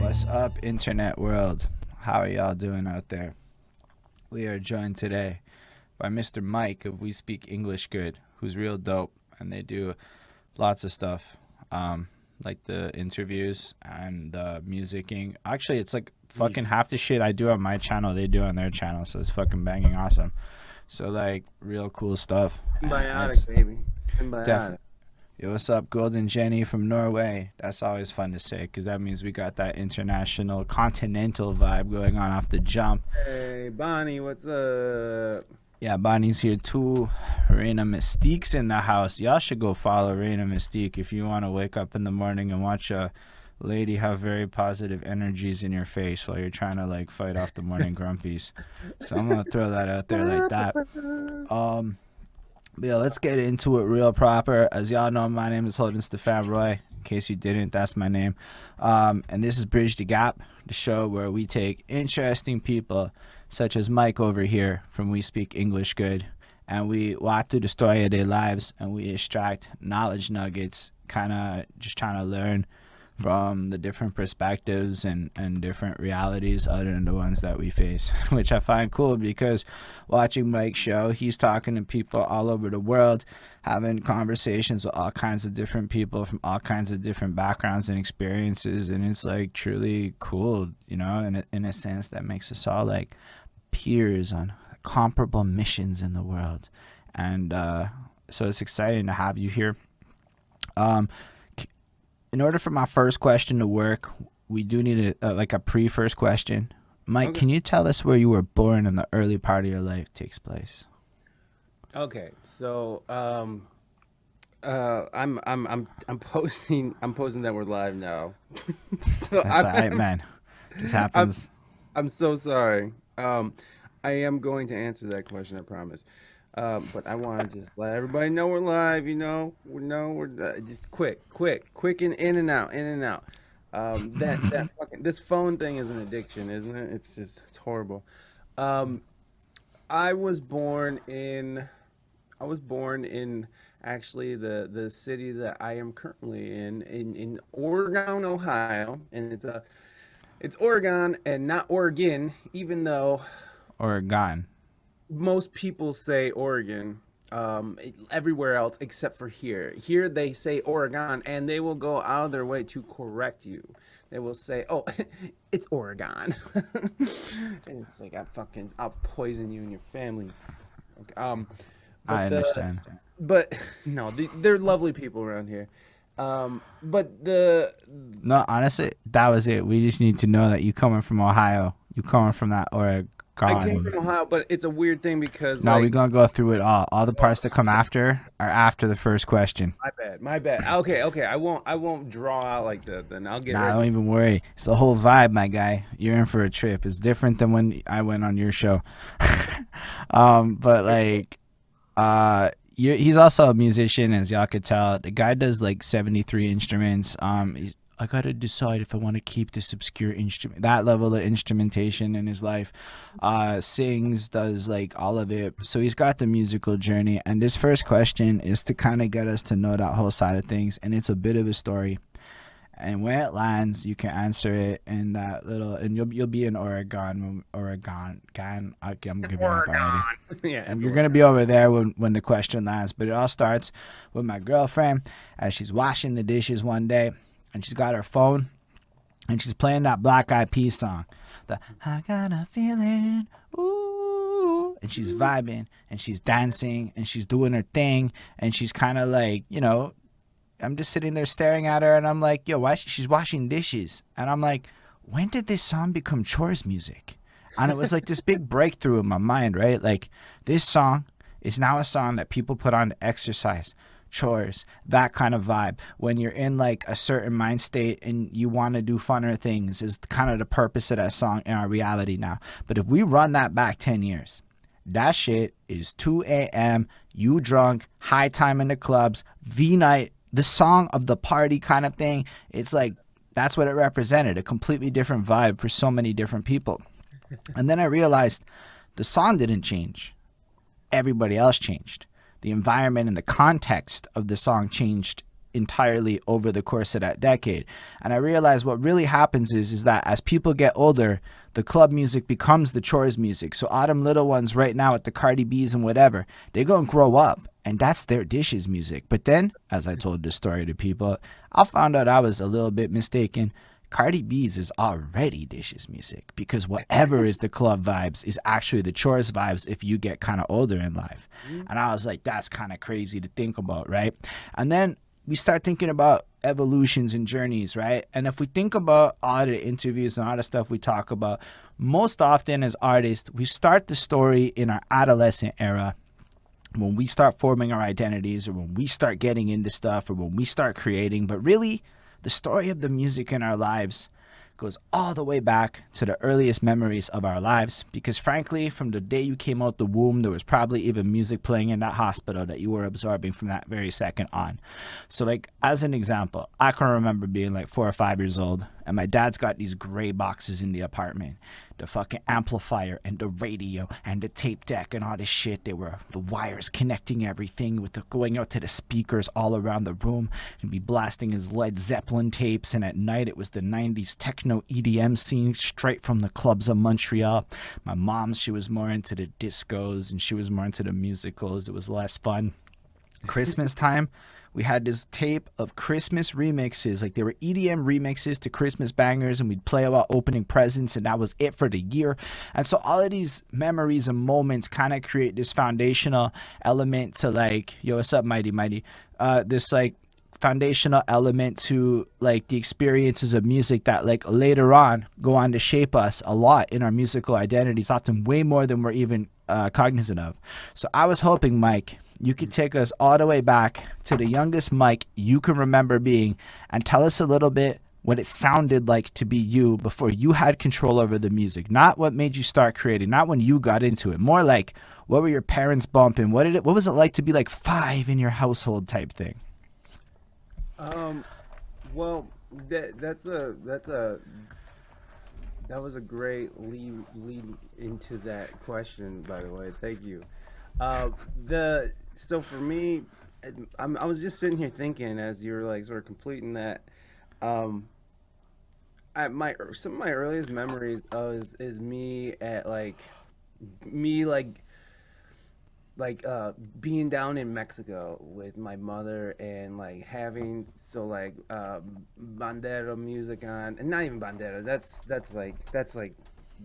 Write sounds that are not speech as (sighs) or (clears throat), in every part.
What's up, internet world? How are y'all doing out there? We are joined today by Mr. Mike of We Speak English Good, who's real dope, and they do lots of stuff, um, like the interviews and the musicking. Actually, it's like fucking half the shit I do on my channel, they do on their channel, so it's fucking banging awesome. So like, real cool stuff. Symbiotic, baby. Symbiotic. Def- Yo, what's up, Golden Jenny from Norway? That's always fun to say because that means we got that international, continental vibe going on off the jump. Hey, Bonnie, what's up? Yeah, Bonnie's here too. Reina Mystique's in the house. Y'all should go follow Reina Mystique if you want to wake up in the morning and watch a lady have very positive energies in your face while you're trying to like fight off the morning (laughs) grumpies. So I'm gonna throw that out there like that. (laughs) Um, yeah, let's get into it real proper. As y'all know, my name is Holden Stefan Roy. In case you didn't, that's my name. Um, and this is Bridge the Gap, the show where we take interesting people, such as Mike over here from We Speak English Good, and we walk through the story of their lives and we extract knowledge nuggets, kind of just trying to learn from the different perspectives and, and different realities other than the ones that we face, (laughs) which I find cool because watching Mike's show, he's talking to people all over the world, having conversations with all kinds of different people from all kinds of different backgrounds and experiences. And it's like truly cool, you know, in a, in a sense that makes us all like peers on comparable missions in the world. And uh, so it's exciting to have you here. Um, in order for my first question to work, we do need a, uh, like a pre first question. Mike, Okay. can you tell us where you were born and the early part of your life takes place? Okay, so um, uh, I'm I'm I'm I'm posting I'm posting that we're live now. (laughs) so That's I'm, all right, man. This happens. I'm so sorry. Um, I am going to answer that question, I promise. Um, but I want to just let everybody know we're live. You know, we know we're uh, just quick, quick, quick, and in and out, in and out. Um, that that (laughs) fucking this phone thing is an addiction, isn't it? It's just it's horrible. Um, I was born in, I was born in actually the the city that I am currently in in in Oregon, Ohio, and it's a it's Oregon and not Oregon, even though Oregon. Most people say Oregon um, everywhere else except for here. Here they say Oregon and they will go out of their way to correct you. They will say, "Oh, (laughs) it's Oregon," (laughs) and it's like I fucking I'll poison you and your family. Okay, um, I the- understand. but (laughs) no, the, they're lovely people around here. Um, but the No, honestly, that was it. We just need to know that you coming from Ohio. You coming from that Oregon. I came from Ohio, but it's a weird thing because no, like, we're gonna go through it all. All the parts that come (laughs) after are after the first question. My bad. My bad. Okay, okay. I won't. I won't draw out like that. Then I'll get. Nah, ready. don't even worry. It's the whole vibe, my guy. You're in for a trip. It's different than when I went on your show. (laughs) um, but like, uh, he's also a musician, as y'all could tell. The guy does like 73 instruments. Um, he's, I gotta decide if I want to keep this obscure instrument, that level of instrumentation in his life. Uh, sings, does like all of it. So he's got the musical journey. And this first question is to kind of get us to know that whole side of things, and it's a bit of a story and when it lands, you can answer it in that little, and you'll you'll be in Oregon, Oregon, Gan. I'm giving up already. (laughs) yeah. And you're Oregon. gonna be over there when when the question lands. But it all starts with my girlfriend as she's washing the dishes one day, and she's got her phone, and she's playing that Black Eyed Peas song, the I got a feeling, ooh, and she's vibing and she's dancing and she's doing her thing, and she's kind of like you know I'm just sitting there staring at her, and I'm like, yo, why? She's washing dishes, and I'm like, when did this song become chores music? And it was like this big (laughs) breakthrough in my mind, right? Like this song is now a song that people put on to exercise, chores, that kind of vibe. When you're in like a certain mind state and you want to do funner things, is kind of the purpose of that song in our reality now. But if we run that back 10 years, that shit is 2 a.m. You drunk, high time in the clubs, V night, the song of the party kind of thing. It's like that's what it represented a completely different vibe for so many different people. And then I realized the song didn't change, everybody else changed. The environment and the context of the song changed entirely over the course of that decade. And I realized what really happens is is that as people get older, the club music becomes the chores music. So Autumn Little Ones right now at the Cardi B's and whatever, they go and grow up and that's their dishes music. But then, as I told the story to people, I found out I was a little bit mistaken. Cardi B's is already dishes music because (laughs) whatever is the club vibes is actually the chores vibes if you get kind of older in life. Mm-hmm. And I was like, that's kind of crazy to think about, right? And then we start thinking about evolutions and journeys, right? And if we think about all the interviews and all the stuff we talk about, most often as artists, we start the story in our adolescent era when we start forming our identities or when we start getting into stuff or when we start creating. But really, the story of the music in our lives goes all the way back to the earliest memories of our lives because frankly from the day you came out the womb there was probably even music playing in that hospital that you were absorbing from that very second on. So like as an example i can remember being like four or five years old and my dad's got these gray boxes in the apartment the fucking amplifier and the radio and the tape deck and all this shit. They were the wires connecting everything with the going out to the speakers all around the room and be blasting his Led Zeppelin tapes. And at night it was the 90s techno EDM scene straight from the clubs of Montreal. My mom, she was more into the discos and she was more into the musicals. It was less fun. Christmas time we had this tape of Christmas remixes. Like they were EDM remixes to Christmas bangers, and we'd play about opening presents, and that was it for the year. And so all of these memories and moments kind of create this foundational element to like, yo, what's up, Mighty Mighty? Uh, this like foundational element to like the experiences of music that like later on go on to shape us a lot in our musical identities often way more than we're even uh, cognizant of so i was hoping mike you could take us all the way back to the youngest Mike you can remember being and tell us a little bit what it sounded like to be you before you had control over the music. Not what made you start creating, not when you got into it. More like what were your parents bumping? What did it what was it like to be like 5 in your household type thing? Um well, that that's a that's a that was a great lead lead into that question by the way. Thank you. Uh, the so for me, I'm, i was just sitting here thinking as you were like sort of completing that. Um, I, my some of my earliest memories is is me at like me like like uh being down in Mexico with my mother and like having so like uh bandera music on and not even bandera that's that's like that's like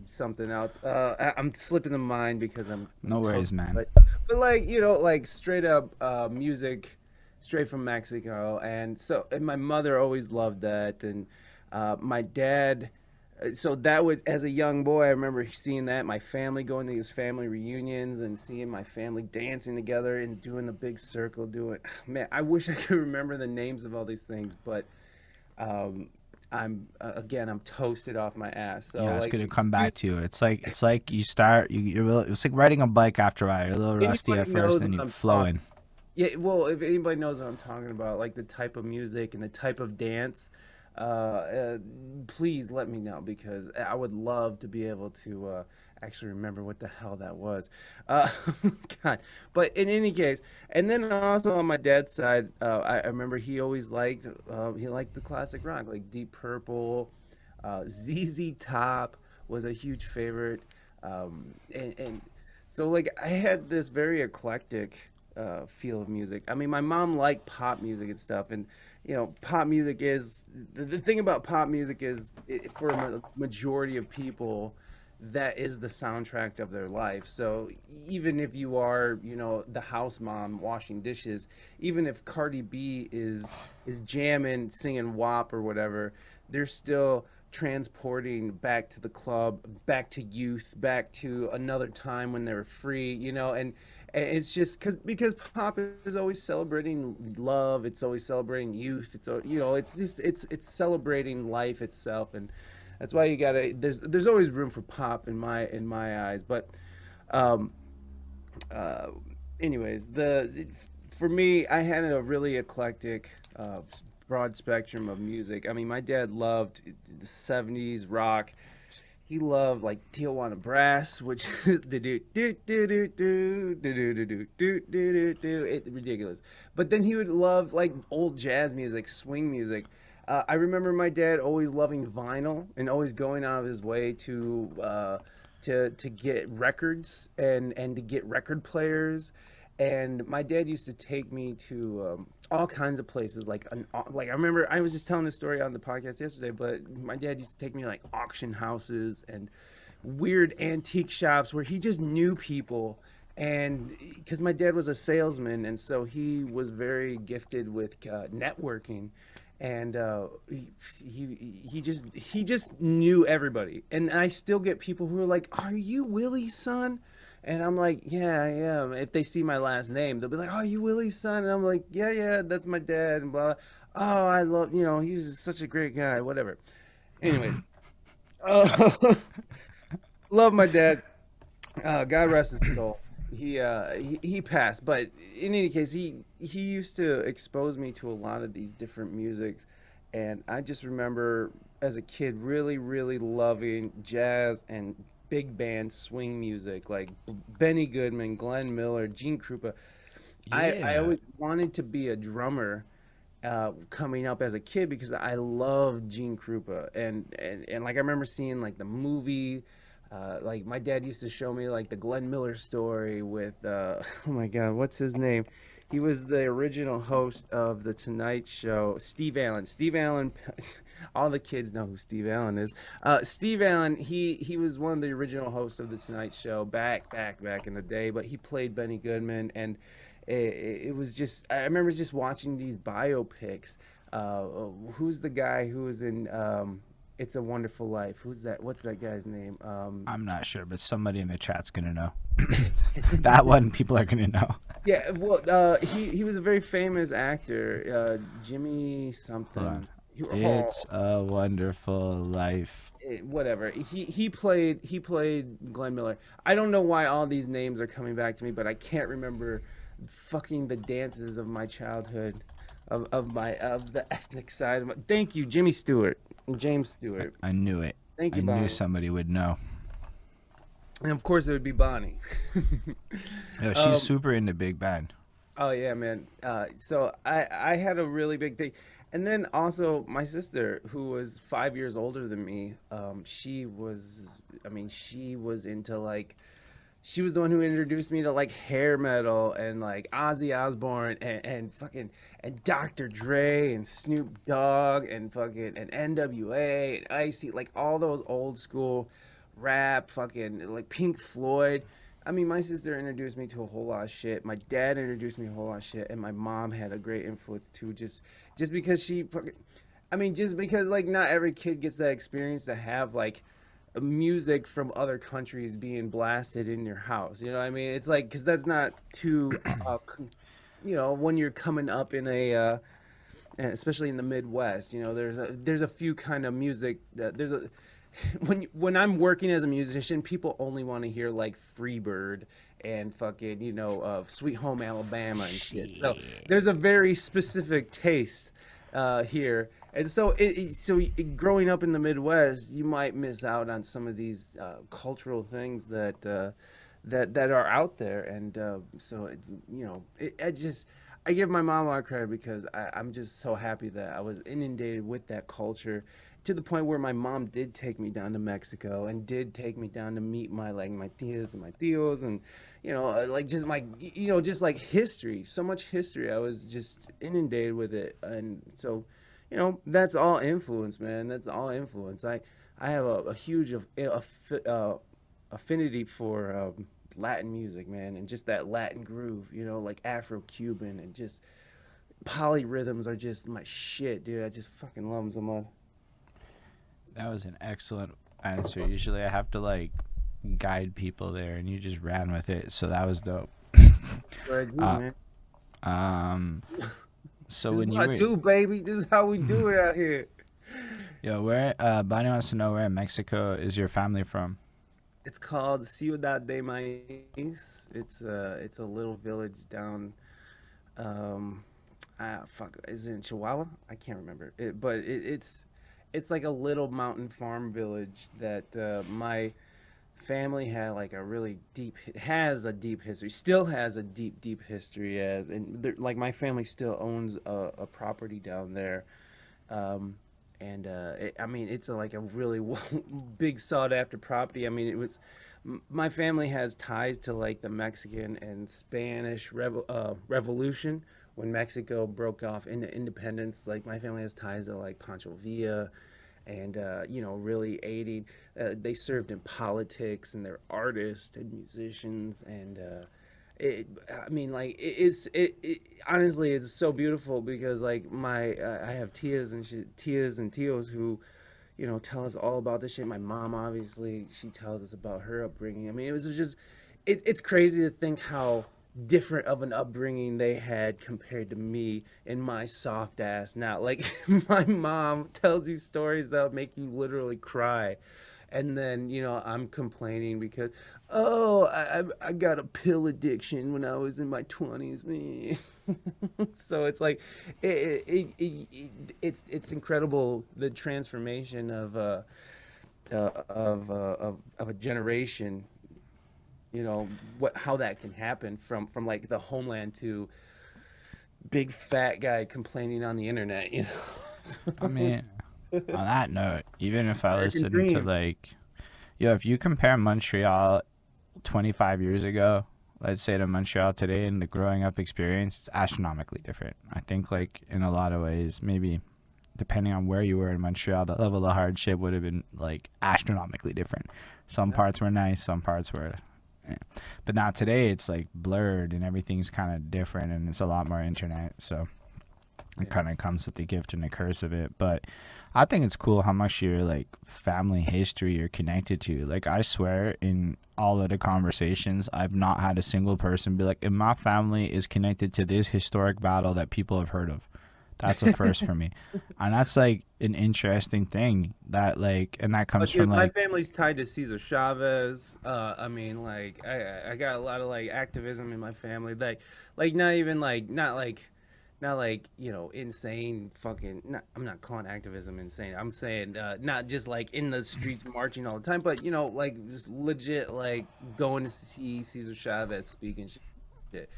something else. Uh, I, am slipping the mind because I'm no worries, man. But, but like you know, like straight up uh, music, straight from Mexico, and so and my mother always loved that, and uh, my dad. Uh, so that would, as a young boy, I remember seeing that. My family going to these family reunions and seeing my family dancing together and doing the big circle. Doing, (sighs) man, I wish I could (laughs) remember the names of all these things, but um, I'm uh, again I'm toasted off my ass. So yeah, it's like, gonna come back to you. It's like it's like you start you you're it's like riding a bike after a. You're a little rusty at first, and you're flowing. yeah, well, if anybody knows what I'm talking about, like the type of music and the type of dance, uh, uh, please let me know because I would love to be able to uh, actually remember what the hell that was. (laughs) Uh, God, but in any case, and then also on my dad's side, uh, I, I, remember he always liked uh, he liked the classic rock, like Deep Purple, ZZ uh, Top was a huge favorite, um, and, and so like I had this very eclectic uh, feel of music. I mean, my mom liked pop music and stuff, and you know, pop music is the, the thing about pop music is it, for a majority of people that is the soundtrack of their life. So even if you are, you know, the house mom washing dishes, even if Cardi B is is jamming, singing WAP or whatever, they're still transporting back to the club, back to youth, back to another time when they were free, you know, and, and it's just cause, because pop is always celebrating love, it's always celebrating youth, it's you know, it's just it's it's celebrating life itself and that's why you gotta. There's there's always room for pop in my in my eyes, but, um, uh, anyways, the for me, I had a really eclectic, uh, broad spectrum of music. I mean, my dad loved the '70s rock. he loved like Tijuana Brass, which is do do do do do do do do do do do do do it's ridiculous. But then he would love like old jazz music, swing music. Uh, I remember my dad always loving vinyl and always going out of his way to uh, to to get records and and to get record players. And my dad used to take me to um, all kinds of places. Like an like I remember I was just telling this story on the podcast yesterday, but my dad used to take me like auction houses and weird antique shops where he just knew people and because my dad was a salesman and so he was very gifted with uh, networking and uh, he, he he just he just knew everybody. And I still get people who are like, "Are you Willie's son?" And I'm like, "Yeah, I am." If they see my last name, they'll be like, "Oh, you Willie's son?" And I'm like, "Yeah, yeah, that's my dad." And blah. Oh, I love you know he was such a great guy. Whatever. Anyways, (laughs) uh, (laughs) love my dad. Uh, God rest his soul he uh he, he passed. But in any case he he used to expose me to a lot of these different musics. And i just remember as a kid really really loving jazz and big band swing music like benny goodman glenn miller gene krupa. Yeah. I, I always wanted to be a drummer uh, coming up as a kid because I loved Gene Krupa. And, and and like I remember seeing like the movie uh, like my dad used to show me like the Glenn Miller story with uh, (laughs) oh my god, what's his name? He was the original host of the Tonight Show. Steve Allen. Steve Allen. (laughs) all the kids know who Steve Allen is. Uh, Steve Allen. He he was one of the original hosts of the Tonight Show back back back in the day. But he played Benny Goodman, and it, it was just I remember just watching these biopics. Uh, who's the guy who was in? Um, it's a Wonderful Life. Who's that? What's that guy's name? Um, I'm not sure, but somebody in the chat's gonna know. (laughs) that one, people are gonna know. Yeah, well, uh, he he was a very famous actor, uh, Jimmy something. It's a Wonderful Life. It, whatever. He he played he played Glenn Miller. I don't know why all these names are coming back to me, but I can't remember fucking the dances of my childhood, of, of my of the ethnic side. My, thank you, Jimmy Stewart. James Stewart. I knew it. Thank you. I Bonnie. knew somebody would know. And of course, it would be Bonnie. Yo, (laughs) she's um, super into big band. Oh yeah, man. Uh, so I I had a really big thing, and then also my sister, who was five years older than me, um, she was. I mean, she was into like she was the one who introduced me to like hair metal and like Ozzy Osbourne and, and fucking and Dr. Dre and Snoop Dogg and fucking and NWA and Ice-T, like all those old school rap, fucking like Pink Floyd. I mean, my sister introduced me to a whole lot of shit. My dad introduced me a whole lot of shit, and my mom had a great influence too. Just, just because she, fucking, I mean, just because like not every kid gets that experience to have like music from other countries being blasted in your house. You know what I mean? It's like because that's not too, (clears throat) uh, you know, when you're coming up in a, uh, especially in the Midwest. You know, there's a there's a few kind of music that there's a (laughs) when when I'm working as a musician, people only want to hear like Freebird and fucking you know uh, Sweet Home Alabama and shit. So there's a very specific taste uh, here and so it, it, so growing up in the Midwest, you might miss out on some of these uh, cultural things that uh, that that are out there, and uh, so it, you know, it, I just I give my mom a lot of credit because I, I'm just so happy that I was inundated with that culture to the point where my mom did take me down to Mexico and did take me down to meet my like my tias and my tios and you know uh, like just my you know just like history so much history I was just inundated with it and so you know, that's all influence, man. That's all influence. I I have a, huge of a huge uh, affinity for um, Latin music, man, and just that Latin groove, you know, like Afro Cuban and just polyrhythms are just my shit, dude. I just fucking love them so much. That was an excellent answer. Usually I have to like guide people there, and you just ran with it, so that was dope. you, uh, um. So when you were... Do, baby. This is how we do it out here. (laughs) Yo, where uh Bonnie wants to know where in Mexico is your family from? It's called Ciudad de Maíz. It's uh it's a little village down um ah fuck is it in Chihuahua? I can't remember. It, but it, it's it's like a little mountain farm village that uh, my family had like a really deep has a deep history still has a deep deep history as and like my family still owns a, a property down there um, and uh, it, I mean it's a, like a really (laughs) big sought after property. I mean it was my family has ties to like the Mexican and Spanish revo- uh, revolution when Mexico broke off into independence. Like my family has ties to like Pancho Villa and uh, you know really aiding. Uh, they served in politics and they're artists and musicians and uh, it, I mean, like it, it's it, it, honestly it's so beautiful because like my uh, I have tias and she, tias and tios who, you know, tell us all about this shit. My mom obviously she tells us about her upbringing. I mean, it was just it, it's crazy to think how different of an upbringing they had compared to me and my soft ass now. Like (laughs) my mom tells you stories that'll make you literally cry and then you know I'm complaining because oh I I got a pill addiction when I was in my twenties, me. (laughs) so it's like it, it, it, it, it's it's incredible the transformation of uh, uh of, uh, of of a generation. You know what how that can happen from from like the homeland to big fat guy complaining on the internet. You know. so, (laughs) I mean on that note, even if I listen to like, yo, if you compare Montreal 25 years ago, let's say to Montreal today and the growing up experience, it's astronomically different. I think like in a lot of ways, maybe depending on where you were in Montreal, the level of hardship would have been like astronomically different. Some parts were nice, some parts were. Eh. But now today it's like blurred and everything's kind of different and it's a lot more internet. So it kind of comes with the gift and the curse of it. But I think it's cool how much your like family history you're connected to. Like I swear in all of the conversations, I've not had a single person be like, "And my family is connected to this historic battle that people have heard of." That's a first for me, (laughs) and that's like an interesting thing that like, and that comes from like my family's tied to Cesar Chavez. Uh, I mean, like I I got a lot of like activism in my family, like like not even like not like not like you know insane fucking not, i'm not calling activism insane. I'm saying uh, not just like in the streets (laughs) marching all the time but you know like just legit like going to see cesar chavez speaking shit.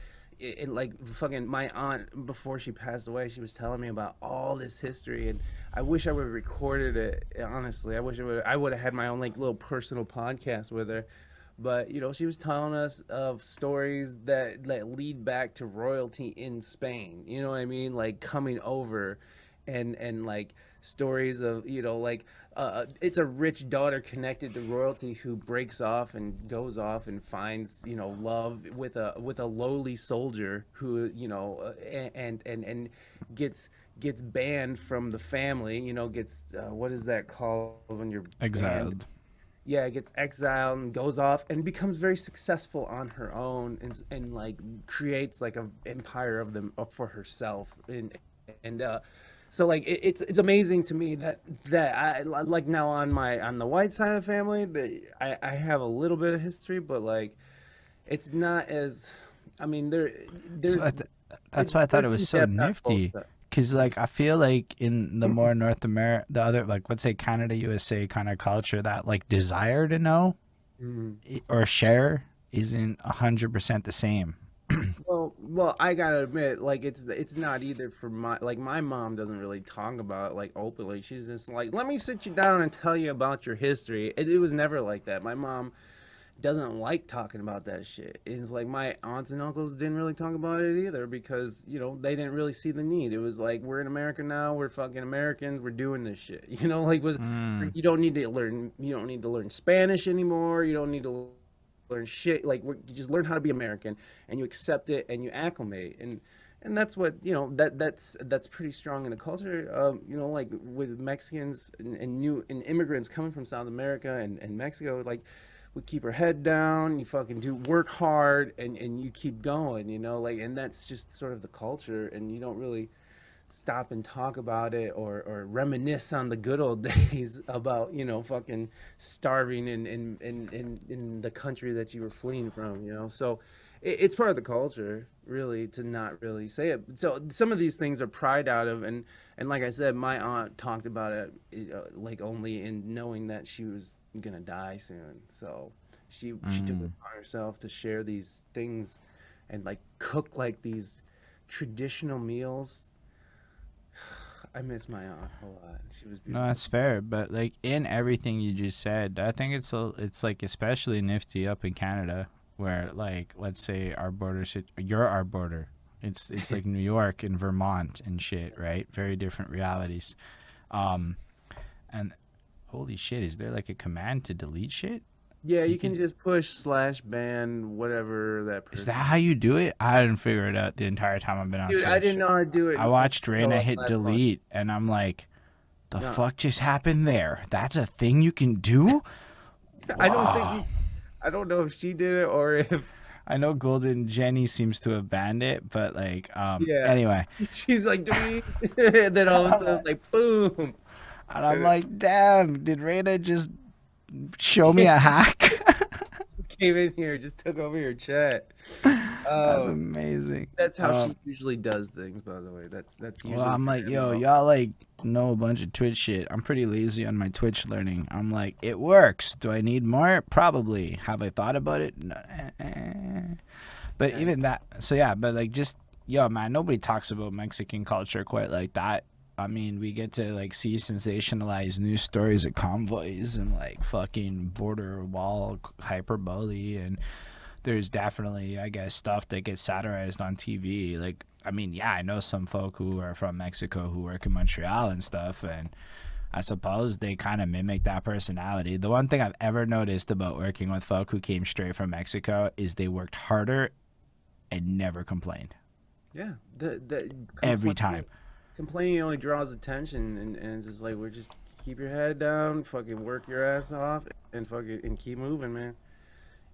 And like fucking my aunt before she passed away she was telling me about all this history and i wish i would have recorded it honestly. I wish i would i would have had my own like little personal podcast with her but you know she was telling us of stories that that lead back to royalty in Spain. You know what I mean? Like coming over, and and like stories of you know like uh, uh, it's a rich daughter connected to royalty who breaks off and goes off and finds you know love with a with a lowly soldier who you know uh, and and and gets gets banned from the family you know gets uh, what is that called when you're exiled banned? Yeah, gets exiled and goes off and becomes very successful on her own and, and like creates like a empire of them for herself. And and uh, so like it, it's it's amazing to me that that I like now on my on the white side of the family that I I have a little bit of history but like it's not as I mean there there's so th- that's why I thought it was so nifty because like I feel like in the more North America, the other like let's say Canada, USA kind of culture, that like desire to know mm-hmm. or share isn't hundred percent the same. (clears throat) well, well, I gotta admit, like it's it's not either for my like my mom doesn't really talk about it like openly. She's just like, let me sit you down and tell you about your history. It, it was never like that. My mom doesn't like talking about that shit. It's like my aunts and uncles didn't really talk about it either because, you know, they didn't really see the need. It was like we're in America now, we're fucking Americans, we're doing this shit. (laughs) You know, like was mm. you don't need to learn you don't need to learn Spanish anymore. You don't need to learn shit like you just learn how to be American and you accept it and you acclimate and and that's what you know that that's that's pretty strong in the culture um, you know like with mexicans and, and new and immigrants coming from south america and, and mexico like we keep our head down you fucking do work hard and and you keep going you know like and that's just sort of the culture and you don't really stop and talk about it or or reminisce on the good old (laughs) days about you know fucking starving in in in in, in the country that you were fleeing from you know? So it, it's part of the culture really to not really say it. So some of these things are pride out of and And like I said, my aunt talked about it like only in knowing that she was gonna die soon. So she she took it Mm. upon herself to share these things and like cook like these traditional meals. (sighs) I miss my aunt a lot. She was No, that's fair, but like in everything you just said, I think it's a, it's like especially nifty up in Canada, where like let's say our border, you're our border. It's it's like (laughs) New York and Vermont and shit, right? Very different realities. Um, and holy shit, is there like a command to delete shit? Yeah, You you can can- just push slash ban whatever that person. Is that how you do it? I didn't figure it out the entire time I've been on Dude, Twitch. I didn't know how to do it. I watched Raina last hit month. delete, and I'm like, the No. fuck just happened there? That's a thing you can do? (laughs) I don't think. He, I don't know if she did it or if I know Golden Jenny seems to have banned it, but like, um, Yeah. anyway, (laughs) she's like (laughs) delete. and then all of a sudden, like boom. And I'm like, damn, did Raina just show me a (laughs) hack? Came in here, just took over your chat. That's Um, amazing. that's how Um, she usually does things. By the way, that's that's usually. Well, I'm like, yo, y'all like know a bunch of Twitch shit. I'm pretty lazy on my Twitch learning. I'm like, it works. Do I need more? Probably. Have I thought about it? No. eh, eh. But Yeah. even that, so yeah, but like just, yo, man, nobody talks about Mexican culture quite like that. I mean, we get to like see sensationalized news stories of convoys and like fucking border wall hyperbole and there's definitely, I guess, stuff that gets satirized on TV. Like, I mean, yeah, I know some folk who are from Mexico who work in Montreal and stuff, and I suppose they kind of mimic that personality. The one thing I've ever noticed about working with folk who came straight from Mexico is they worked harder and never complained Yeah, the, the every time. Complaining only draws attention, and, and it's just like we're just keep your head down, fucking work your ass off, and fucking and keep moving, man.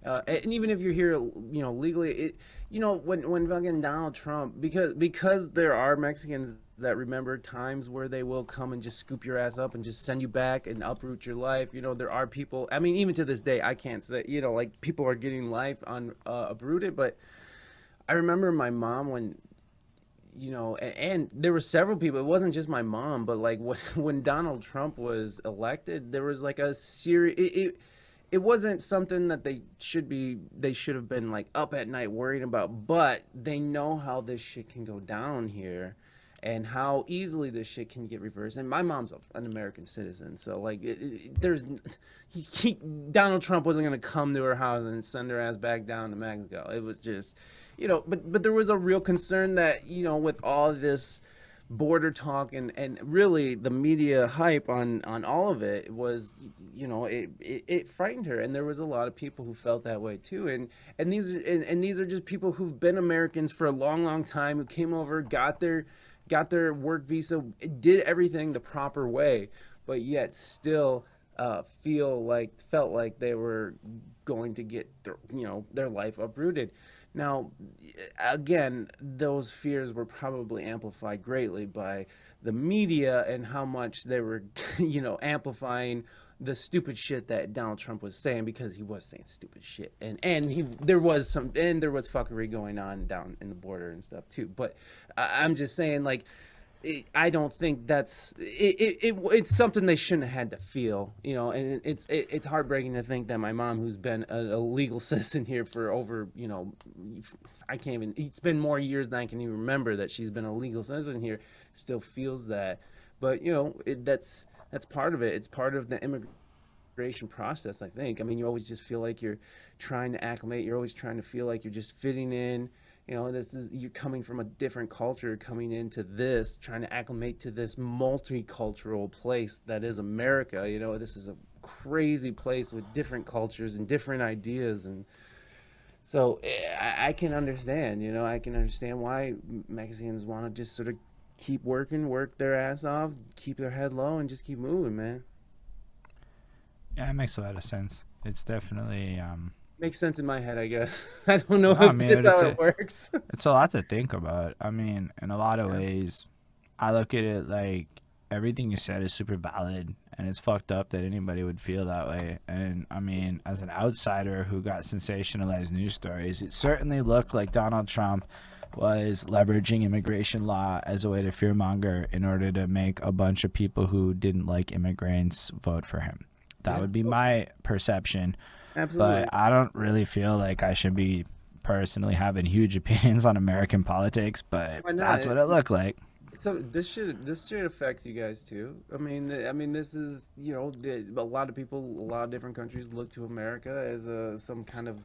Uh, and even if you're here, you know, legally, it, you know, when when fucking Donald Trump, because because there are Mexicans that remember times where they will come and just scoop your ass up and just send you back and uproot your life. You know, there are people. I mean, even to this day, I can't say, you know, like people are getting life on uh, uprooted, but I remember my mom when you know, and, and there were several people. It wasn't just my mom, but like (laughs) when when Donald Trump was elected, there was like a series. It, it it wasn't something that they should be. They should have been like up at night worrying about. But they know how this shit can go down here, and how easily this shit can get reversed. And my mom's an American citizen, so like, it, it, there's (laughs) he, he Donald Trump wasn't gonna come to her house and send her ass back down to Mexico. It was just you know, but but there was a real concern that you know with all this border talk and and really the media hype on on all of it was you know it, it it frightened her. And there was a lot of people who felt that way too. And and these are and, and these are just people who've been Americans for a long long time who came over got their got their work visa did everything the proper way but yet still uh, feel like felt like they were going to get you know their life uprooted now, again, those fears were probably amplified greatly by the media and how much they were, (laughs) you know, amplifying the stupid shit that Donald Trump was saying because he was saying stupid shit, and and he there was some and there was fuckery going on down in the border and stuff too. But I'm just saying, like, I don't think that's it, it, it. It's something they shouldn't have had to feel, you know. And it's it, it's heartbreaking to think that my mom, who's been a, a legal (laughs) citizen here for over, you know, I can't even. It's been more years than I can even remember that she's been a legal citizen here. Still feels that, but you know, it, that's that's part of it. It's part of the immigration process. I think. I mean, you always just feel like you're trying to acclimate. You're always trying to feel like you're just fitting in you know this is you're coming from a different culture coming into this trying to acclimate to this multicultural place that is america you know this is a crazy place with different cultures and different ideas and so eh, I, I can understand you know i can understand why mexicans want to just sort of keep working work their ass off keep their head low and just keep moving man Yeah, it makes a lot of sense. It's definitely um, makes sense in my head i guess (laughs) i don't know No, I if mean, that's it's how a- it works (laughs) it's a lot to think about. I mean, in a lot of Yeah. ways, I look at it like everything you said is super valid, and it's fucked up that anybody would feel that way. And I mean, as an outsider who got sensationalized news stories, it certainly looked like Donald Trump was leveraging immigration law as a way to fearmonger in order to make a bunch of people who didn't like immigrants vote for him. That would be my perception. Absolutely. But I don't really feel like I should be personally having huge (laughs) opinions on American politics, but that's what it looked like. So this should this shit affects you guys too. I mean, I mean, this is you know, a lot of people, a lot of different countries look to America as a some kind of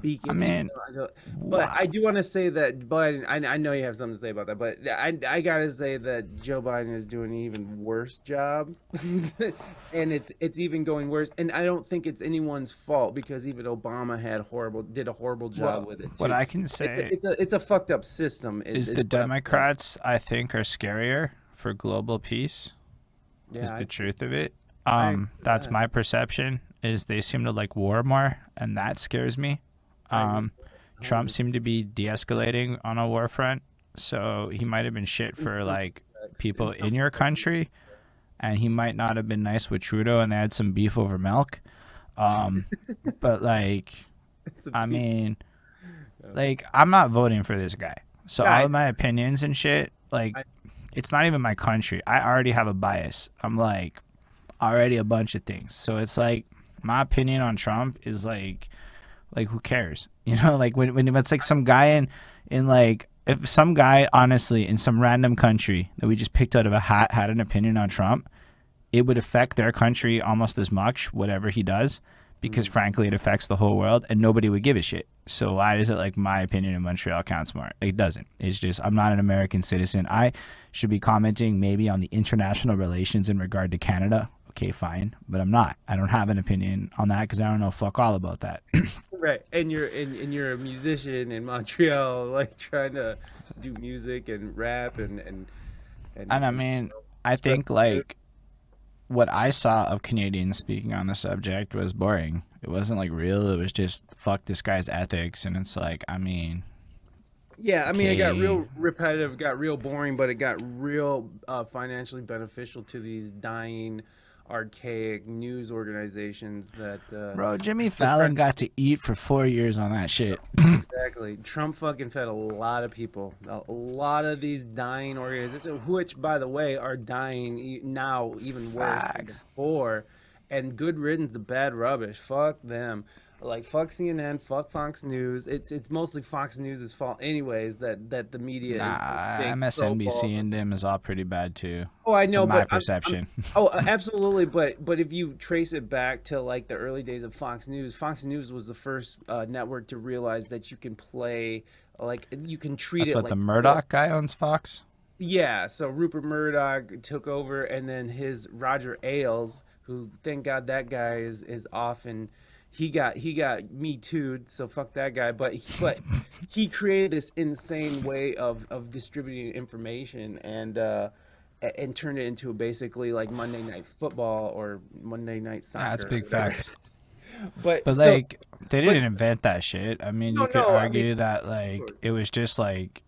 beacon. I mean, I but I do want to say that Biden. I, I know you have something to say about that, but I I gotta say that Joe Biden is doing an even worse job, (laughs) and it's it's even going worse. And I don't think it's anyone's fault because even Obama had horrible, did a horrible job Well, with it. what. I can It's say a, it's, a, it's a fucked up system. is- is the what I'm saying. Democrats, I think, are scarier for global peace. Yeah, is I- the truth of it. Um, agree that's my perception. Is they seem to like war more, and that scares me. Um, Trump seemed to be de-escalating on a war front, so he might have been shit for like people in your country, and he might not have been nice with Trudeau, and they had some beef over milk. Um, (laughs) but like, I mean, like I'm not voting for this guy. So all of my opinions and shit, like, it's not even my country. I already have a bias. I'm like already a bunch of things. So it's like my opinion on Trump is like, like who cares? (laughs) You know, like when when it's like some guy in in like if some guy honestly in some random country that we just picked out of a hat had an opinion on Trump, it would affect their country almost as much whatever he does because mm. frankly it affects the whole world and nobody would give a shit. So why is it like my opinion in Montreal counts more? It doesn't. It's just I'm not an American citizen. I should be commenting maybe on the international relations in regard to Canada. Okay, fine, but I'm not. I don't have an opinion on that because I don't know fuck all about that. (clears throat) right and you're and, and you're a musician in montreal (laughs) like trying to do music and rap and and and, And I mean, I think like what I saw of Canadians speaking on the subject was boring. It wasn't like real. It was just fuck this guy's ethics, and it's like, I mean, yeah i mean it got real repetitive got real boring but it got real uh, financially beneficial to these dying archaic news organizations that uh bro, Jimmy Fallon got to eat for four years on that shit. (laughs) Exactly. Trump fucking fed a lot of people. A lot of these dying organizations, which, by the way, are dying now even worse than before. And good riddance to bad rubbish. Fuck them. Like fuck CNN, fuck Fox News. It's it's mostly Fox News' fault, anyways. That that the media Nah, is. MSNBC so-called- and them is all pretty bad too. Oh, I know, my but I'm- I'm- perception. (laughs) oh, uh, absolutely. But but if you trace it back to like the early days of Fox News, Fox News was the first uh, network to realize that you can play like you can treat That's it what like the Murdoch guy owns Fox. Yeah, so Rupert Murdoch took over, and then his Roger Ailes, who thank God that guy is is off and. He got he got me too, so fuck that guy. But but (laughs) he created this insane way of, of distributing information and uh, and turned it into basically like Monday Night Football or Monday Night Soccer. That's big facts. (laughs) But But so- like, they didn't invent that shit. I mean, No, you could no, I argue mean- that like it was just like,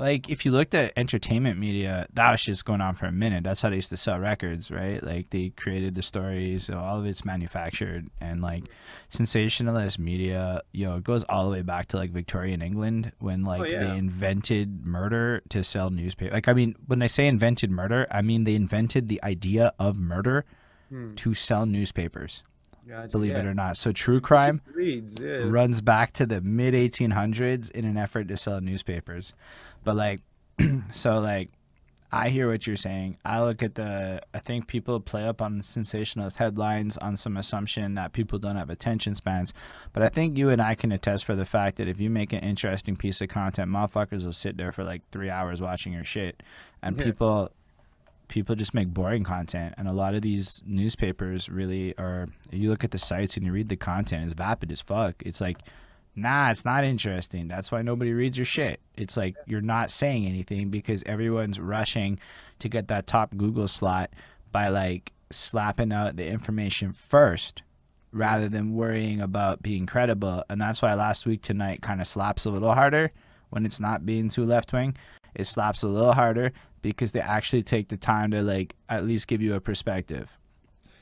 like if you looked at entertainment media, that was just going on for a minute. That's how they used to sell records, right? Like they created the stories, so all of it's manufactured, and like sensationalist media, yo, it goes all the way back to like Victorian England when like Oh, yeah. they invented murder to sell newspaper. Like I mean, when I say invented murder, I mean they invented the idea of murder Hmm. to sell newspapers Gotcha, believe it or not. So true crime reads yeah. runs back to the mid 1800s in an effort to sell newspapers. But like, (clears throat) so like, I hear what you're saying. I look at the. I think people play up on sensationalist headlines on some assumption that people don't have attention spans. But I think you and I can attest for the fact that if you make an interesting piece of content, motherfuckers will sit there for like three hours watching your shit, and Yeah. people people just make boring content and a lot of these newspapers really are you look at the sites and you read the content it's vapid as fuck. It's like nah it's not interesting. That's why nobody reads your shit. It's like you're not saying anything because everyone's rushing to get that top google slot by like slapping out the information first rather than worrying about being credible. And that's why last week tonight kind of slaps a little harder when it's not being too left wing it slaps a little harder because they actually take the time to like at least give you a perspective.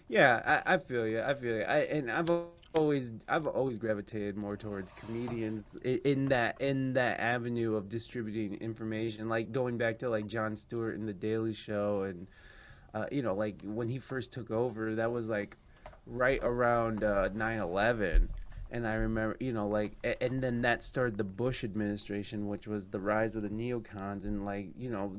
Yeah, I, I feel you. I feel you. I, and I've always I've always gravitated more towards comedians in that in that avenue of distributing information, like going back to like Jon Stewart and The Daily Show, and uh, you know, like when he first took over, that was like right around uh, 9/11, and I remember, you know, like, and then that started the Bush administration, which was the rise of the neocons, and like, you know,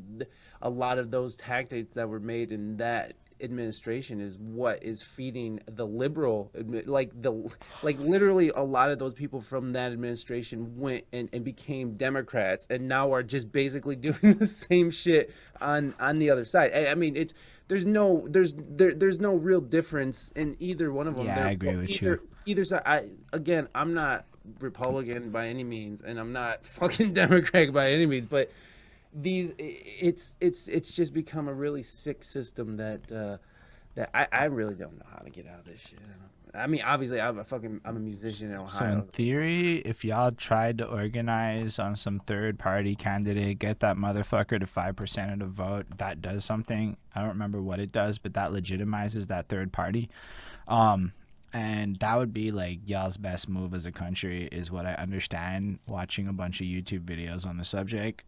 a lot of those tactics that were made in that administration is what is feeding the liberal like the like literally a lot of those people from that administration went and, and became democrats and now are just basically (laughs) doing the same shit on on the other side. I, I mean it's there's no there's there, there's no real difference in either one of them Yeah, They're I agree with either, you. either side i again i'm not republican by any means and i'm not (laughs) fucking democrat by any means but these it's it's it's just become a really sick system that uh that I, I really don't know how to get out of this shit. I, mean, obviously, I'm a fucking I'm a musician in Ohio. So in theory, if y'all tried to organize on some third party candidate, get that motherfucker to five percent of the vote, that does something. I don't remember what it does, but that legitimizes that third party. Um, and that would be like y'all's best move as a country, is what I understand. Watching a bunch of YouTube videos on the subject,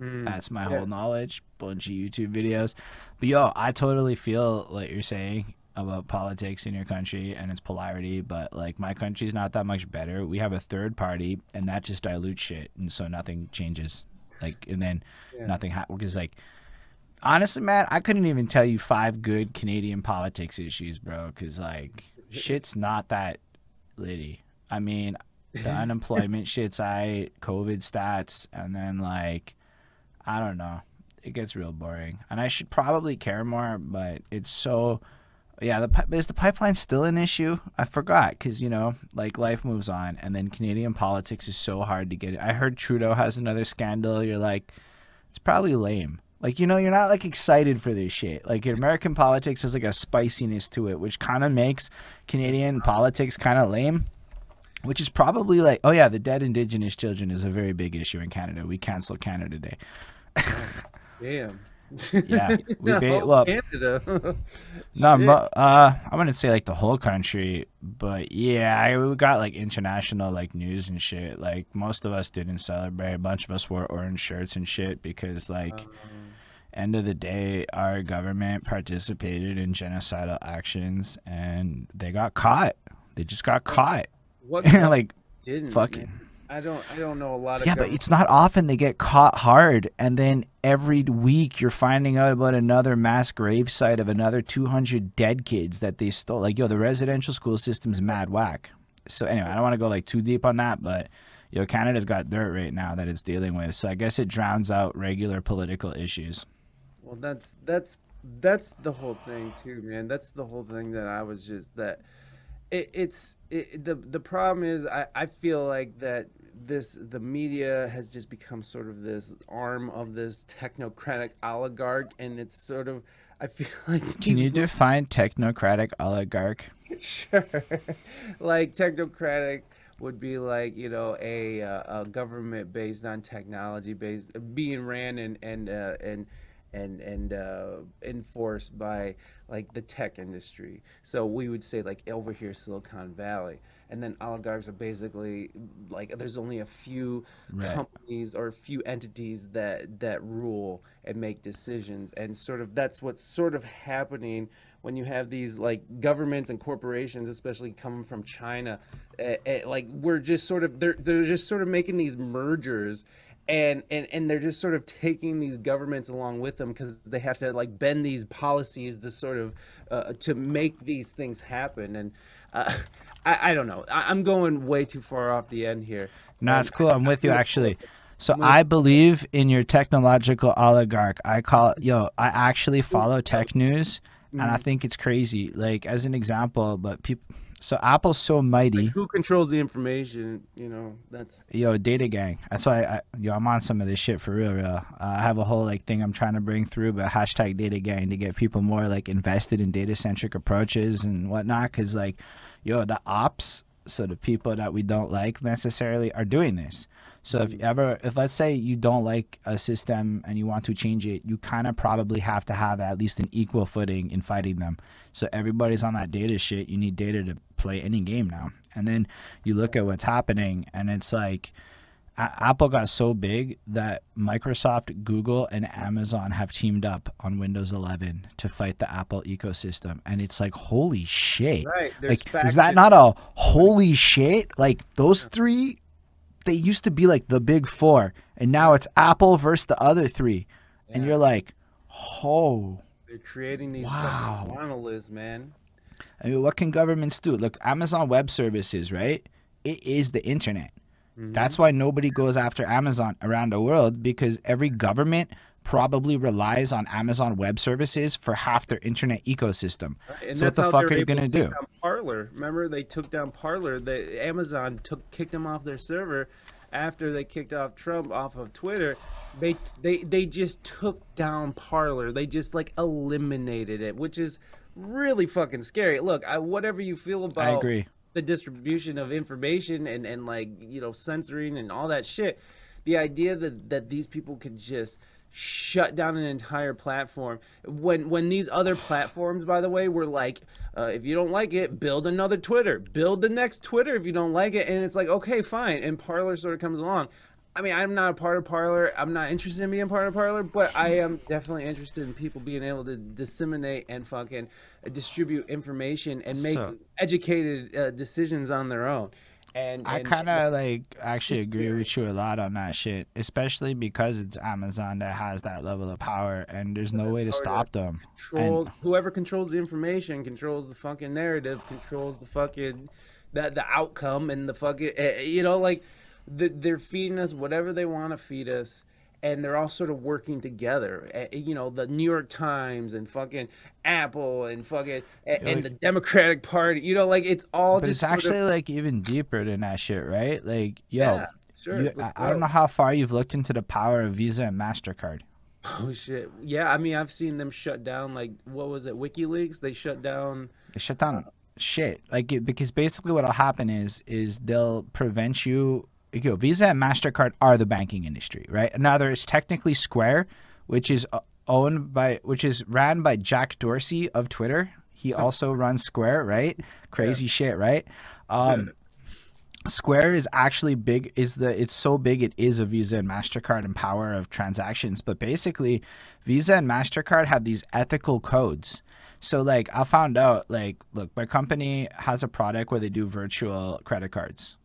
Mm, that's my yeah. whole knowledge. Bunch of YouTube videos. But yo, I totally feel what you're saying about politics in your country and its polarity, but like my country's not that much better. We have a third party and that just dilutes shit and so nothing changes. Like and then Yeah. nothing happens because like honestly man, I couldn't even tell you five good Canadian politics issues, bro, cuz like shit's not that litty. I mean, the (laughs) unemployment shit's I COVID stats and then like I don't know. It gets real boring, and I should probably care more, but it's so. Yeah, the is the pipeline still an issue? I forgot because you know, like life moves on, and then Canadian politics is so hard to get. I heard Trudeau has another scandal. You're like, it's probably lame. Like you know, you're not like excited for this shit. Like American politics has like a spiciness to it, which kind of makes Canadian politics kind of lame. Which is probably like, oh yeah, the dead Indigenous children is a very big issue in Canada. We cancel Canada Day. (laughs) Damn. Yeah, (laughs) we No, ba- well, Canada. (laughs) no, Shit. mo- uh, I wouldn't say like the whole country, but yeah, I, we got like international like news and shit. Like most of us didn't celebrate. A bunch of us wore orange shirts and shit because like Um, end of the day, our government participated in genocidal actions and they got caught. They just got caught. what (laughs) like didn't? fucking. I don't I don't know a lot of. Yeah, but it's not often they get caught hard, and then every week you're finding out about another mass grave site of another 200 dead kids that they stole. Like, yo, the residential school system's mad whack. So anyway, I don't want to go like too deep on that, but yo, Canada's got dirt right now that it's dealing with. So I guess it drowns out regular political issues. Well, that's that's that's the whole thing too, man. That's the whole thing that I was just that. It, it's it, the the problem is I, I feel like that this the media has just become sort of this arm of this technocratic oligarch, and it's sort of I feel (laughs) like Can you define technocratic oligarch? (laughs) sure. Like technocratic would be like you know a, uh, a government based on technology based being ran and and uh, and and and uh, enforced by like the tech industry. So we would say like over here silicon valley and then oligarchs are basically like there's only a few Right. companies or a few entities that that rule and make decisions and sort of that's what's sort of happening when you have these like governments and corporations especially coming from china eh, eh, like we're just sort of they're they're just sort of making these mergers and and and they're just sort of taking these governments along with them because they have to like bend these policies to sort of uh, to make these things happen and uh, I, I don't know I, i'm going way too far off the end here No, it's cool. I'm with you actually. So I believe in your technological oligarch. I call yo. I actually follow tech news, and I think it's crazy. Like as an example, but people. So Apple's so mighty. who controls the information you know that's Yo, data gang. That's why I yo I'm on some of this shit for real, real. Uh, I have a whole like thing I'm trying to bring through, but hashtag data gang to get people more like invested in data centric approaches and whatnot. Cause like, yo, the ops So the people that we don't like necessarily are doing this. So if mm. ever, if let's say you don't like a system and you want to change it, you kind of probably have to have at least an equal footing in fighting them. So everybody's on that data shit. You need data to play any game now. And then you look at what's happening, and it's like Apple got so big that Microsoft, Google, and Amazon have teamed up on Windows 11 to fight the Apple ecosystem. And it's like, holy shit. Right. Like, is that not a holy shit? Like, those three, they used to be like the big four, and now it's Apple versus the other three. And you're like, oh. They're creating these Wow. monoliths, man. I mean, what can governments do? Look, Amazon Web Services, right? It is the internet. That's why nobody goes after Amazon around the world because every government probably relies on Amazon Web Services for half their internet ecosystem. And so what the fuck are you gonna to do? Parler. Remember, they took down Parler. The Amazon took kicked them off their server after they kicked off Trump off of Twitter. They they they just took down Parler. They just like eliminated it, which is really fucking scary. Look, I, whatever you feel about I agree. The distribution of information and and like you know censoring and all that shit. The idea that that these people could just shut down an entire platform. When when these other platforms by the way were like uh, if you don't like it build another twitter. Build the next twitter if you don't like it. And it's like okay fine. And parler sort of comes along I mean, I'm not a part of Parler. I'm not interested in being part of Parler, but I am definitely interested in people being able to disseminate and fucking distribute information and make So- educated uh, decisions on their own. And, I kind of like actually agree with you a lot on that shit, especially because it's Amazon that has that level of power, and there's no way to power to stop them. control whoever controls the information controls the fucking narrative controls the fucking the, the outcome and the fucking eh, eh, you know like they're feeding us whatever they want to feed us and they're all sort of working together Eh, you know the new york times and fucking apple and fucking eh, and, like- the democratic party you know like it's all But just it's actually of, like even deeper than that shit, right? Like, yo, yeah sure you, I, I don't know how far you've looked into the power of Visa and Mastercard. oh shit yeah i mean i've seen them shut down like what was it wikileaks they shut down They shut down shit. Like it, because basically what'll happen is is they'll prevent you. Like, Yo, Visa and Mastercard are the banking industry, right? Now there's technically Square, which is uh, owned by, which is ran by Jack Dorsey of Twitter. He also runs Square, right? Crazy shit, right? Um, Square is actually big. Is the it's so big it is a Visa and Mastercard and power of transactions. But basically, Visa and Mastercard have these ethical codes. So like I found out like look, my company has a product where they do virtual credit cards.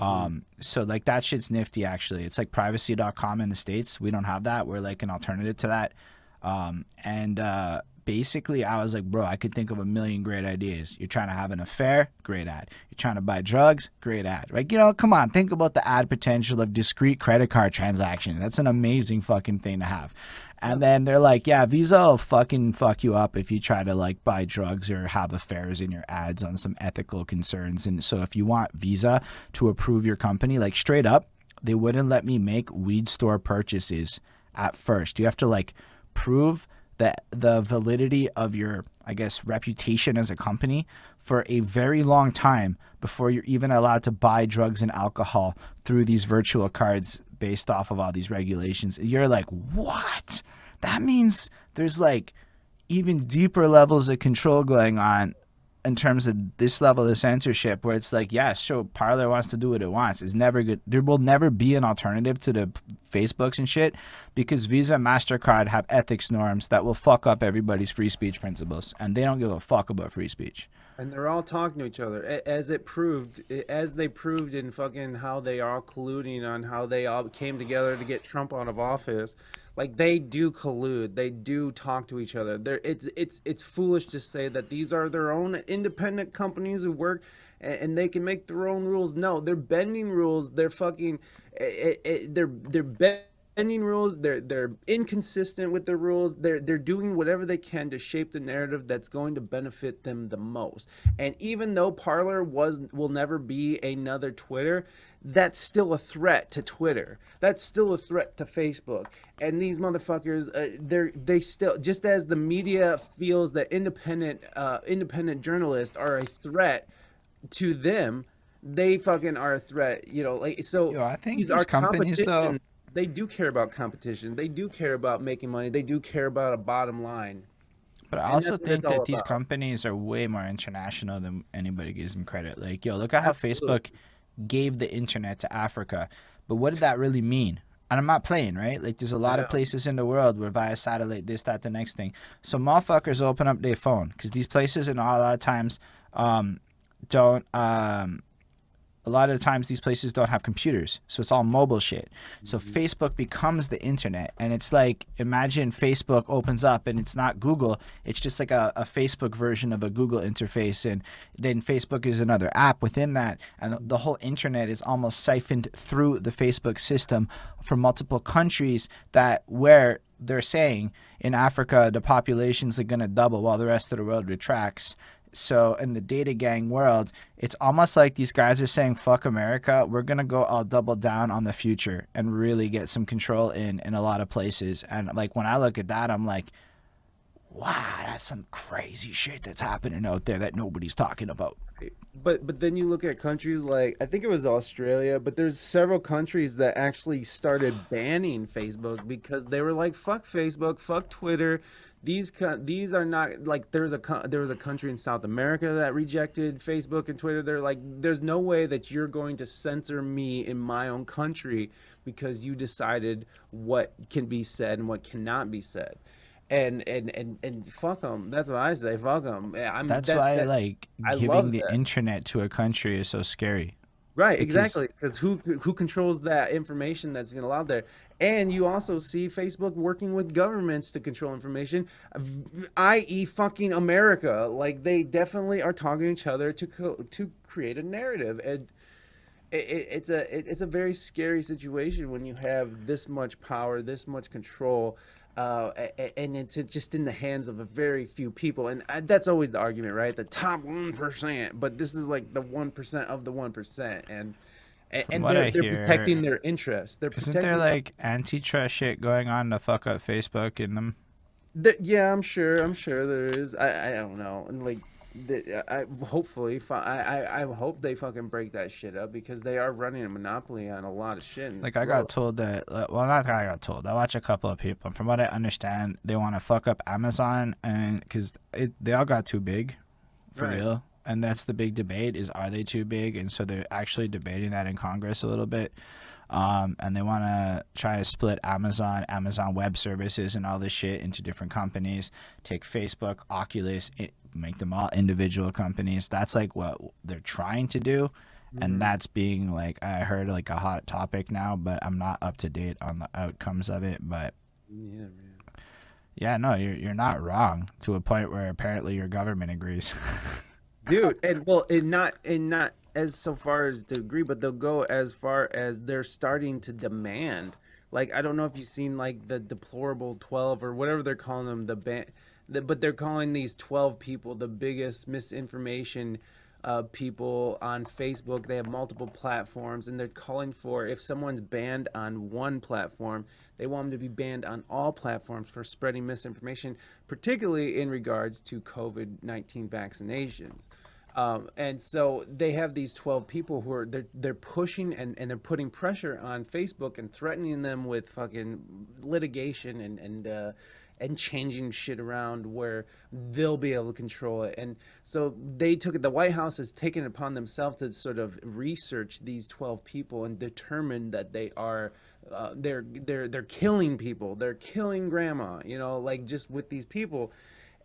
Um, so like that shit's nifty actually. It's like privacy.com in the States. We don't have that. We're like an alternative to that. Um, and uh, basically, I was like, bro, I could think of a million great ideas. You're trying to have an affair, great ad. You're trying to buy drugs, great ad. Like, you know, come on, think about the ad potential of discrete credit card transactions. That's an amazing fucking thing to have. And then they're like, yeah, Visa will fucking fuck you up if you try to like buy drugs or have affairs in your ads on some ethical concerns. And so if you want Visa to approve your company, like straight up, they wouldn't let me make weed store purchases at first. You have to like prove that the validity of your, I guess, reputation as a company for a very long time before you're even allowed to buy drugs and alcohol through these virtual cards based off of all these regulations. You're like, what? That means there's like even deeper levels of control going on in terms of this level of censorship where it's like, yeah, sure, Parler wants to do what it wants. It's never good. There will never be an alternative to the Facebooks and shit because Visa and MasterCard have ethics norms that will fuck up everybody's free speech principles and they don't give a fuck about free speech. And they're all talking to each other, as it proved, as they proved in fucking how they are all colluding on how they all came together to get Trump out of office. Like they do collude, they do talk to each other. They're, it's it's it's foolish to say that these are their own independent companies who work a- and they can make their own rules. No, they're bending rules. They're fucking, eh, eh, they're they're bending bending rules they're they're inconsistent with the rules they're they're doing whatever they can to shape the narrative that's going to benefit them the most and even though parler was will never be another twitter that's still a threat to twitter that's still a threat to facebook and these motherfuckers uh, they're they still just as the media feels that independent uh, independent journalists are a threat to them they fucking are a threat. You know, like so. Yo, I think these these are companies though. They do care about competition. They do care about making money. They do care about a bottom line. But I also think that these about. companies are way more international than anybody gives them credit. Like, yo, look at how Absolutely. Facebook gave the internet to Africa. But what did that really mean? And I'm not playing, right? Like, there's a lot Yeah. of places in the world where via satellite, this, that, the next thing. So motherfuckers open up their phone because these places, and a lot of times, um, don't. Um, a lot of the times these places don't have computers so it's all mobile shit so Mm-hmm. facebook becomes the internet and it's like imagine facebook opens up and it's not google it's just like a, a facebook version of a google interface and then facebook is another app within that and the, the whole internet is almost siphoned through the facebook system from multiple countries that where they're saying in africa the populations are going to double while the rest of the world retracts so in the data gang world, it's almost like these guys are saying, "Fuck America, we're gonna go all double down on the future and really get some control in in a lot of places." And like when I look at that, I'm like, "Wow, that's some crazy shit that's happening out there that nobody's talking about." But but then you look at countries like I think it was Australia, but there's several countries that actually started banning Facebook because they were like fuck Facebook, fuck Twitter. These these are not like there's a there was a country in South America that rejected Facebook and Twitter. They're like there's no way that you're going to censor me in my own country because you decided what can be said and what cannot be said. And and and and fuck them. That's what I say. Fuck them. I'm, That's that- why that- like I giving the that. internet to a country is so scary. Right, because- exactly. Because who who controls that information that's going to allow there? And you also see Facebook working with governments to control information, i.e., fucking America. Like they definitely are targeting each other to co- to create a narrative, and it, it, it's a it, it's a very scary situation when you have this much power, this much control. Uh, and it's just in the hands of a very few people, and uh, that's always the argument, right? The top one percent, but this is like the one percent of the one percent, and and, and they're, they're hear- protecting their interests. They're Isn't there like antitrust shit going on to fuck up Facebook in them? The, yeah, I'm sure. I'm sure there is. I, I don't know. And like, the, I hopefully, I, I I hope they fucking break that shit up because they are running a monopoly on a lot of shit. Like I got told that. uh, Well, not that I got told. I watch a couple of people. and From what I understand, they want to fuck up Amazon, and because they all got too big, for Right. real. And that's the big debate: is are they too big? And so they're actually debating that in Congress a little bit. Um, and they want to try to split Amazon, Amazon Web Services, and all this shit into different companies. Take Facebook, Oculus, i make them all individual companies. That's like what they're trying to do and that's being like I heard like a hot topic now, but I'm not up to date on the outcomes of it. But Yeah, man. yeah, no, you're you're not wrong to a point where apparently your government agrees. (laughs) dude and well and not and not as so far as to agree but they'll go as far as they're starting to demand. Like i don't know if you've seen like the deplorable 12 or whatever they're calling them the ban the, but they're calling these 12 people the biggest misinformation uh, people on facebook. They have multiple platforms and they're calling for if someone's banned on one platform they want them to be banned on all platforms for spreading misinformation particularly in regards to covid-19 vaccinations um, and so they have these 12 people who are they're, they're pushing and, and they're putting pressure on Facebook and threatening them with fucking litigation and and uh, and changing shit around where they'll be able to control it. And so they took it. The White House has taken it upon themselves to sort of research these 12 people and determine that they are uh, they're they're they're killing people. They're killing grandma. You know, like just with these people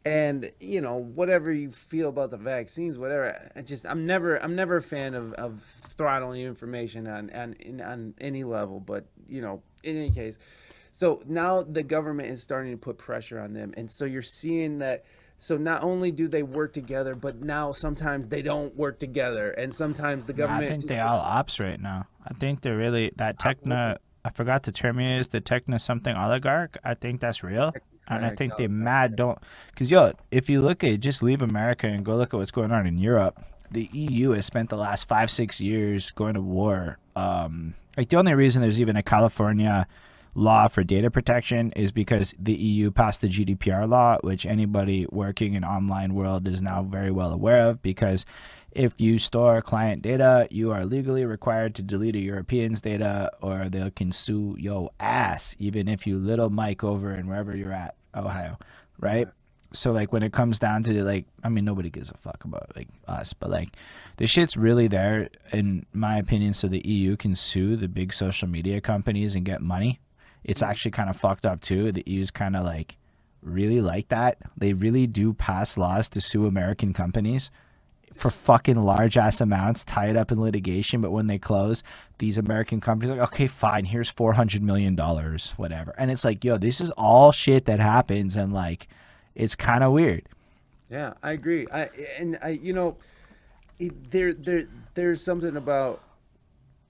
and you know whatever you feel about the vaccines whatever i just i'm never i'm never a fan of, of throttling information on, on in- on any level but you know in any case so now the government is starting to put pressure on them and so you're seeing that so not only do they work together but now sometimes they don't work together and sometimes the government I think they all ops right now. I think they're really that techno. I forgot the term used. The techno something oligarch. I think that's real. And I think they're mad don't because yo, if you look at just leave America and go look at what's going on in Europe, the EU has spent the last five six years going to war. Um, like the only reason there's even a California law for data protection is because the EU passed the GDPR law, which anybody working in online world is now very well aware of because if you store client data, you are legally required to delete a European's data or they can sue yo ass, even if you little Mike over in wherever you're at, Ohio, right? So like when it comes down to like, I mean, nobody gives a fuck about like us, but like the shit's really there in my opinion, so the EU can sue the big social media companies and get money. It's mm-hmm. actually kind of fucked up too. The EU's kind of like really like that. They really do pass laws to sue American companies for fucking large ass amounts, tie it up in litigation. But when they close, these American companies like, okay, fine, here's four hundred million dollars, whatever. And it's like, yo, this is all shit that happens, and like, it's kind of weird. Yeah, I agree. I and I, you know, there there there's something about,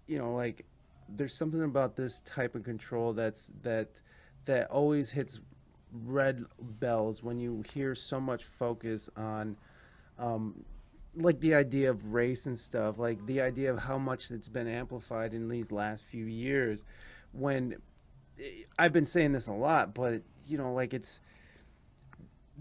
you know, like there's something about this type of control that's that that always hits red bells when you hear so much focus on um, like the idea of race and stuff, like the idea of how much it's been amplified in these last few years. When eh, I've been saying this a lot, but you know, like it's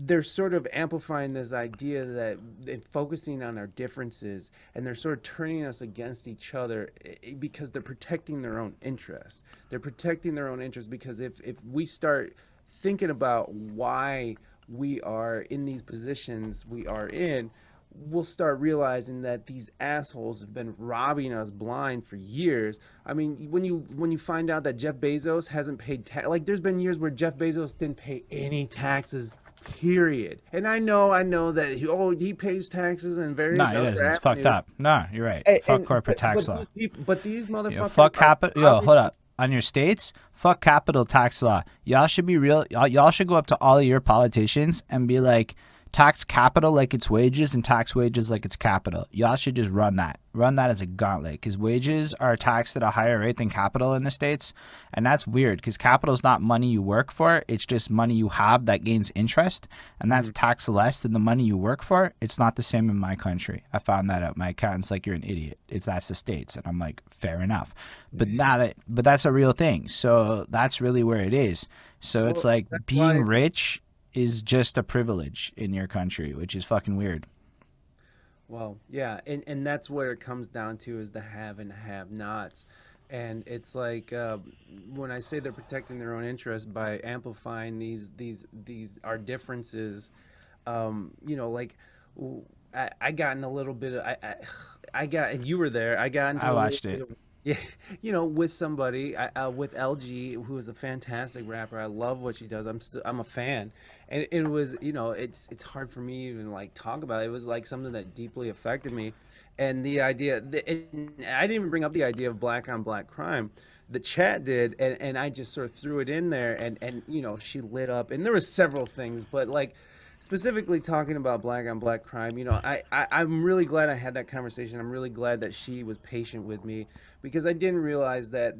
they're sort of amplifying this idea that and focusing on our differences and they're sort of turning us against each other eh, eh, because they're protecting their own interests they're protecting their own interests because if if we start thinking about why we are in these positions we are in we'll start realizing that these assholes have been robbing us blind for years. I mean, when you when you find out that Jeff Bezos hasn't paid tax, like there's been years where Jeff Bezos didn't pay any taxes. Period. And I know, I know that he, oh he pays taxes and various. Nah, it is. It's fucked up. Nah, you're right. And, fuck and, corporate but, tax but law. These but these motherfuckers. Yo, fuck capital. Yo, hold up. On your states, fuck capital tax law. Y'all should be real. Y'all, y'all should go up to all of your politicians and be like, tax capital like it's wages and tax wages like it's capital. Y'all should just run that. Run that as a gauntlet because wages are taxed at a higher rate than capital in the states, and that's weird because capital is not money you work for. It's just money you have that gains interest, and that's mm. taxed less than the money you work for. It's not the same in my country. I found that out. My accountant's like, "You're an idiot." It's that's the states, and I'm like, "Fair enough," but mm. now that but that's a real thing. So that's really where it is. So it's like being why- rich is just a privilege in your country, which is fucking weird. Well, yeah, and and that's where it comes down to is the have and have nots, and it's like uh, when I say they're protecting their own interests by amplifying these these these our differences, um, you know, like w- I, I got in a little bit of I I, I got and you were there. I got into I watched it. of- yeah, (laughs) you know, with somebody, uh, with LG, who is a fantastic rapper. I love what she does. I'm still, I'm a fan, and it was, you know, it's it's hard for me even like talk about it. It was like something that deeply affected me, and the idea, the, I didn't even bring up the idea of black on black crime. The chat did, and, and I just sort of threw it in there, and and you know, she lit up, and there was several things, but like specifically talking about black on black crime you know I, I i'm really glad i had that conversation i'm really glad that she was patient with me because i didn't realize that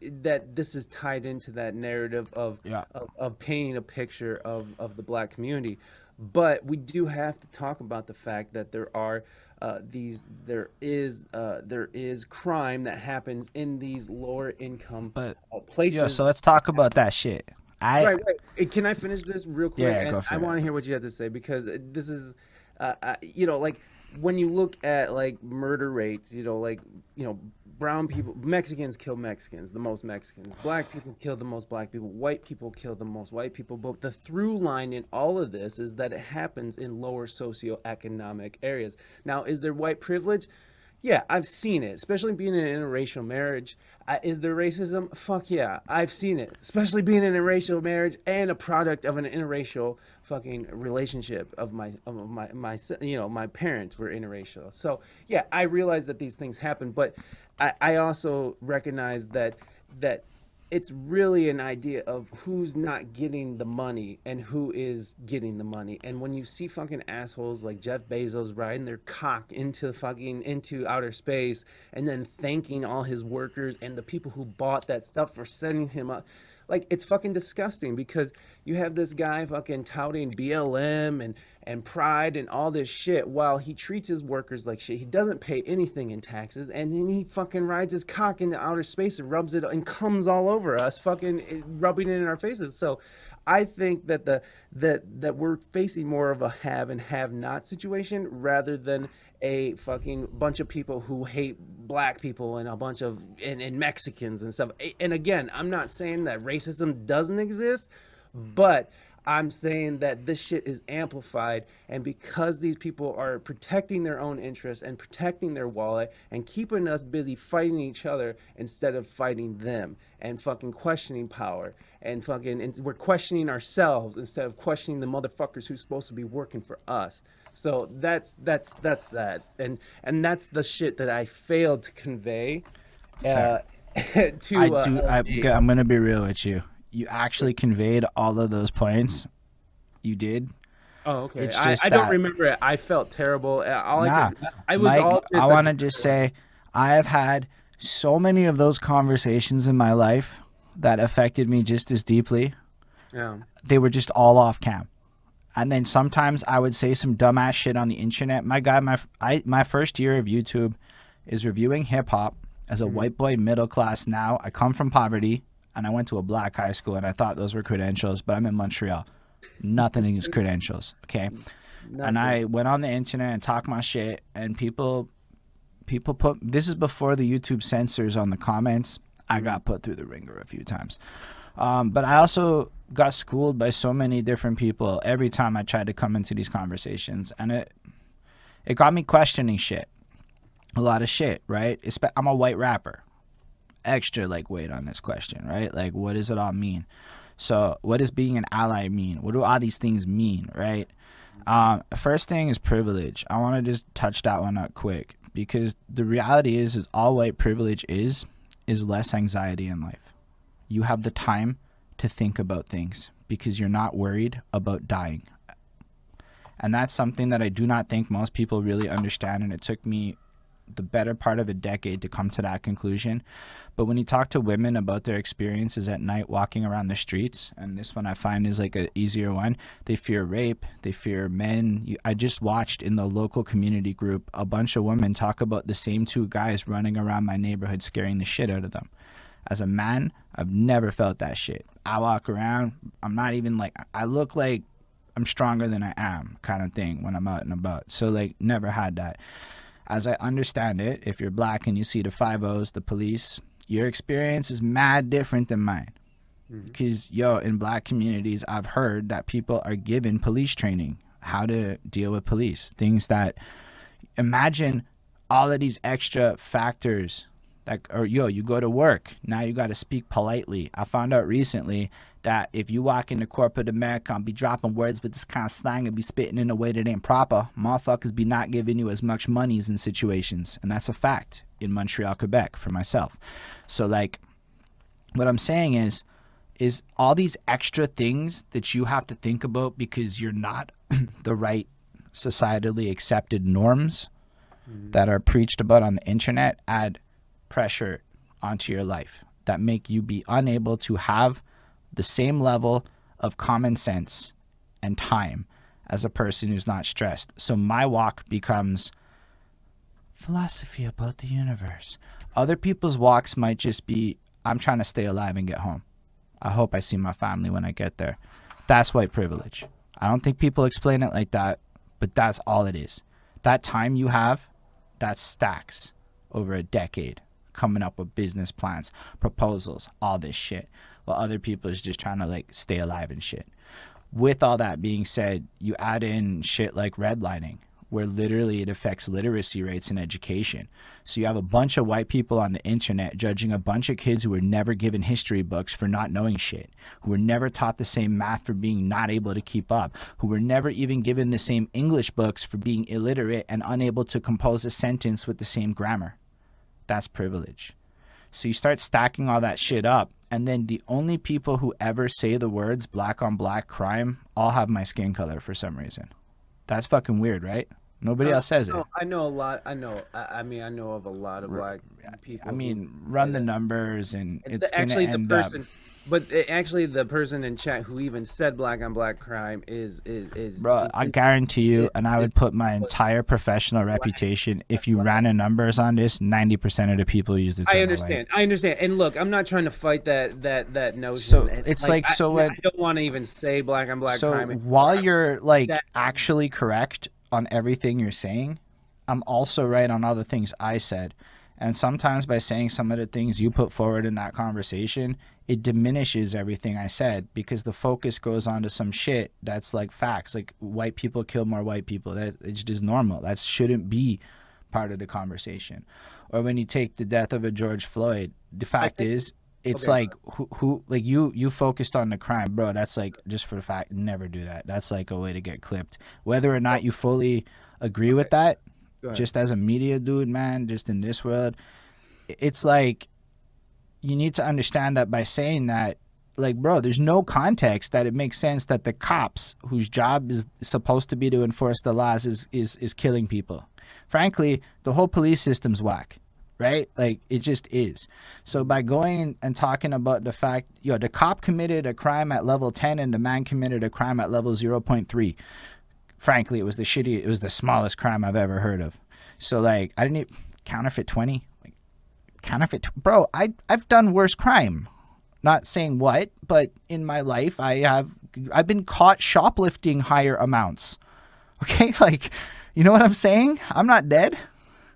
that this is tied into that narrative of, Yeah. of of painting a picture of of the black community but we do have to talk about the fact that there are uh, these there is uh, there is crime that happens in these lower income But uh, places Yo, so let's talk about that shit. I right, right. Can I finish this real quick? Yeah, And go for I want to hear what you have to say because this is, uh, uh, you know, like when you look at like murder rates, you know, like you know, brown people, Mexicans kill Mexicans, the most Mexicans. Black people kill the most black people. White people kill the most white people. But the through line in all of this is that it happens in lower socioeconomic areas. Now, is there white privilege? Yeah, I've seen it, especially being in an interracial marriage. Uh, is there racism? Fuck yeah, I've seen it, especially being in an interracial marriage and a product of an interracial fucking relationship of my of my my you know my parents were interracial. So yeah, I realize that these things happen, but I, I also recognize that that it's really an idea of who's not getting the money and who is getting the money. And when you see fucking assholes like Jeff Bezos riding their cock into fucking into outer space and then thanking all his workers and the people who bought that stuff for setting him up, like it's fucking disgusting because you have this guy fucking touting BLM and and pride and all this shit while he treats his workers like shit. He doesn't pay anything in taxes and then he fucking rides his cock into outer space and rubs it and comes all over us, fucking eh, rubbing it in our faces. So I think that the that that we're facing more of a have and have not situation rather than a fucking bunch of people who hate black people and a bunch of and, and Mexicans and stuff. And again, I'm not saying that racism doesn't exist, but I'm saying that this shit is amplified, and because these people are protecting their own interests and protecting their wallet and keeping us busy fighting each other instead of fighting them and fucking questioning power and fucking and we're questioning ourselves instead of questioning the motherfuckers who's supposed to be working for us. So that's that's that's that, and and that's the shit that I failed to convey. Uh, (laughs) to I uh, do. I, I'm gonna be real with you. You actually conveyed all of those points. You did. Oh, okay. It's I, just I don't remember it. I felt terrible. Uh, All Nah, I, could, I was Mike, all. I want to just say, I have had so many of those conversations in my life that affected me just as deeply. Yeah. They were just all off cam. And then sometimes I would say some dumbass shit on the internet. My guy, my I, my first year of YouTube is reviewing hip hop as a white boy, middle class. Now I come from poverty, and I went to a black high school, and I thought those were credentials, but I'm in Montreal. Nothing against credentials, okay? And I went on the internet and talked my shit, and people, people put this is before the YouTube censors on the comments. I got put through the ringer a few times, um, but I also got schooled by so many different people every time I tried to come into these conversations, and it it got me questioning shit, a lot of shit, right? I'm a white rapper, extra like weight on this question, right? Like, what does it all mean? So, what does being an ally mean? What do all these things mean, right? Um, first thing is privilege. I want to just touch that one up quick because the reality is, is all white privilege is is less anxiety in life. You have the time to think about things because you're not worried about dying. And that's something that I do not think most people really understand. And it took me the better part of a decade to come to that conclusion. But when you talk to women about their experiences at night walking around the streets, and this one I find is like an easier one, they fear rape, they fear men. I just watched in the local community group a bunch of women talk about the same two guys running around my neighborhood scaring the shit out of them. As a man, I've never felt that shit. I walk around, I'm not even like, I look like I'm stronger than I am kind of thing when I'm out and about. So, like, never had that. As I understand it, if you're black and you see the five O's, the police, your experience is mad different than mine. Mm-hmm. Because, yo, in black communities, I've heard that people are given police training, how to deal with police, things that imagine all of these extra factors like or yo you go to work now you got to speak politely. I found out recently that if you walk into corporate america and be dropping words with this kind of slang and be spitting in a way that ain't proper motherfuckers be not giving you as much monies in situations. And that's a fact in montreal quebec for myself so like what i'm saying is is all these extra things that you have to think about because you're not (clears throat) the right societally accepted norms mm-hmm. that are preached about on the internet add pressure onto your life that make you be unable to have the same level of common sense and time as a person who's not stressed. So my walk becomes philosophy about the universe. Other people's walks might just be I'm trying to stay alive and get home. I hope I see my family when I get there. That's white privilege. I don't think people explain it like that, but that's all it is. That time you have, that stacks over a decade coming up with business plans, proposals, all this shit. While other people is just trying to like stay alive and shit. With all that being said, you add in shit like redlining, where literally it affects literacy rates in education. So you have a bunch of white people on the internet judging a bunch of kids who were never given history books for not knowing shit, who were never taught the same math for being not able to keep up, who were never even given the same English books for being illiterate and unable to compose a sentence with the same grammar. That's privilege. So you start stacking all that shit up, and then the only people who ever say the words black on black crime all have my skin color for some reason. That's fucking weird, right? Nobody else says it. Oh, I know a lot. I know. I, I mean, I know of a lot of black people. I mean, run the numbers, and And it's the- gonna actually the end person up. But it, actually, the person in chat who even said black on black crime is is is. Bro, I (laughs) guarantee you, and I would put my (laughs) entire professional reputation. If you ran the numbers on this, ninety percent of the people use the term I understand. I understand. And look, I'm not trying to fight that that that notion. So, And, it's like, I, so I, when- I don't want to even say black on black so crime. while you're like that- actually correct on everything you're saying, I'm also right on all the things I said. And sometimes by saying some of the things you put forward in that conversation, it diminishes everything I said because the focus goes on to some shit that's like facts. Like white people kill more white people. That it's just normal. That shouldn't be part of the conversation. Or when you take the death of a George Floyd, the fact think- is it's okay. like who, who like you you focused on the crime bro that's like just for the fact never do that that's like a way to get clipped whether or not you fully agree with that just as a media dude man just in this world it's like you need to understand that by saying that like bro there's no context that it makes sense that the cops whose job is supposed to be to enforce the laws is is is killing people. Frankly the whole police system's whack right? Like it just is. So by going and talking about the fact yo the cop committed a crime at level 10 and the man committed a crime at level 0.3 frankly it was the shitty it was the smallest crime i've ever heard of. So like i didn't even counterfeit 20 like counterfeit bro i i've done worse crime. Not saying what but in my life i have i've been caught shoplifting higher amounts. (laughs) Okay like you know what i'm saying? I'm not dead.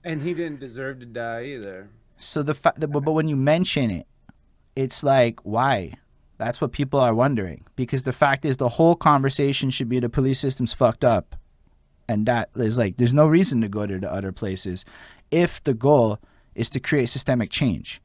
And he didn't deserve to die either. so the fact that, but but when you mention it, it's like why? That's what people are wondering. Because the fact is the whole conversation should be the police system's fucked up, and that is like there's no reason to go to the other places, if the goal is to create systemic change.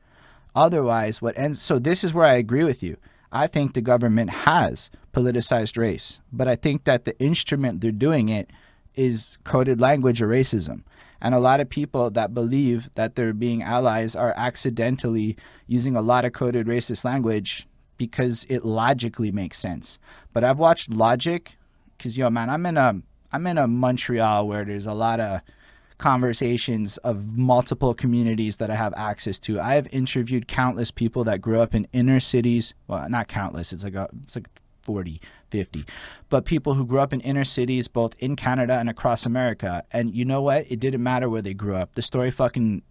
Otherwise, what ends? So this is where I agree with you. I think the government has politicized race, but I think that the instrument they're doing it is coded language or racism. And a lot of people that believe that they're being allies are accidentally using a lot of coded racist language because it logically makes sense. But I've watched Logic because yo man, I'm in a I'm in a Montreal where there's a lot of conversations of multiple communities that I have access to. I have interviewed countless people that grew up in inner cities. Well, not countless. It's like a, it's like 40, 50. But people who grew up in inner cities both in Canada and across America. And you know what? It didn't matter where they grew up. The story fucking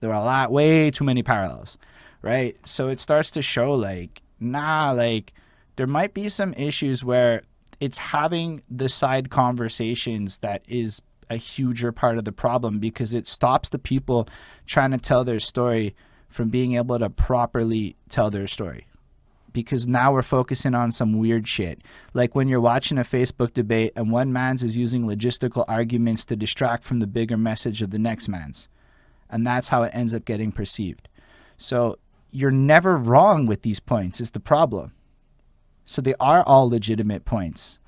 there are a lot way too many parallels. Right? So it starts to show like nah, like there might be some issues where it's having the side conversations that is a huger part of the problem because it stops the people trying to tell their story from being able to properly tell their story. Because now we're focusing on some weird shit. Like when you're watching a Facebook debate and one man's is using logistical arguments to distract from the bigger message of the next man's. And that's how it ends up getting perceived. So you're never wrong with these points, is the problem. So they are all legitimate points.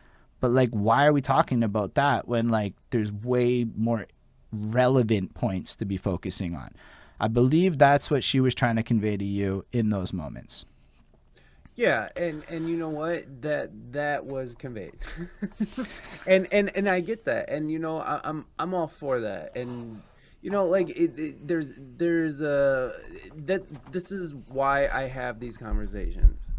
But like why are we talking about that when like there's way more relevant points to be focusing on? I believe that's what she was trying to convey to you in those moments. Yeah, and and you know what? That that was conveyed, (laughs) and and and I get that, and you know I, I'm I'm all for that, and you know like it, it, there's there's a that this is why I have these conversations,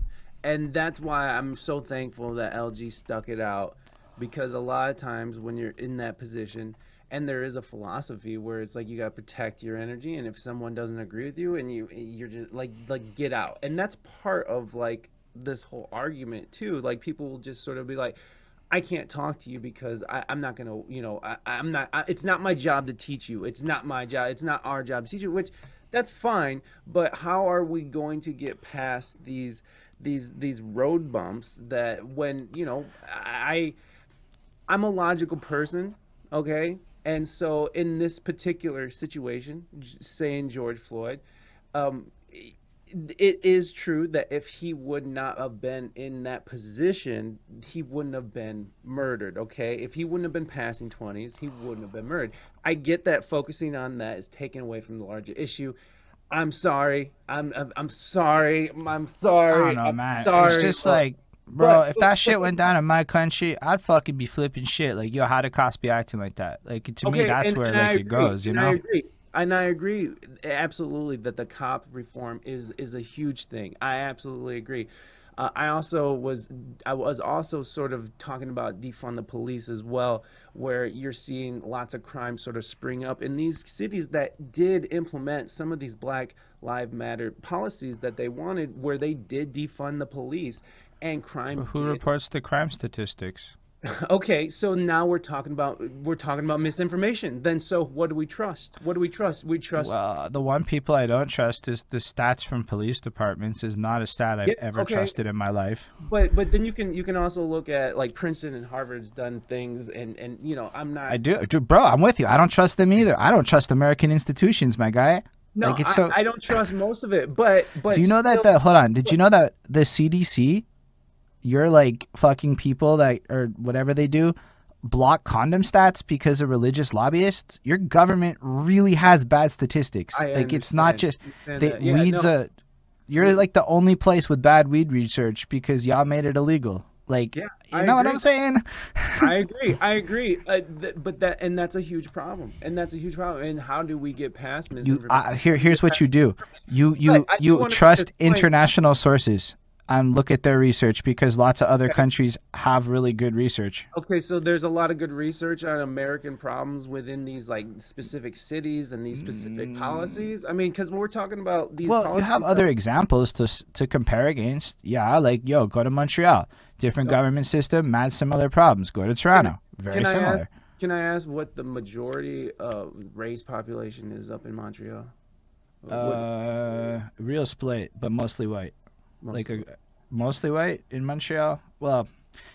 and that's why I'm so thankful that LG stuck it out, because a lot of times when you're in that position. And there is a philosophy where it's like you gotta protect your energy, and if someone doesn't agree with you, and you you're just like like get out, and that's part of like this whole argument too. Like people will just sort of be like, I can't talk to you because I, I'm not gonna, you know, I, I'm not. I, it's not my job to teach you. It's not my job. It's not our job to teach you. Which that's fine. But how are we going to get past these these these road bumps that when you know I I'm a logical person, okay? And so in this particular situation, saying George Floyd, um, it is true that if he would not have been in that position, he wouldn't have been murdered, okay? If he wouldn't have been passing 20s, he wouldn't have been murdered. I get that focusing on that is taken away from the larger issue. I'm sorry. I'm I'm, I'm sorry. I'm sorry. I don't know, I'm man. Sorry. It's just like, bro, if that shit went down in my country, I'd fucking be flipping shit. Like, yo, how the cops be acting like that? Like, to me, that's and- where and like it goes, you and I agree. and I agree absolutely that the cop reform is is a huge thing. I absolutely agree. Uh, I also was I was also sort of talking about defund the police as well, where you're seeing lots of crime sort of spring up in these cities that did implement some of these Black Lives Matter policies that they wanted, where they did defund the police and crime. Who did- reports the crime statistics? (laughs) Okay, so now we're talking about we're talking about misinformation. Then so what do we trust? What do we trust? We trust Well, the one people I don't trust is the stats from police departments. Is not a stat I've Yeah, ever okay. trusted in my life. but but then you can you can also look at like Princeton and Harvard's done things and and you know, I'm not I do, dude, bro. I'm with you. I don't trust them either. I don't trust American institutions, my guy. no, like, it's I, so- I don't trust most of it. But but Do you know that the hold on? Did you know that the CDC, you're like fucking people that or whatever they do, block condom stats because of religious lobbyists? Your government really has bad statistics. I like it's not just understand they, that. Yeah, weeds no. a. You're like the only place with bad weed research because y'all made it illegal. Like, Yeah, you I know what. I'm saying? I (laughs) agree. I agree. Uh, th- but that and that's a huge problem. And that's a huge problem. And how do we get past You uh, here here's what you do. You you you trust international sources and look at their research because lots of other countries have really good research. Okay, so there's a lot of good research on American problems within these like specific cities and these specific policies. I mean, because we're talking about these. Mm. Well, you have other examples to to compare against. Yeah, like yo, go to Montreal, different government system, mad similar problems. Go to Toronto, very Can similar. ask, can I ask what the majority of race population is up in Montreal? What- Uh, real split, but mostly white. Like mostly? a, mostly white in Montreal. Well,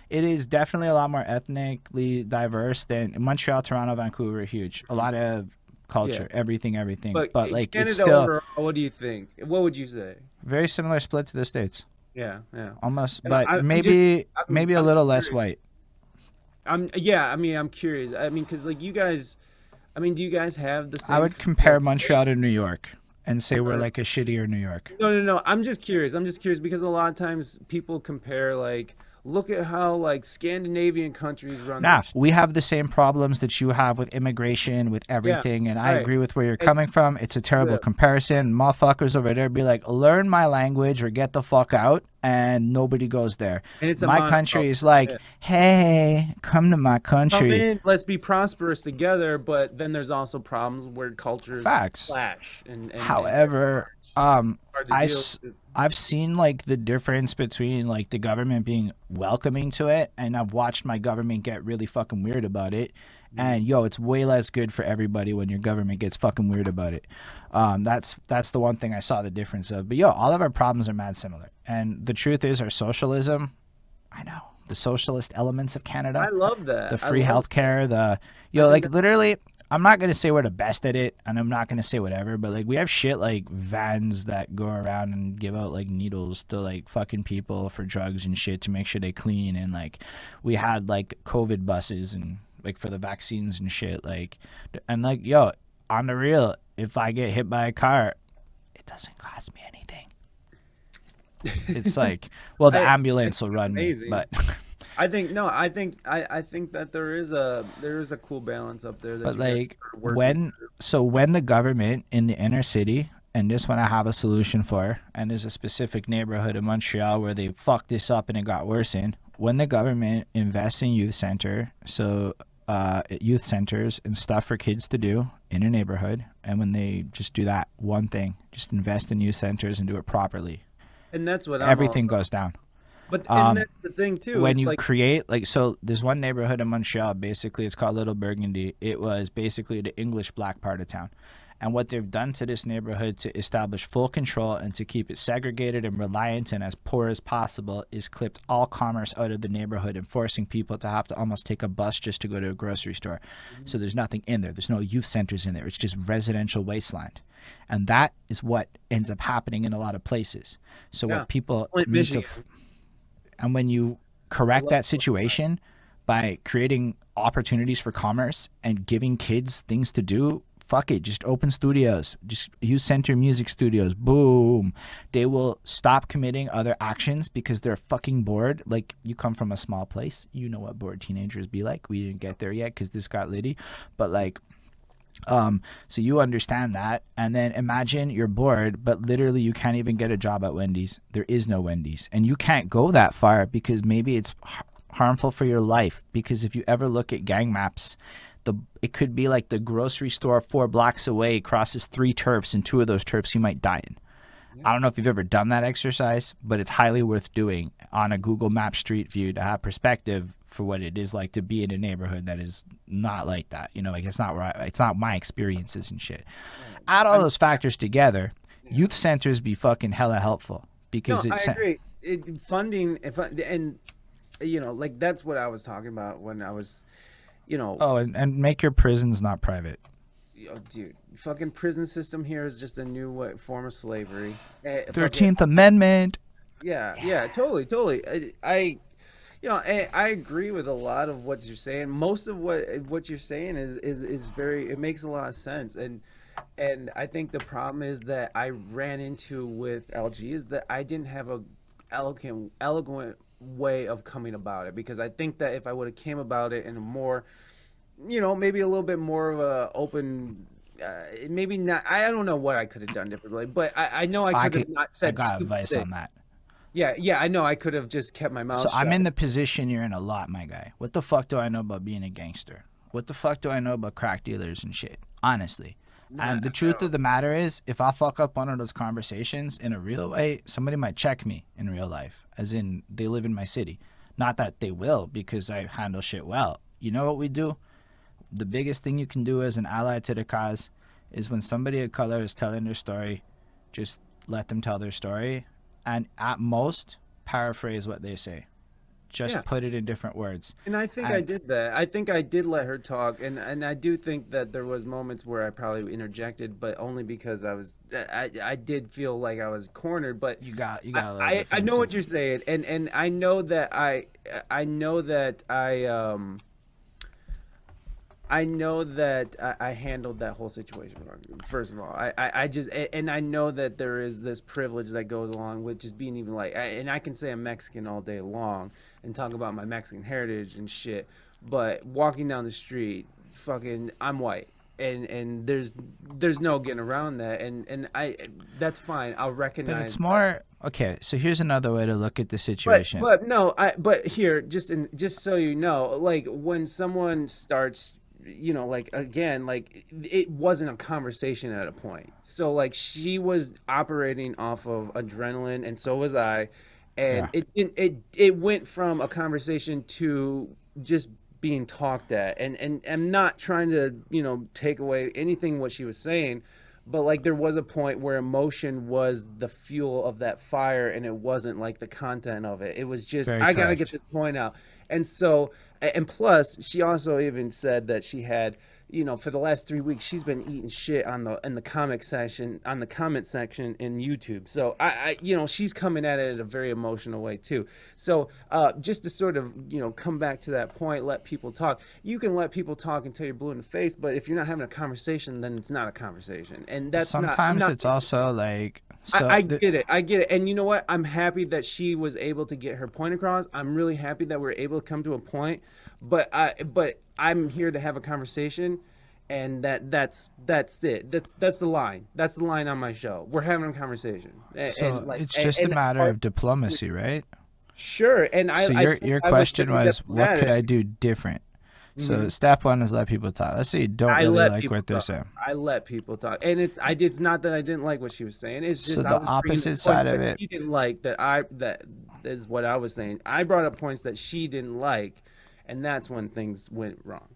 it is definitely a lot more ethnically diverse than Montreal, Toronto, Vancouver. Huge, a lot of culture, everything, everything. But, but, like Canada it's still overall, what do you think? What would you say? very similar split to the states, Yeah, yeah. almost, And but I- maybe just- maybe a I'm little less curious. white. I'm yeah. I mean, I'm curious. I mean, because like you guys, I mean, do you guys have the same? I would compare Montreal to New York and say we're like a shittier New York. No, no, no. I'm just curious. I'm just curious because a lot of times people compare like, look at how like Scandinavian countries run. Now sh- we have the same problems that you have with immigration, with everything, and I right. agree with where you're coming from. It's a terrible Yeah. comparison. Motherfuckers over there be like, learn my language or get the fuck out, and nobody goes there. And it's my country is like, yeah. hey, come to my country. in, let's be prosperous together. But then there's also problems where cultures Facts. clash. And, and However, um, I deal s- with. I've seen like the difference between like the government being welcoming to it, and I've watched my government get really fucking weird about it. And yo, it's way less good for everybody when your government gets fucking weird about it. Um, that's that's the one thing I saw the difference of. But yo, all of our problems are mad similar. And the truth is, our socialism. I know the socialist elements of Canada I love that. the free healthcare, the yo, like literally, I'm not gonna say we're the best at it, and I'm not gonna say whatever, but like we have shit like vans that go around and give out like needles to like fucking people for drugs and shit to make sure they clean, and like we had like COVID buses and like for the vaccines and shit, like, and like yo, on the real, if I get hit by a car, it doesn't cost me anything. It's like, well, the I- ambulance will run me, but. (laughs) I think no. I think I, I think that there is a there is a cool balance up there. That But like when so when the government in the inner city and this one I have a solution for and there's a specific neighborhood in Montreal where they fucked this up and it got worse in when the government invests in youth center so uh, youth centers and stuff for kids to do in a neighborhood and when they just do that one thing just invest in youth centers and do it properly and that's what everything goes down But Um, that's the thing too. when you like, create like so there's one neighborhood in montreal basically it's called little burgundy. It was basically the english black part of town. And what they've done to this neighborhood to establish full control and to keep it segregated and reliant and as poor as possible is clipped all commerce out of the neighborhood and forcing people to have to almost take a bus just to go to a grocery store. So there's nothing in there. There's no youth centers in there. It's just residential wasteland. And that is what ends up happening in a lot of places. So Yeah. what people need to Michigan. And when you correct that situation by creating opportunities for commerce and giving kids things to do, fuck it, just open studios, just use center music studios. Boom. They will stop committing other actions because they're fucking bored. Like you come from a small place, you know what bored teenagers be like. We didn't get there yet because this got litty, but like Um, so you understand that, and then imagine you're bored, but literally you can't even get a job at Wendy's. There is no Wendy's, and you can't go that far because maybe it's har- harmful for your life. Because if you ever look at gang maps, the it could be like the grocery store four blocks away crosses three turfs, and two of those turfs you might die in. I don't know if you've ever done that exercise, but it's highly worth doing on a Google Map Street View to have perspective for what it is like to be in a neighborhood that is not like that. You know, like it's not right. It's not my experiences and shit. Add all those factors together, youth centers be fucking hella helpful because no, it's I agree. It, funding and you know, like that's what I was talking about when I was, you know, oh, and, and make your prisons not private. oh, dude, fucking prison system here is just a new way, form of slavery. Eh, Thirteenth Amendment. Yeah, yeah, totally, totally. I, I you know, I, I agree with a lot of what you're saying. Most of what what you're saying is is is very. It makes a lot of sense, and and I think the problem is that I ran into with LG is that I didn't have a eloquent eloquent way of coming about it because I think that if I would have came about it in a more, you know, maybe a little bit more of a open. Uh, maybe not. I don't know what I could have done differently, but I, I know I could have not I got advice things. on that. Yeah, yeah, I know. I could have just kept my mouth. So I'm in the position you're in a lot, my guy. What the fuck do I know about being a gangster? What the fuck do I know about crack dealers and shit? Honestly. And the truth of the matter is, if I fuck up one of those conversations in a real way, somebody might check me in real life, as in they live in my city. Not that they will, because I handle shit well. You know what we do? The biggest thing you can do as an ally to the cause is when somebody of color is telling their story, just let them tell their story, and at most, paraphrase what they say. Just Yeah. put it in different words. And I think I, I- did that. I think I did let her talk, and and I do think that there was moments where I probably interjected, but only because I was I I did feel like I was cornered. But You got you got a I, I know what you're saying, and and I know that I I know that I um I know that I, I handled that whole situation wrong. First of all, I, I, I just and I know that there is this privilege that goes along with just being even like, and I can say I'm Mexican all day long and talk about my Mexican heritage and shit, but walking down the street, fucking, I'm white. And, and there's there's no getting around that and and I that's fine I'll recognize But it's more okay. So here's another way to look at the but, situation. but no, I but here just in just so you know, like when someone starts, you know, like again, like it wasn't a conversation at a point. So like she was operating off of adrenaline, and so was I, and Yeah. it, it it it went from a conversation to just being talked at, and and I'm not trying to you know take away anything what she was saying. But like there was a point where emotion was the fuel of that fire, and it wasn't like the content of it. It was just Very I gotta get this point out. And so, and plus, she also even said that she had, you know, for the last three weeks, she's been eating shit on the in the comic section, on the comment section in YouTube. So I, I you know, she's coming at it in a very emotional way too. So uh, just to sort of, you know, come back to that point, let people talk. You can let people talk until you're blue in the face, but if you're not having a conversation, then it's not a conversation. And that's not- Sometimes not it's also like so I, I the- get it. I get it. And you know what? I'm happy that she was able to get her point across. I'm really happy that we're able to come to a point. But I but I'm here to have a conversation and that that's that's it. That's that's the line. That's the line on my show. We're having a conversation. So and, like, it's and- just a matter of diplomacy, right? Sure. And I so your think your question was, what could. I do different? So mm-hmm. step one is let people talk. Let's say you don't I really like what they're talk. saying. I let people talk, and it's I. It's not that I didn't like what she was saying. It's just So the opposite side of that it- She didn't like that. I that is what I was saying. I brought up points that she didn't like, and that's when things went wrong.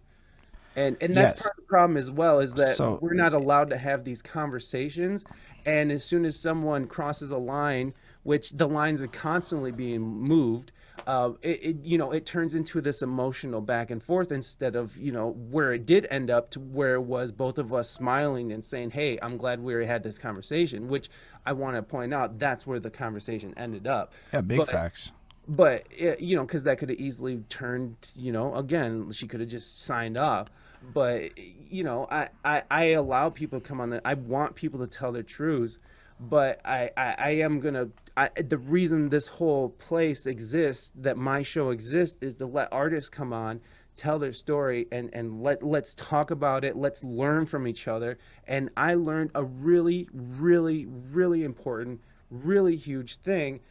And and that's Yes. part of the problem as well is that So- we're not allowed to have these conversations. And as soon as someone crosses a line, which the lines are constantly being moved, uh, it, it you know it turns into this emotional back and forth instead of you know where it did end up to where it was both of us smiling and saying, "Hey, I'm glad we had this conversation." Which I want to point out that's where the conversation ended up. Yeah, big But- facts. but it, you know because that could have easily turned you know again she could have just signed off but you know I, I i allow people to come on the i want people to tell their truths but i i, I am gonna I, the reason this whole place exists that my show exists is to let artists come on tell their story and and let let's talk about it let's learn from each other. And i learned a really really really important really huge thing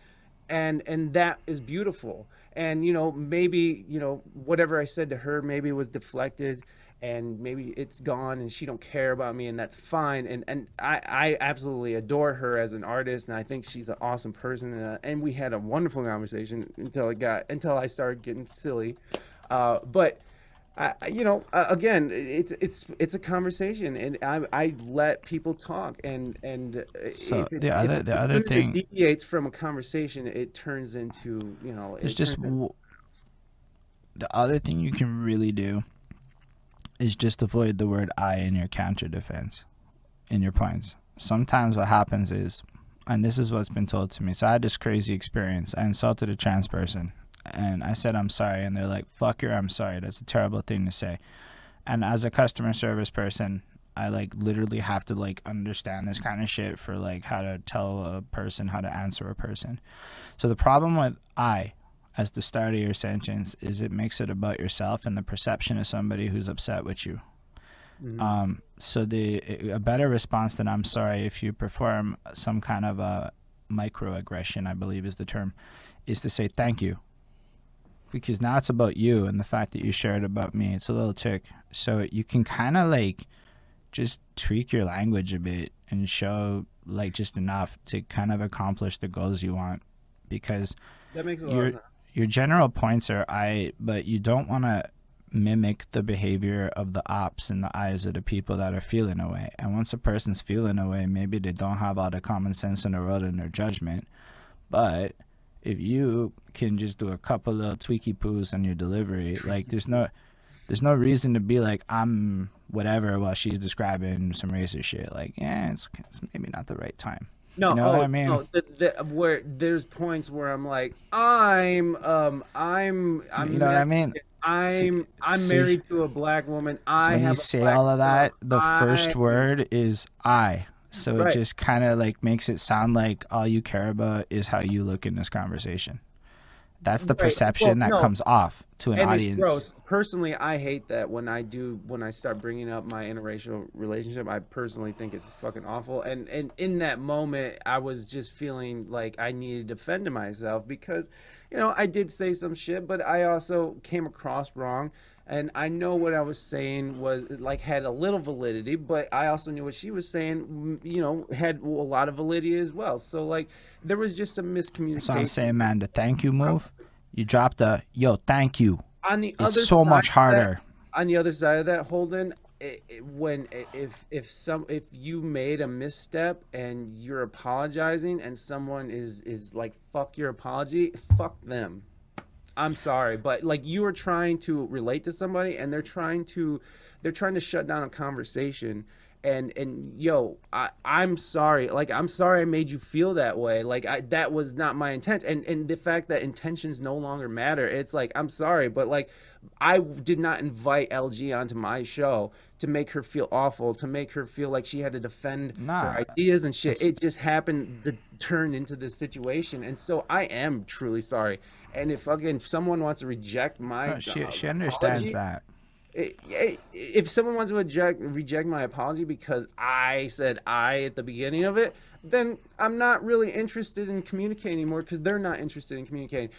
and and that is beautiful. And you know maybe you know whatever i said to her maybe was deflected and maybe it's gone and she don't care about me and that's fine and and i i absolutely adore her as an artist and i think she's an awesome person and, uh, and we had a wonderful conversation until it got until i started getting silly uh, but I, you know, uh, again, it's it's it's a conversation, and I I let people talk, and and So if it- the other it- the other thing deviates from a conversation, it turns into you know. It's it just turns in- w- the other thing you can really do is just avoid the word I in your counter defense, in your points. Sometimes what happens is, and this is what's been told to me. So I had this crazy experience. I insulted a trans person, and I said I'm sorry, and they're like, "Fuck your, I'm sorry." That's a terrible thing to say. And as a customer service person, I like literally have to like understand this kind of shit for like how to tell a person how to answer a person. So the problem with I as the start of your sentence is it makes it about yourself and the perception of somebody who's upset with you. Mhm. Um, so the a better response than I'm sorry if you perform some kind of a microaggression, I believe is the term, is to say thank you. Because now it's about you and the fact that you shared about me. It's a little trick. So you can kind of like just tweak your language a bit and show like just enough to kind of accomplish the goals you want. Because that makes a lot of sense. Your general points are I, but you don't want to mimic the behavior of the ops in the eyes of the people that are feeling away. And once a person's feeling away, maybe they don't have all the common sense in the world in their judgment. But if you can just do a couple little tweaky poos on your delivery, like there's no there's no reason to be like I'm whatever while she's describing some racist shit. Like, yeah, it's, it's maybe not the right time. No, You know oh, I mean? no, the, the, where there's points where I'm like, I'm, um, I'm, I'm, you know what I mean? I'm, See- I'm see- married to a black woman. So I when have you say all of that, the first word is I. So Right. it just kind of like makes it sound like all you care about is how you look in this conversation. That's the Right. Well, perception that no. comes off to an and audience. Gross. Personally, I hate that when I do when I start bringing up my interracial relationship. I personally think it's fucking awful. And and in that moment, I was just feeling like I needed to defend myself because, you know, I did say some shit, but I also came across wrong. And I know what I was saying was like had a little validity, but I also knew what she was saying, mm, you know, had a lot of validity as well. So like there was just some miscommunication. So I'm saying, man, the thank you move, you dropped a yo, thank you. on the other It's so much of that- harder. on the other side of that, Holden, i i when if if some if you made a misstep and you're apologizing and someone is is like fuck your apology, fuck them. I'm sorry, but like you are trying to relate to somebody and they're trying to they're trying to shut down a conversation and and yo I, i'm sorry. Like i'm sorry i made you feel that way. Like I, that was not my intent. And and the fact that intentions no longer matter it's like i'm sorry but like i did not invite lg onto my show to make her feel awful to make her feel like she had to defend Nah, her ideas and shit. It just happened to turn into this situation. And so i am truly sorry. And if fucking someone wants to reject my No, she uh, she understands apology, that. I- i- if someone wants to reject reject my apology because I said I at the beginning of it, then I'm not really interested in communicating anymore because they're not interested in communicating.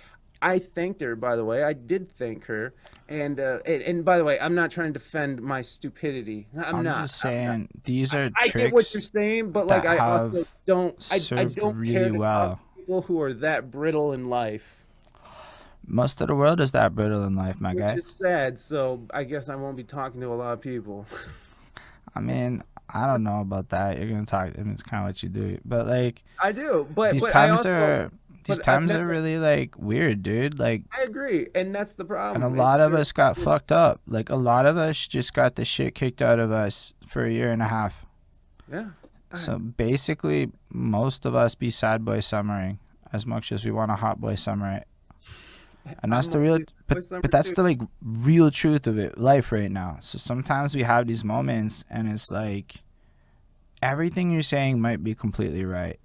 I thanked her, by the way. I did thank her, and uh, and, and by the way, I'm not trying to defend my stupidity. I'm, I'm, not. just I'm not. saying these are I tricks. get what you're saying, but like I also don't. I, I don't really care well. people who are that brittle in life. Most of the world is that brittle in life, my Which guy. It's sad, so I guess I won't be talking to a lot of people. I mean, I don't know about that. You're gonna talk. I mean, it's kind of what you do, but like I do, but these but times also, are these times are really like weird, dude. Like, I agree, and that's the problem. and a It's lot of just- us got fucked up. Like, a lot of us just got the shit kicked out of us for a year and a half. Yeah. So basically, most of us be sad boy summering as much as we want a hot boy summer. And that's I'm the real, but but that's too. the like real truth of it, life right now. So sometimes we have these moments, and it's like everything you're saying might be completely right.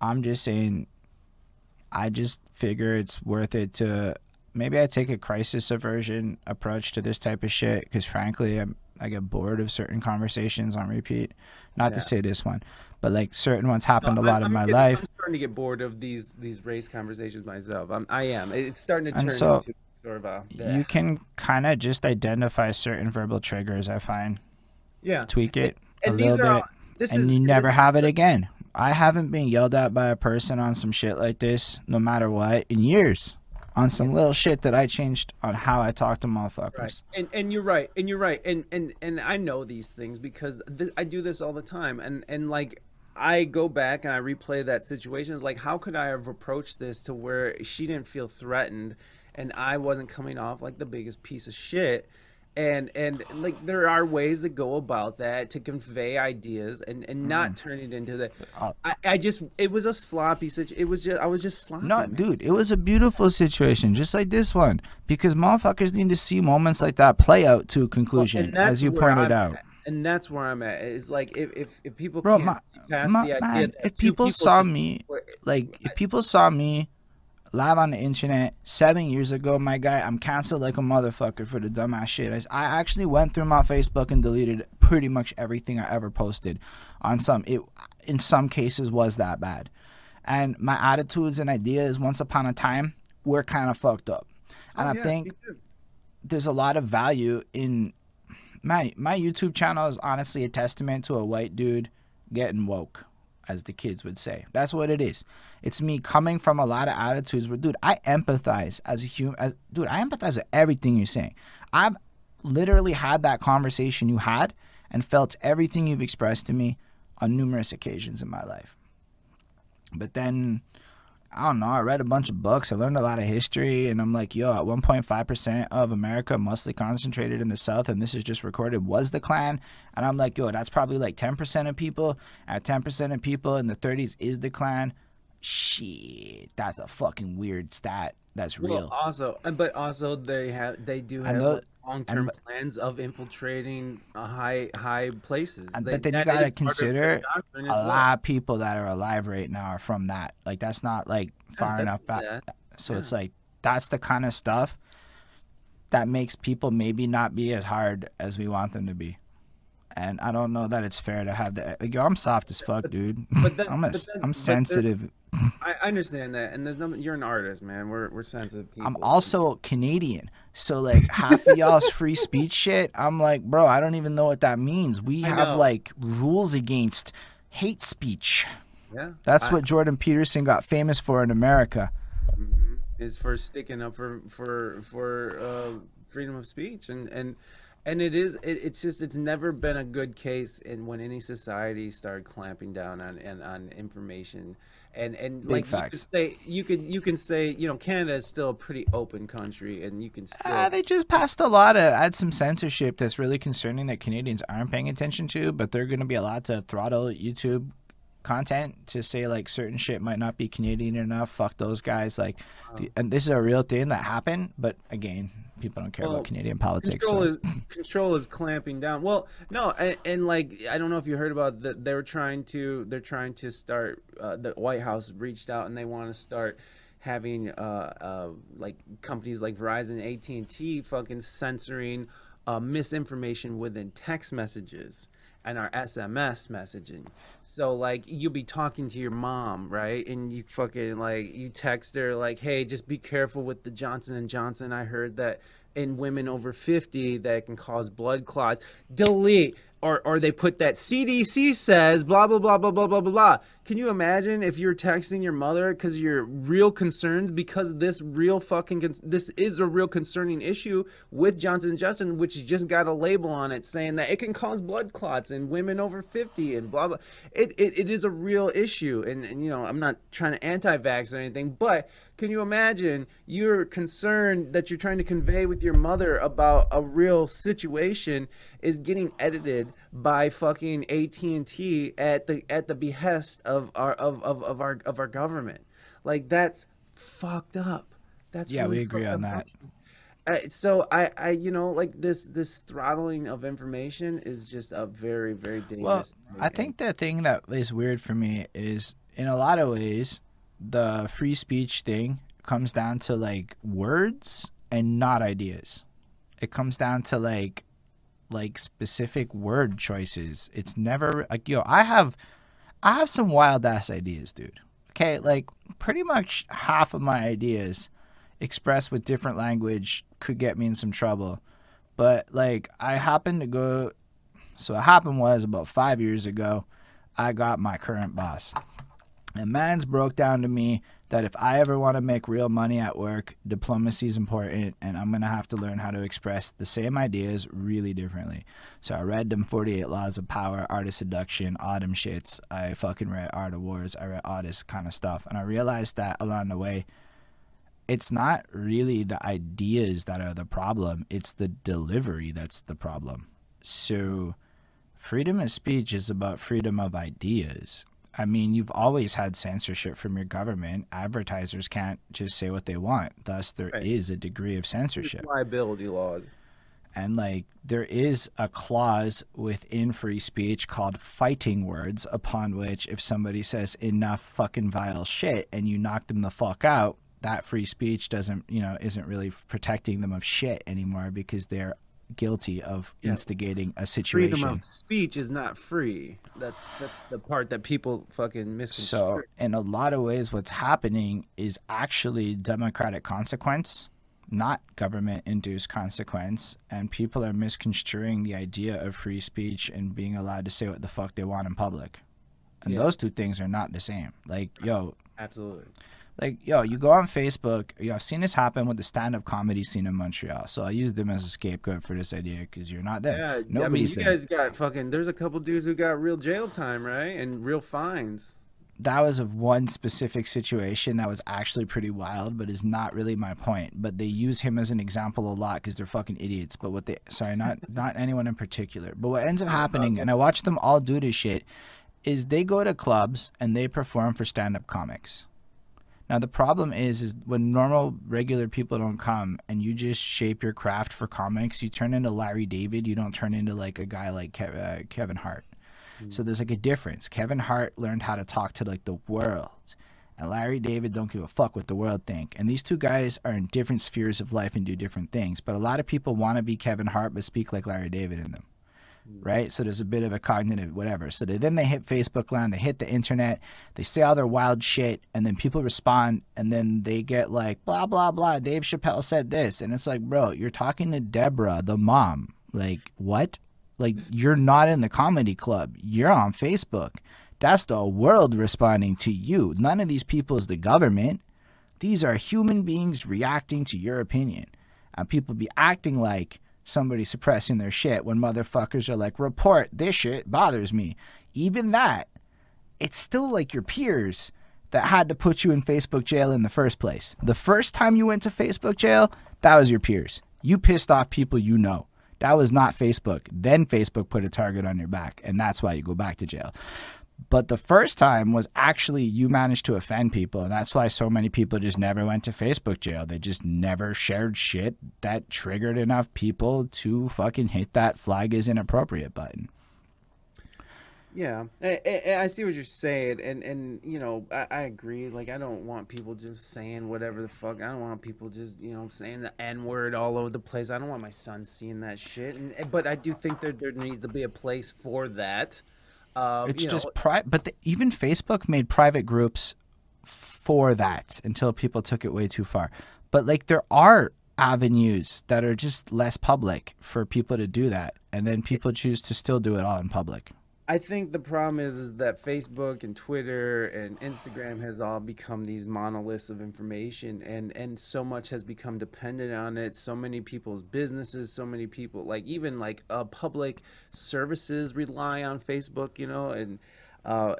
I'm just saying, I just figure it's worth it to maybe I take a crisis aversion approach to this type of shit because frankly, I'm, I get bored of certain conversations on repeat. Not Yeah. to say this one, but like certain ones happened No, a lot I'm- in my life. Starting to get bored of these these race conversations myself. I'm, I am. It's starting to And turn so, into sort of a You can kind of just identify certain verbal triggers. I find yeah. tweak it a And these little are bit, all, this and is you never this- have it again. I haven't been yelled at by a person on some shit like this, no matter what, in years. On some little shit that I changed on how I talk to motherfuckers. Right. And and you're right. And you're right. And and and I know these things because th- I do this all the time. And and like I go back and I replay that situation. It's like how could I have approached this to where she didn't feel threatened and I wasn't coming off like the biggest piece of shit. And and like there are ways to go about that to convey ideas and and not turn it into the. Uh, I, I just it was a sloppy situation. It was just I was just sloppy. No, man. dude, it was a beautiful situation, just like this one, because motherfuckers need to see moments like that play out to a Well, conclusion, and as you pointed I'm out. And that's where I'm at. Is like if if, if people Bro, my, my- the man, if two people saw can- me, like, if people saw me live on the internet seven years ago, my guy, I'm canceled like a motherfucker for the dumbass shit. I, I actually went through my Facebook and deleted pretty much everything I ever posted. On some, it in some cases was that bad, and my attitudes and ideas once upon a time were kind of fucked up, and Oh, I think there's a lot of value in my my YouTube channel is honestly a testament to a white dude getting woke, as the kids would say. That's what it is. It's me coming from a lot of attitudes where, dude, I empathize as a human. As, dude, I empathize with everything you're saying. I've literally had that conversation you had and felt everything you've expressed to me on numerous occasions in my life. But then I don't know. I read a bunch of books. I learned a lot of history, and I'm like, yo, at 1.5% of America, mostly concentrated in the South, and this is just recorded, was the Klan. And I'm like, yo, that's probably like 10% of people. At 10% of people in the 30s is the Klan. Shit, that's a fucking weird stat. That's Well, real. also, uh, but also they have they do have long term and- plans of infiltrating uh, high high places. But then you gotta is part of their consider a well. lot of people that are alive right now are from that. Like, that's not like far Yeah, enough back. definitely So it's like that's the kind of stuff that makes people maybe not be as hard as we want them to be. And I don't know that it's fair to have that. Like, yo, I'm soft as fuck, dude. but then- (laughs) I'm a, but then- I'm then- sensitive. I understand that, and there's nothing. You're an artist, man. We're we're sensitive people. I'm also Canadian. So like half of y'all's free speech shit, I'm like, bro, I don't even know what that means. We have like rules against hate speech. yeah. That's I- what Jordan Peterson got famous for in America. is for sticking up for for for uh, freedom of speech and and and it is it, it's just it's never been a good case in when any society started clamping down on and on information and and like facts. you say you could you can say you know Canada is still a pretty open country and you can still Uh, they just passed a lot of add some censorship that's really concerning that Canadians aren't paying attention to, but they're going to be allowed to throttle YouTube content to say like certain shit might not be Canadian enough. Fuck those guys. Like, the, and this is a real thing that happened. But again, people don't care Well, about Canadian politics. Control, So. is, control is clamping down. Well, no, and, and like I don't know if you heard about that. They were trying to. They're trying to start. Uh, the White House reached out and they want to start having uh, uh, like companies like Verizon, AT and T, fucking censoring uh, misinformation within text messages and our SMS messaging. So like you'll be talking to your mom, right? And you fucking like you text her like, "Hey, just be careful with the Johnson and Johnson. I heard that in women over 50 that can cause blood clots." Delete or, or they put that CDC says blah blah blah blah blah blah blah. Can you imagine if you're texting your mother because you're real concerned because this real fucking this is a real concerning issue with Johnson and Johnson, which just got a label on it saying that it can cause blood clots in women over 50 and blah blah. It it, it is a real issue, and, and you know I'm not trying to anti-vax or anything, but can you imagine you're concerned that you're trying to convey with your mother about a real situation is getting edited by fucking AT&T at the at the behest of our of, of, of our of our government. Like that's fucked up. That's Yeah, really we agree on that. Uh, so I, I, you know, like this, this throttling of information is just a very, very dangerous. Well. I think the thing that is weird for me is, in a lot of ways, the free speech thing comes down to like words and not ideas. It comes down to like like specific word choices. It's never like yo, I have I have some wild ass ideas, dude. Okay, like pretty much half of my ideas expressed with different language could get me in some trouble. But like I happened to go so what happened was about 5 years ago, I got my current boss. And man's broke down to me that if I ever want to make real money at work, diplomacy is important, and I'm gonna have to learn how to express the same ideas really differently. So I read them 48 Laws of Power, Art of Seduction, Autumn shits. I fucking read Art of Wars. I read all this kind of stuff, and I realized that along the way, it's not really the ideas that are the problem; it's the delivery that's the problem. So, freedom of speech is about freedom of ideas I mean, you've always had censorship from your government. Advertisers can't just say what they want. Thus, there right. is a degree of censorship. Liability laws. And like, there is a clause within free speech called fighting words, upon which if somebody says enough fucking vile shit and you knock them the fuck out, that free speech doesn't, you know, isn't really protecting them of shit anymore because they're guilty of yeah. instigating a situation. Freedom of speech is not free. That's that's the part that people fucking misconstrue. So, in a lot of ways, what's happening is actually democratic consequence, not government-induced consequence, and people are misconstruing the idea of free speech and being allowed to say what the fuck they want in public. And yeah. those two things are not the same. Like, yo, absolutely like yo, you go on Facebook. Yo, I've seen this happen with the stand-up comedy scene in Montreal. So I use them as a scapegoat for this idea because you're not there. Yeah, Nobody's I mean, you there. guys got fucking. There's a couple dudes who got real jail time, right, and real fines. That was of one specific situation that was actually pretty wild, but is not really my point. But they use him as an example a lot because they're fucking idiots. But what they, sorry, not (laughs) not anyone in particular. But what ends up happening, and I watch them all do this shit, is they go to clubs and they perform for stand-up comics now the problem is, is when normal regular people don't come, and you just shape your craft for comics, you turn into Larry David. You don't turn into like a guy like Kev- uh, Kevin Hart. Mm. So there's like a difference. Kevin Hart learned how to talk to like the world, and Larry David don't give a fuck what the world think. And these two guys are in different spheres of life and do different things. But a lot of people want to be Kevin Hart but speak like Larry David in them right? So there's a bit of a cognitive whatever. So they, then they hit Facebook land, they hit the internet, they say all their wild shit, and then people respond, and then they get like blah blah blah. Dave Chappelle said this, and it's like, bro, you're talking to Deborah, the mom. Like what? Like you're not in the comedy club. You're on Facebook. That's the world responding to you. None of these people is the government. These are human beings reacting to your opinion. And people be acting like somebody suppressing their shit when motherfuckers are like, report this shit bothers me. Even that, it's still like your peers that had to put you in Facebook jail in the first place. The first time you went to Facebook jail, that was your peers. You pissed off people you know. That was not Facebook. Then Facebook put a target on your back, and that's why you go back to jail. But the first time was actually you managed to offend people. And that's why so many people just never went to Facebook jail. They just never shared shit that triggered enough people to fucking hit that flag is inappropriate button. Yeah, I, I, I, see what you're saying, and and you know I, I, agree. Like I don't want people just saying whatever the fuck. I don't want people just you know saying the n word all over the place. I don't want my son seeing that shit. And but I do think there there needs to be a place for that. Um, it's just private, but the, even Facebook made private groups for that until people took it way too far. But like there are avenues that are just less public for people to do that, and then people choose to still do it all in public. I think the problem is is that Facebook and Twitter and Instagram has all become these monoliths of information and and so much has become dependent on it. So many people's businesses so many people like even like uh, public services rely on Facebook you know and uh,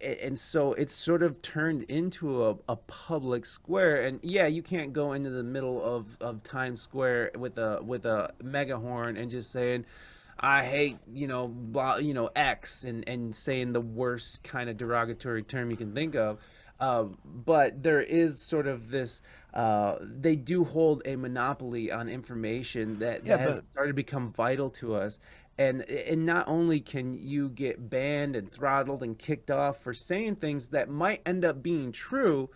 and so it's sort of turned into a, a public square. And yeah you can't go into the middle of, of Times Square with a with a megahorn and just saying I hate you know blah, you know X and and saying the worst kind of derogatory term you can think of. Uh, but there is sort of this. Uh, they do hold a monopoly on information that, yeah, that has but... started to become vital to us. And and not only can you get banned and throttled and kicked off for saying things that might end up being true,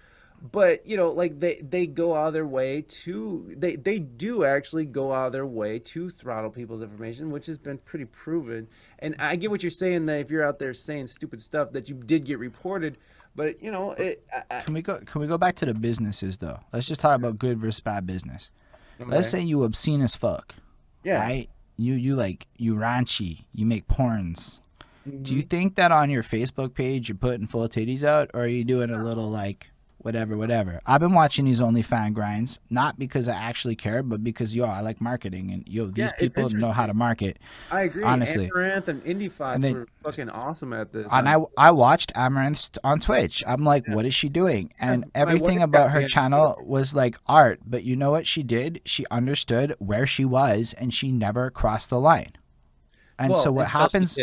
but you know like they they go out of their way to they they do actually go out of their way to throttle people's information which has been pretty proven and i get what you're saying that if you're out there saying stupid stuff that you did get reported but you know it I, Can we go? Can we go back to the businesses though? Let's just talk about good versus bad business. Let's say you obscene as fuck, yeah right? You you like you raunchy. You make porns. Do Mm-hmm. you think that on your Facebook page you're putting full titties out, or are you doing a little like whatever, whatever? I've been watching these only OnlyFans grinds, not because I actually care, but because yo, I like marketing, and yo, these Yeah, people know how to market. i agree honestly. Amouranth and Indiefoxx And then- were fucking awesome at this And I, I watched Amouranth on Twitch. I'm like, what is she doing? And my everything about her channel was like art. But you know what she did? She understood where she was and she never crossed the line. And so what happens?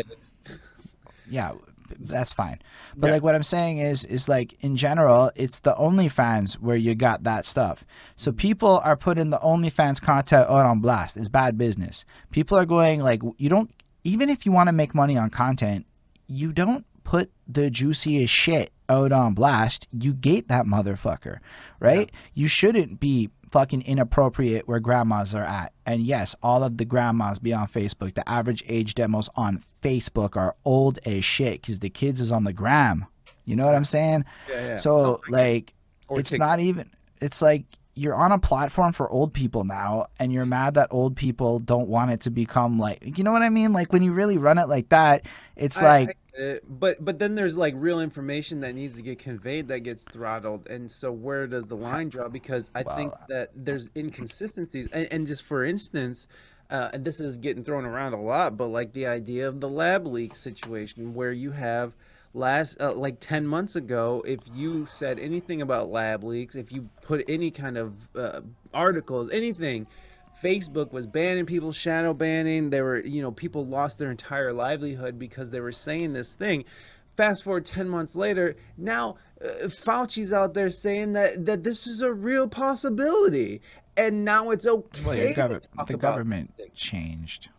Yeah, that's fine. But Yeah. like what I'm saying is, is like in general, it's the OnlyFans where you got that stuff. So people are putting the OnlyFans content out on blast. It's bad business. People are going like, you don't even if you want to make money on content, you don't put the juiciest shit out on blast. You gate that motherfucker, right? You shouldn't be fucking inappropriate where grandmas are at. And yes, all of the grandmas be on Facebook. The average age demos on Facebook are old as shit because the kids is on the gram. You know what I'm saying? Yeah, yeah. So oh like, Or it's not even. It's like you're on a platform for old people now, and you're mad that old people don't want it to become like. You know what I mean? Like when you really run it like that, it's I- like. I it. but but then there's like real information that needs to get conveyed that gets throttled, and so where does the line draw? Because I think that there's inconsistencies, and, and just for instance. Uh, and this is getting thrown around a lot, but like the idea of the lab leak situation, where you have last uh, like 10 months ago if you said anything about lab leaks if you put any kind of uh, articles anything Facebook was banning people, shadow banning. They were, you know, people lost their entire livelihood because they were saying this thing. Fast forward 10 months later, now uh, Fauci's out there saying that, that this is a real possibility. And now it's okay. Well, to talk the government changed.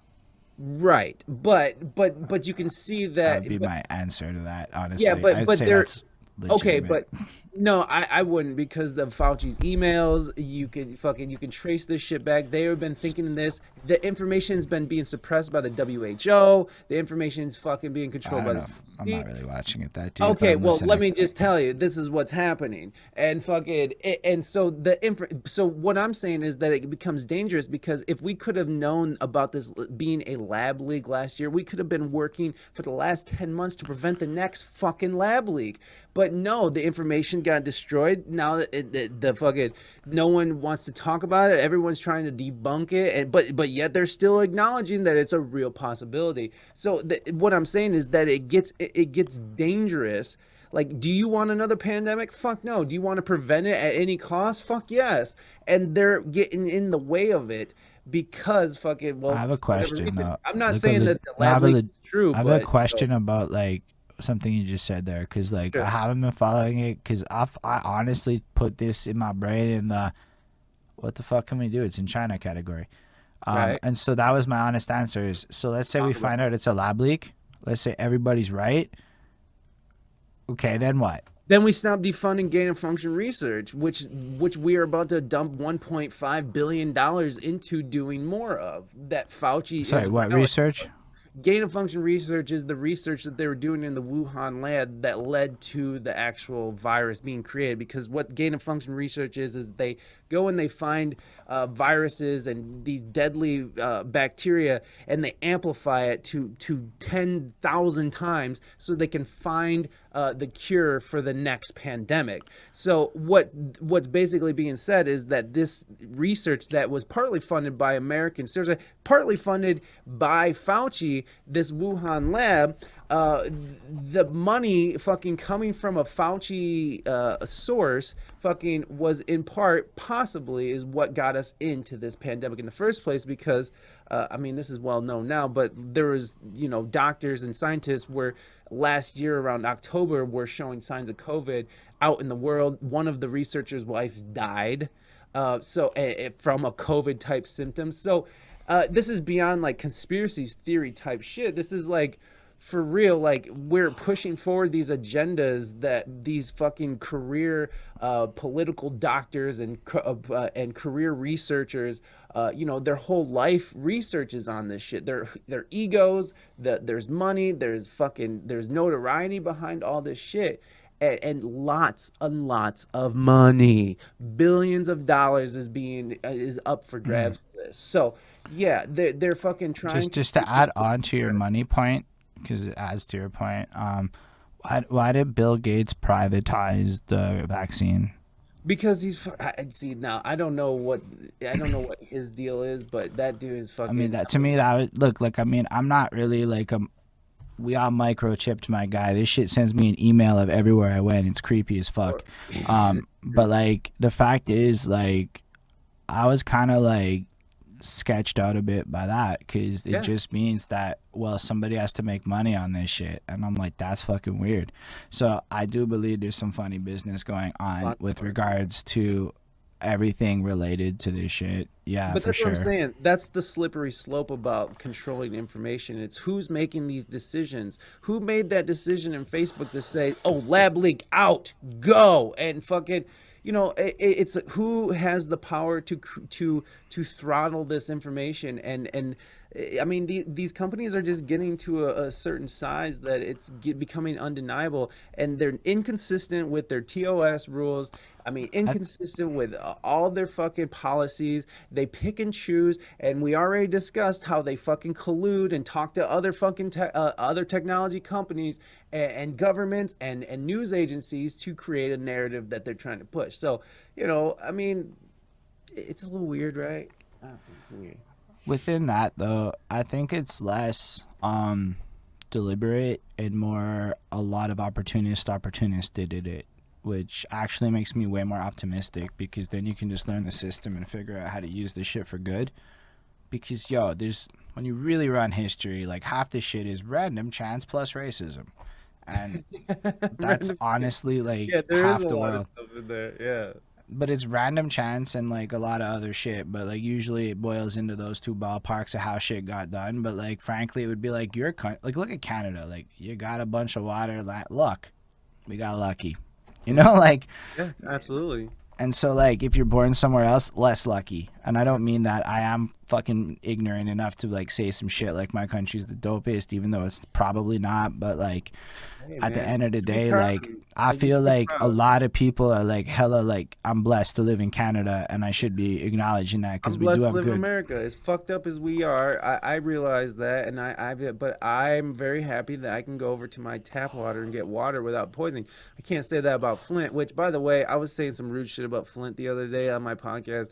Right. But, but, but you can see That that. would be but- my answer to that. Honestly, Yeah, but- I'd but say that's Okay, but (laughs) no, I, I wouldn't because of Fauci's emails. You can fucking you can trace this shit back. They have been thinking this. The information's been being suppressed by the WHO. The information's fucking being controlled by know. the If, I'm not really watching it that deep. Okay, well, let me just tell you, this is what's happening, and fucking, and so the inf- so what I'm saying is that it becomes dangerous because if we could have known about this being a lab leak last year, we could have been working for the last ten months to prevent the next fucking lab leak. But no, the information got destroyed. Now that it, the, the fucking no one wants to talk about it. Everyone's trying to debunk it, and but but yet they're still acknowledging that it's a real possibility. So the, what I'm saying is that it gets it, it gets dangerous. Like, do you want another pandemic? Fuck no. Do you want to prevent it at any cost? Fuck yes. And they're getting in the way of it because fucking well. I have a question, reason-. I'm not a saying that the no, lab is true. I have but, a question about like something you just said there, because like Sure. I haven't been following it, because I I honestly put this in my brain in the what the fuck can we do? It's in China category. Um, Right. And so that was my honest answer. Is so let's say we find out it's a lab leak. Let's say everybody's right. Okay, then what? Then we stop defunding gain of function research, which which we are about to dump 1.5 billion dollars into doing more of. That Fauci Sorry, what research? Gain of function research is the research that they were doing in the Wuhan lab that led to the actual virus being created. Because what gain of function research is, is they go and they find uh, viruses and these deadly uh, bacteria and they amplify it to, to 10,000 times so they can find uh, the cure for the next pandemic. So what what's basically being said is that this research that was partly funded by Americans, there's a partly funded by Fauci, this Wuhan lab. Uh, the money fucking coming from a Fauci uh, source fucking was in part possibly is what got us into this pandemic in the first place because uh, I mean this is well known now but there was you know doctors and scientists were last year around October were showing signs of COVID out in the world. One of the researchers wives died uh, so from a COVID type symptom. So uh, this is beyond like conspiracy theory type shit. This is like for real, like we're pushing forward these agendas that these fucking career uh, political doctors and uh, uh, and career researchers, uh, you know, their whole life researches on this shit. Their their egos, that there's money, there's fucking there's notoriety behind all this shit. And, and lots and lots of money, billions of dollars is being uh, is up for grabs mm. for this. So yeah, they're they're fucking trying. Just just to add on to your money point, because it adds to your point. Um, why, why did Bill Gates privatize the vaccine? Because he's see now. I don't know what I don't know what his deal is, but that dude is fucking. I mean, that to me that would, look like. I mean, I'm not really like a. We all microchipped my guy. This shit sends me an email of everywhere I went. It's creepy as fuck. Um, but like the fact is, like, I was kind of like sketched out a bit by that because it yeah. just means that well somebody has to make money on this shit and i'm like that's fucking weird. So i do believe there's some funny business going on with regards to everything related to this shit. Yeah but for that's sure what i'm saying. That's the slippery slope about controlling information. It's who's making these decisions. Who made that decision in facebook to say oh lab leak out go and fucking you know it, it's who has the power to to to throttle this information and and I mean, the, these companies are just getting to a, a certain size that it's get, becoming undeniable, and they're inconsistent with their TOS rules. I mean, inconsistent with uh, all their fucking policies. They pick and choose, and we already discussed how they fucking collude and talk to other fucking te- uh, other technology companies and, and governments and and news agencies to create a narrative that they're trying to push. So, you know, I mean, it's a little weird, right? It's weird within that though, I think it's less um deliberate and more a lot of opportunist opportunists did it which actually makes me way more optimistic because then you can just learn the system and figure out how to use the shit for good. Because yo, there's when you really run history, like half the shit is random chance plus racism. And (laughs) that's honestly like yeah, half the world. Yeah but it's random chance and like a lot of other shit. But like usually it boils into those two ballparks of how shit got done. But like frankly, it would be like you're like look at Canada. Like you got a bunch of water. Luck, we got lucky. You know, (laughs) like yeah, absolutely. And so like if you're born somewhere else, less lucky. And I don't mean that I am fucking ignorant enough to like say some shit like my country's the dopest, even though it's probably not. But like hey, at the end of the day, like I feel like a lot of people are like hella like I'm blessed to live in Canada, and I should be acknowledging that because we do have to live good. In America, as fucked up as we are, I, I realize that, and I, I but I'm very happy that I can go over to my tap water and get water without poisoning. I can't say that about Flint, which by the way, I was saying some rude shit about Flint the other day on my podcast.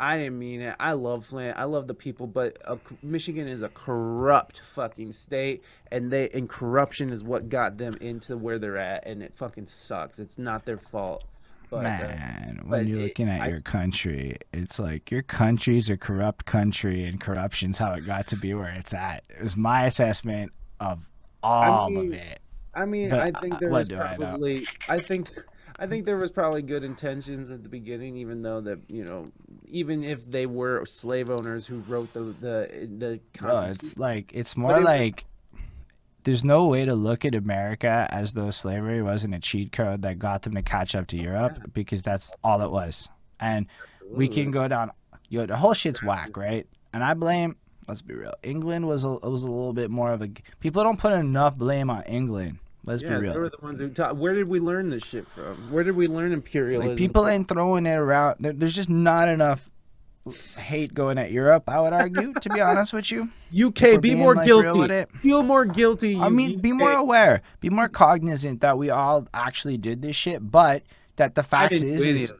I didn't mean it. I love Flint. I love the people, but uh, Michigan is a corrupt fucking state, and they and corruption is what got them into where they're at, and it fucking sucks. It's not their fault. But, uh, Man, uh, when you're looking at I, your country, it's like your country's a corrupt country, and corruption's how it got to be where it's at. It was my assessment of all I mean, of it. I mean, but, I think there was probably. I, I think I think there was probably good intentions at the beginning, even though that you know, even if they were slave owners who wrote the the the. Bro, it's like it's more it, like there's no way to look at America as though slavery wasn't a cheat code that got them to catch up to oh, Europe yeah. because that's all it was. And Absolutely. we can go down. Yo, the whole shit's whack, right? And I blame. Let's be real. England was a, was a little bit more of a. People don't put enough blame on England Let's yeah, be real. They were the ones who taught. Where did we learn this shit from? Where did we learn imperialism? Like people ain't throwing it around. There's just not enough hate going at Europe. I would argue, to be honest with you. (laughs) UK, be more like guilty. Feel more guilty. I mean, UK. be more aware. Be more cognizant that we all actually did this shit, but that the facts is, is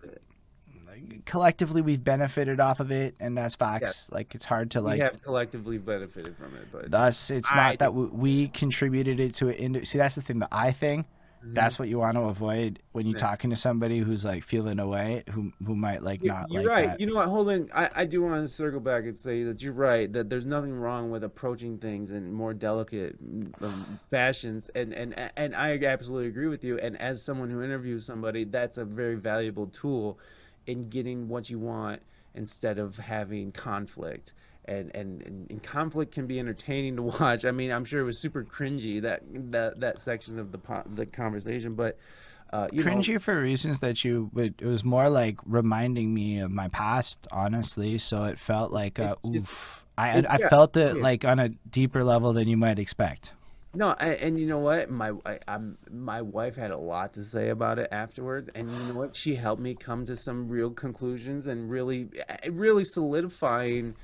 collectively we've benefited off of it, and as facts. Yes. Like it's hard to like. We have collectively benefited from it, but thus it's not that we, we, contributed it to it. See, that's the thing. The I thing. Mm-hmm. That's what you want to avoid when you're yeah. talking to somebody who's like feeling away, who who might like you're, not. You're like right. That. You know what? Hold on. I, I do want to circle back and say that you're right. That there's nothing wrong with approaching things in more delicate um, fashions, and and and I absolutely agree with you. And as someone who interviews somebody, that's a very valuable tool in getting what you want instead of having conflict. and, and and conflict can be entertaining to (laughs) watch. I mean, I'm sure it was super cringy that that that section of the the conversation, but uh, you cringy know, for reasons that you would it was more like reminding me of my past honestly so it felt like a, oof i it, i yeah, felt it yeah. like on a deeper level than you might expect no I, and you know what my I, am my wife had a lot to say about it afterwards and you know what she helped me come to some real conclusions and really really solidifying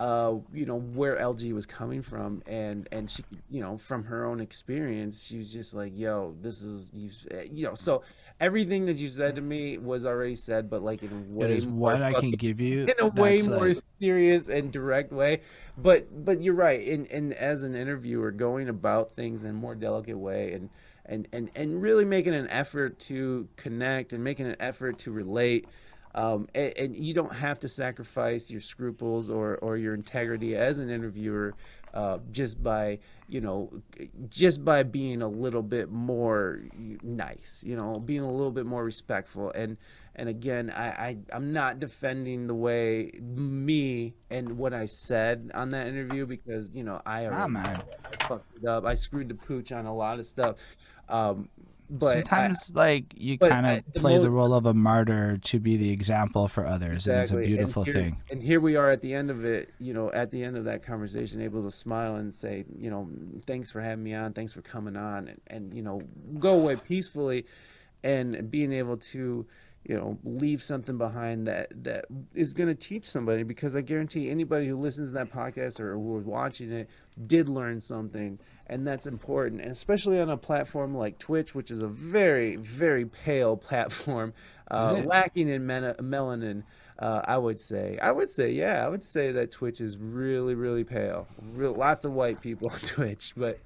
uh, you know where LG was coming from, and and she, you know, from her own experience, she was just like, "Yo, this is you, you know." So everything that you said to me was already said, but like in way it is what I can give you in a way more like... serious and direct way. But but you're right. And and as an interviewer, going about things in a more delicate way, and and and and really making an effort to connect and making an effort to relate um, and, and, you don't have to sacrifice your scruples or, or your integrity as an interviewer uh, just by you know just by being a little bit more nice you know being a little bit more respectful. And and again I, I i'm not defending the way me and what i said on that interview because you know i already man. fucked it up. I screwed the pooch on a lot of stuff. Um, but sometimes I, like you kind of play the role of a martyr to be the example for others exactly. and it's a beautiful and here, thing and here we are at the end of it you know at the end of that conversation able to smile and say you know thanks for having me on thanks for coming on and, and you know go away peacefully and being able to you know leave something behind that that is going to teach somebody because i guarantee anybody who listens to that podcast or who was watching it did learn something and that's important and especially on a platform like twitch which is a very very pale (laughs) platform uh, lacking in melanin uh, I would say, I would say, yeah, I would say that Twitch is really, really pale. Real, lots of white people on (laughs) Twitch, but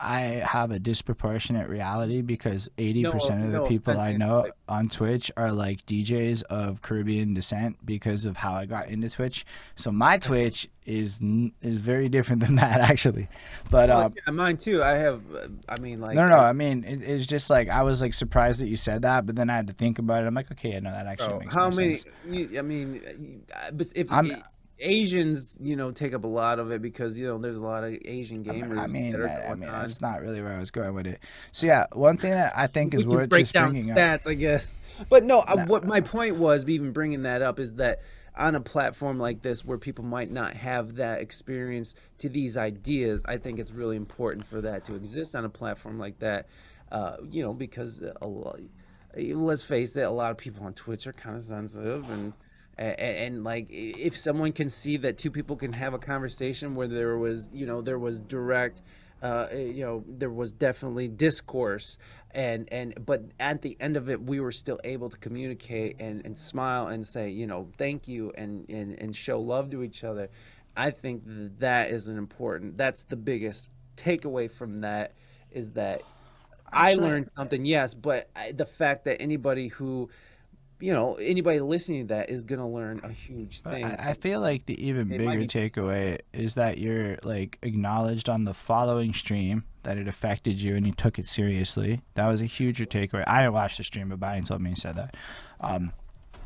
I have a disproportionate reality because 80% no, of the no, people I know like, on Twitch are like DJs of Caribbean descent because of how I got into Twitch. So my Twitch is is very (laughs) different than that actually. But well, um, yeah, mine too. I have I mean like No, no, I mean it, it's just like I was like surprised that you said that, but then I had to think about it. I'm like, okay, I know that actually makes how many sense. I mean if I'm, Asians, you know, take up a lot of it because you know there's a lot of Asian gamers. I mean, I, I mean, on. that's not really where I was going with it. So yeah, one thing that I think is worth break just down bringing stats, up, I guess. But no, no, what my point was, even bringing that up, is that on a platform like this where people might not have that experience to these ideas, I think it's really important for that to exist on a platform like that. Uh, you know, because a lot, let's face it, a lot of people on Twitch are kind of sensitive and and, and, like if someone can see that two people can have a conversation where there was you know there was direct uh, you know there was definitely discourse and and but at the end of it we were still able to communicate and, and smile and say you know thank you and, and and show love to each other. I think that, that is an important that's the biggest takeaway from that is that Actually, i learned something yes but I, the fact that anybody who you know anybody listening to that is gonna learn a huge thing. I, I feel like the even it bigger be- takeaway is that you're like acknowledged on the following stream that it affected you and you took it seriously. That was a huger takeaway. I didn't watch the stream, but Brian told me he said that. Um,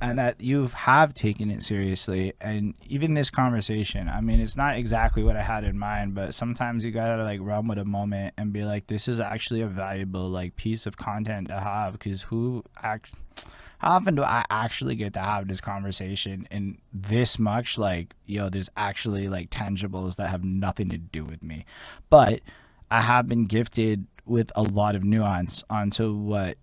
and that you have taken it seriously and even this conversation i mean it's not exactly what i had in mind but sometimes you gotta like run with a moment and be like this is actually a valuable like piece of content to have because who act how often do I actually get to have this conversation and this much like, yo, there's actually like tangibles that have nothing to do with me. But I have been gifted with a lot of nuance onto what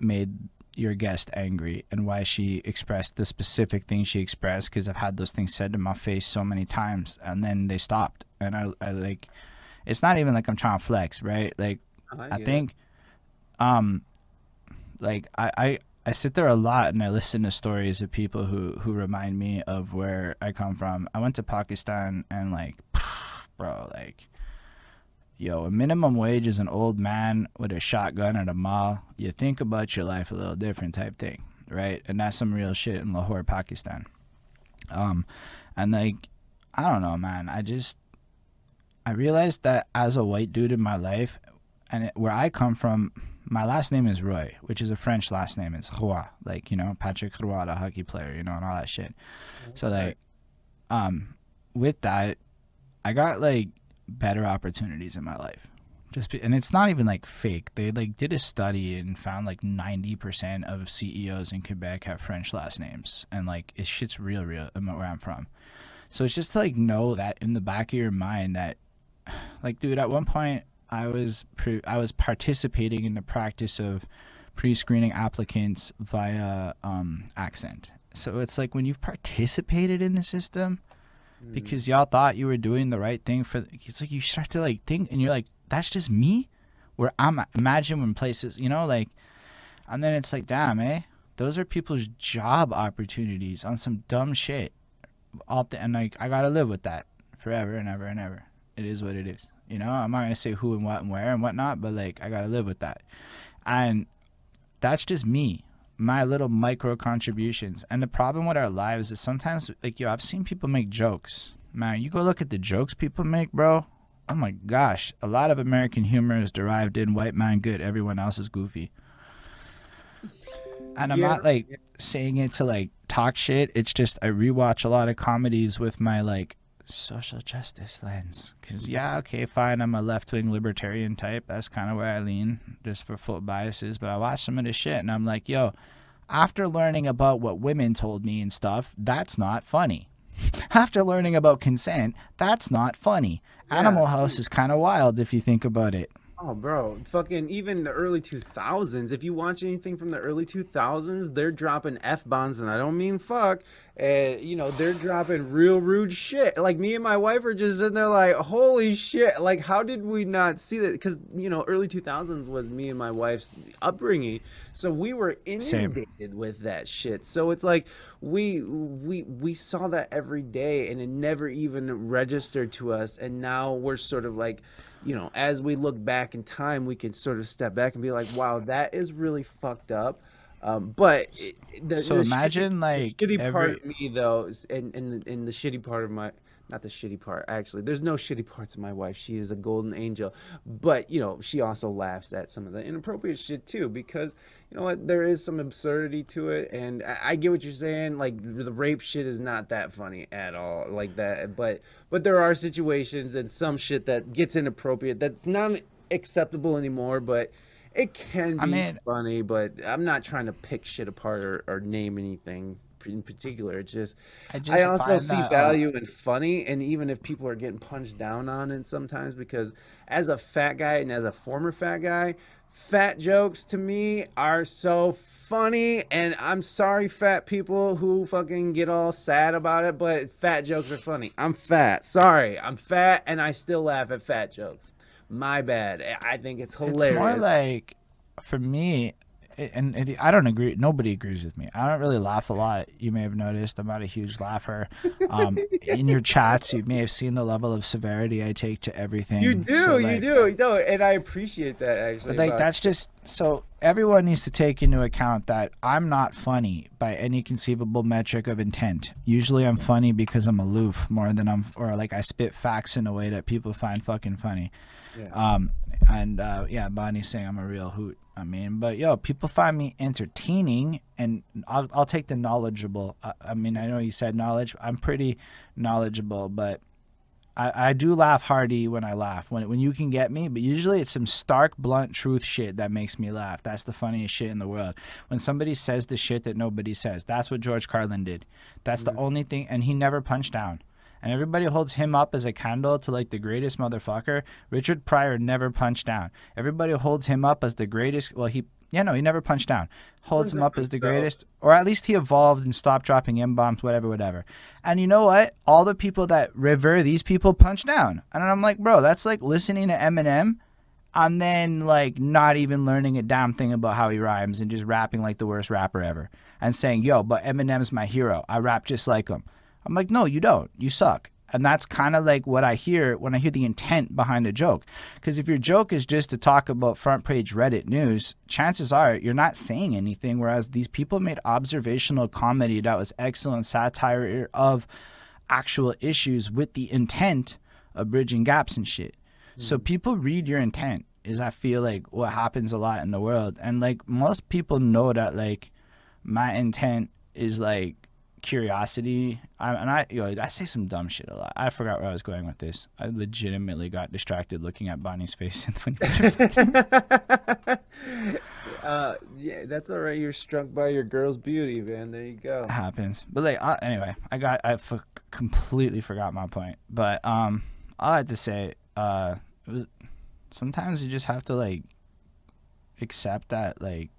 made your guest angry and why she expressed the specific thing she expressed because I've had those things said to my face so many times and then they stopped. And I, I like it's not even like I'm trying to flex right? Like I, I think um like I, I I sit there a lot and I listen to stories of people who who remind me of where I come from. I went to Pakistan and like, (sighs) bro, like, yo, a minimum wage is an old man with a shotgun at a mall. You think about your life a little different, type thing, right? And that's some real shit in Lahore, Pakistan. Um, and like, I don't know, man. I just I realized that as a white dude in my life, and it, where I come from my last name is Roy, which is a French last name. It's Roy, like you know Patrick Roy, the hockey player, you know, and all that shit. So like, um, with that, I got like better opportunities in my life. Just be, and it's not even like fake. They like did a study and found like ninety percent of CEOs in Quebec have French last names, and like it shit's real, real where I'm from. So it's just to like know that in the back of your mind that, (sighs) like, dude, at one point I was pre- I was participating in the practice of pre-screening applicants via um, accent. So it's like when you've participated in the system Mm. because y'all thought you were doing the right thing for. It's like you start to like think, and you're like, that's just me. Where I'm imagine when places, you know, like, and then it's like, damn, eh? Those are people's job opportunities on some dumb shit. All the, and like I gotta live with that forever and ever and ever. It is what it is. You know, I'm not gonna say who and what and where and whatnot, but like I gotta live with that. And that's just me, my little micro contributions. And the problem with our lives is sometimes like yo, I've seen people make jokes. Man, you go look at the jokes people make, bro. Oh my gosh, a lot of American humor is derived in white man good, everyone else is goofy. And I'm Yeah. not like saying it to like talk shit. It's just I rewatch a lot of comedies with my like social justice lens. Cause yeah, okay, fine, I'm a left wing libertarian type. That's kind of where I lean, just for full biases. But I watch some of this shit and I'm like, yo, after learning about what women told me and stuff, that's not funny. (laughs) After learning about consent, that's not funny. Animal House is kind of wild if you think about it. Oh, bro, fucking even the early 2000s. If you watch anything from the early 2000s, they're dropping f bombs, and I don't mean fuck. Uh, you know, they're dropping real rude shit. Like me and my wife are just sitting there, like, holy shit! Like, how did we not see that? Because you know, early 2000s was me and my wife's upbringing, so we were inundated with that shit. So it's like we we we saw that every day, and it never even registered to us. And now we're sort of like you know, as we look back in time, we can sort of step back and be like, wow, that is really fucked up. Um, but it, the, So the imagine shitty, like the shitty part of me though, is, and and and the shitty part of my, not the shitty part actually. There's no shitty parts of my wife. She is a golden angel, but you know, she also laughs at some of the inappropriate shit too because you know what, there is some absurdity to it, and I, I get what you're saying. Like the rape shit is not that funny at all, like that. But but there are situations and some shit that gets inappropriate that's not acceptable anymore, but. It can be I mean- funny, but I'm not trying to pick shit apart or, or name anything in particular. It's just I just I also see that, uh, value in funny, and even if people are getting punched down on it sometimes, because as a fat guy and as a former fat guy, fat jokes to me are so funny. And I'm sorry, fat people who fucking get all sad about it, but fat jokes are funny. I'm fat. Sorry, I'm fat, and I still laugh at fat jokes. My bad. I think it's hilarious. It's more like, for me, and, and I don't agree. Nobody agrees with me. I don't really laugh a lot. You may have noticed I'm not a huge laugher. Um, (laughs) in your chats, you may have seen the level of severity I take to everything. you do, So, you like, do, no, and I appreciate that actually. But like that's just so everyone needs to take into account that I'm not funny by any conceivable metric of intent. Usually I'm funny because I'm aloof more than I'm or like I spit facts in a way that people find fucking funny. Yeah. Um and uh yeah, Bonnie's saying I'm a real hoot. I mean, but yo, people find me entertaining and I'll I'll take the knowledgeable. I, I mean, I know you said knowledge. I'm pretty knowledgeable, but I, I do laugh hardy when I laugh when when you can get me, but usually it's some stark, blunt truth shit that makes me laugh. That's the funniest shit in the world. When somebody says the shit that nobody says, that's what George Carlin did. That's the mm. only thing, and he never punched down. And everybody holds him up as a candle to like the greatest motherfucker. Richard Pryor never punched down. Everybody holds him up as the greatest. Well, he yeah no he never punched down. Holds him up as the greatest, or at least he evolved and stopped dropping m bombs, whatever, whatever. And you know what? All the people that revere these people punch down, and I'm like, bro, that's like listening to Eminem, and then like not even learning a damn thing about how he rhymes and just rapping like the worst rapper ever, and saying, yo, but Eminem's my hero. I rap just like him. I'm like, no, you don't. You suck. And that's kind of like what I hear when I hear the intent behind a joke. Because if your joke is just to talk about front page Reddit news, chances are you're not saying anything. Whereas these people made observational comedy that was excellent satire of actual issues with the intent of bridging gaps and shit. So hmm. people read your intent, is I feel like what happens a lot in the world. And like most people know that like my intent is like curiosity. I, and I, you know, I say some dumb shit a lot. I forgot where I was going with this. I legitimately got distracted looking at Bonnie's face. (laughs) (laughs) uh, yeah, that's all right. You're struck by your girl's beauty, man. There you go. happens. But like, uh, anyway, I got, I f- completely forgot my point. But um, all I had to say, uh, was, sometimes you just have to like accept that like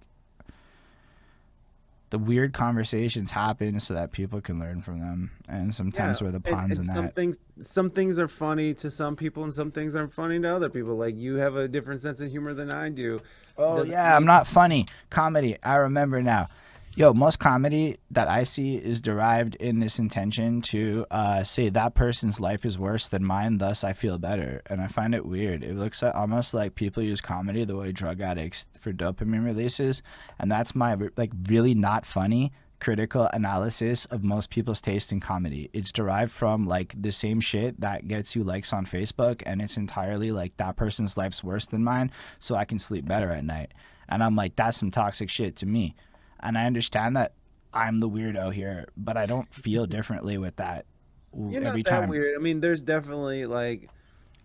the weird conversations happen so that people can learn from them. And sometimes Yeah, where the puns and and, some that. things some things are funny to some people and some things aren't funny to other people like you have a different sense of humor than i do Oh doesn't yeah, I'm not funny. Comedy. I remember now. Yo, most comedy that I see is derived in this intention to uh, say that person's life is worse than mine, thus I feel better. And I find it weird. It looks like, almost like people use comedy the way drug addicts for dopamine releases, and that's my like really not funny critical analysis of most people's taste in comedy. It's derived from like the same shit that gets you likes on Facebook and it's entirely like that person's life's worse than mine so I can sleep better at night. And I'm like that's some toxic shit to me. And I understand that I'm the weirdo here, but I don't feel differently with that you're every not that time. weird i mean there's definitely like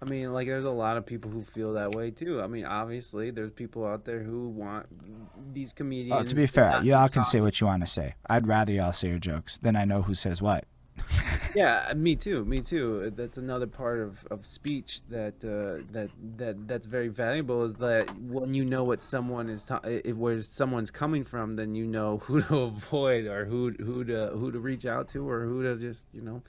i mean like there's a lot of people who feel that way too i mean obviously there's people out there who want these comedians Oh, to be fair, y'all can say what you want to say. I'd rather y'all say your jokes than I know who says what. (laughs) yeah me too me too. That's another part of, of speech that uh, that that that's very valuable is that when you know what someone is ta- if where someone's coming from then you know (laughs) who to avoid or who who to who to reach out to or who to just you know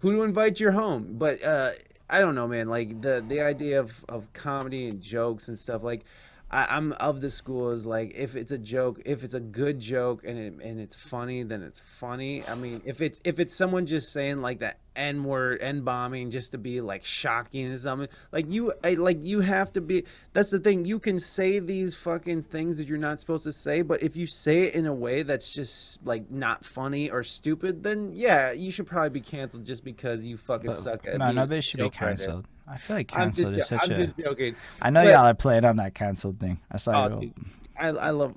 who to invite your home. But uh i don't know man like the the idea of of comedy and jokes and stuff like I, I'm of the school is like if it's a joke, if it's a good joke and it, and it's funny, then it's funny. I mean, if it's if it's someone just saying like the n word, n bombing, just to be like shocking or something, like you, I, like you have to be. That's the thing. You can say these fucking things that you're not supposed to say, but if you say it in a way that's just like not funny or stupid, then yeah, you should probably be canceled just because you fucking suck at. It. No, nobody should be canceled. Canceled. I feel like I'm just, canceled is such I'm a. just joking. I know but- y'all are playing on that canceled thing. I saw Oh, you. dude, I I love.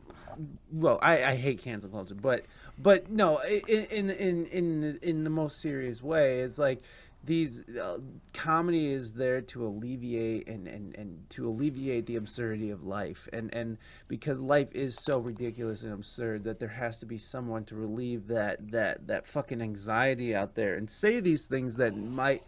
Well, I, I hate cancel culture, but but no, in in in the, in the most serious way, it's like these uh, comedy is there to alleviate and, and and to alleviate the absurdity of life, and and because life is so ridiculous and absurd that there has to be someone to relieve that that that fucking anxiety out there and say these things that might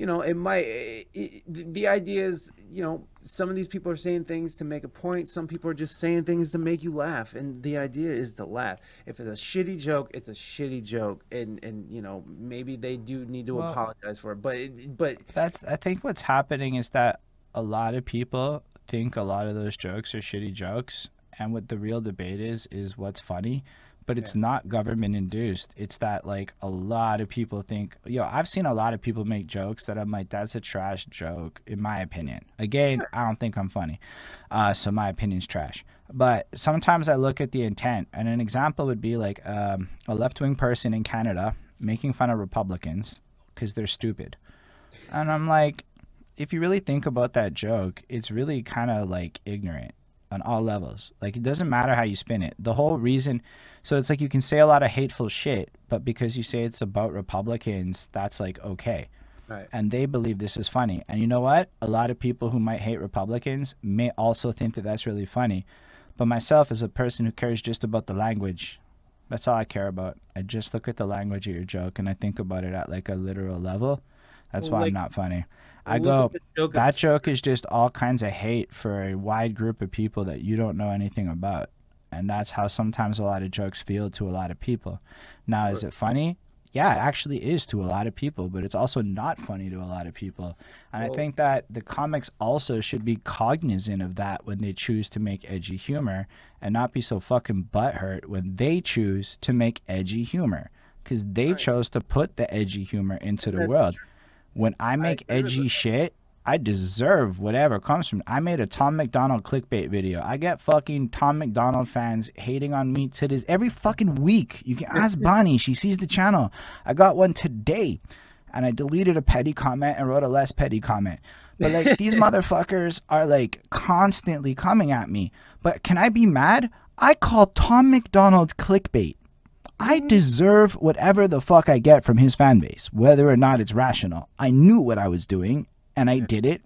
you know it might it, it, the idea is you know some of these people are saying things to make a point. Some people are just saying things to make you laugh. And the idea is to laugh. If it's a shitty joke it's a shitty joke. And and you know maybe they do need to Well- apologize for it. But it, but That's. I think what's happening is that a lot of people think a lot of those jokes are shitty jokes, and what the real debate is is what's funny. But it's not government induced. It's that like a lot of people think. Yo, I've seen a lot of people make jokes that I'm like, that's a trash joke, in my opinion. Again, I don't think I'm funny, uh, so my opinion's trash. But sometimes I look at the intent, and an example would be like um, a left wing person in Canada making fun of Republicans because they're stupid. And I'm like, if you really think about that joke, it's really kind of like ignorant on all levels. Like, it doesn't matter how you spin it. The whole reason, so it's like you can say a lot of hateful shit, but because you say it's about Republicans, that's like okay. right And they believe this is funny. And you know what? A lot of people who might hate Republicans may also think that that's really funny. But myself, as a person who cares just about the language, that's all I care about. I just look at the language of your joke and I think about it at like a literal level. That's Well, why like- I'm not funny. I go, joke that joke is just all kinds of hate for a wide group of people that you don't know anything about. And that's how sometimes a lot of jokes feel to a lot of people. Now, is it funny? Yeah, it actually is to a lot of people, but it's also not funny to a lot of people. And I think that the comics also should be cognizant of that when they choose to make edgy humor and not be so fucking butthurt when they choose to make edgy humor because they chose to put the edgy humor into the That's world. When I make with edgy shit, I deserve whatever comes from. I made a Tom MacDonald clickbait video. I get fucking Tom MacDonald fans hating on me to this every fucking week. You can ask (laughs) Bonnie; she sees the channel. I got one today, and I deleted a petty comment and wrote a less petty comment. But like these (laughs) motherfuckers are like constantly coming at me. But can I be mad? I call Tom MacDonald clickbait. I deserve whatever the fuck I get from his fan base, whether or not it's rational. I knew what I was doing, and I did it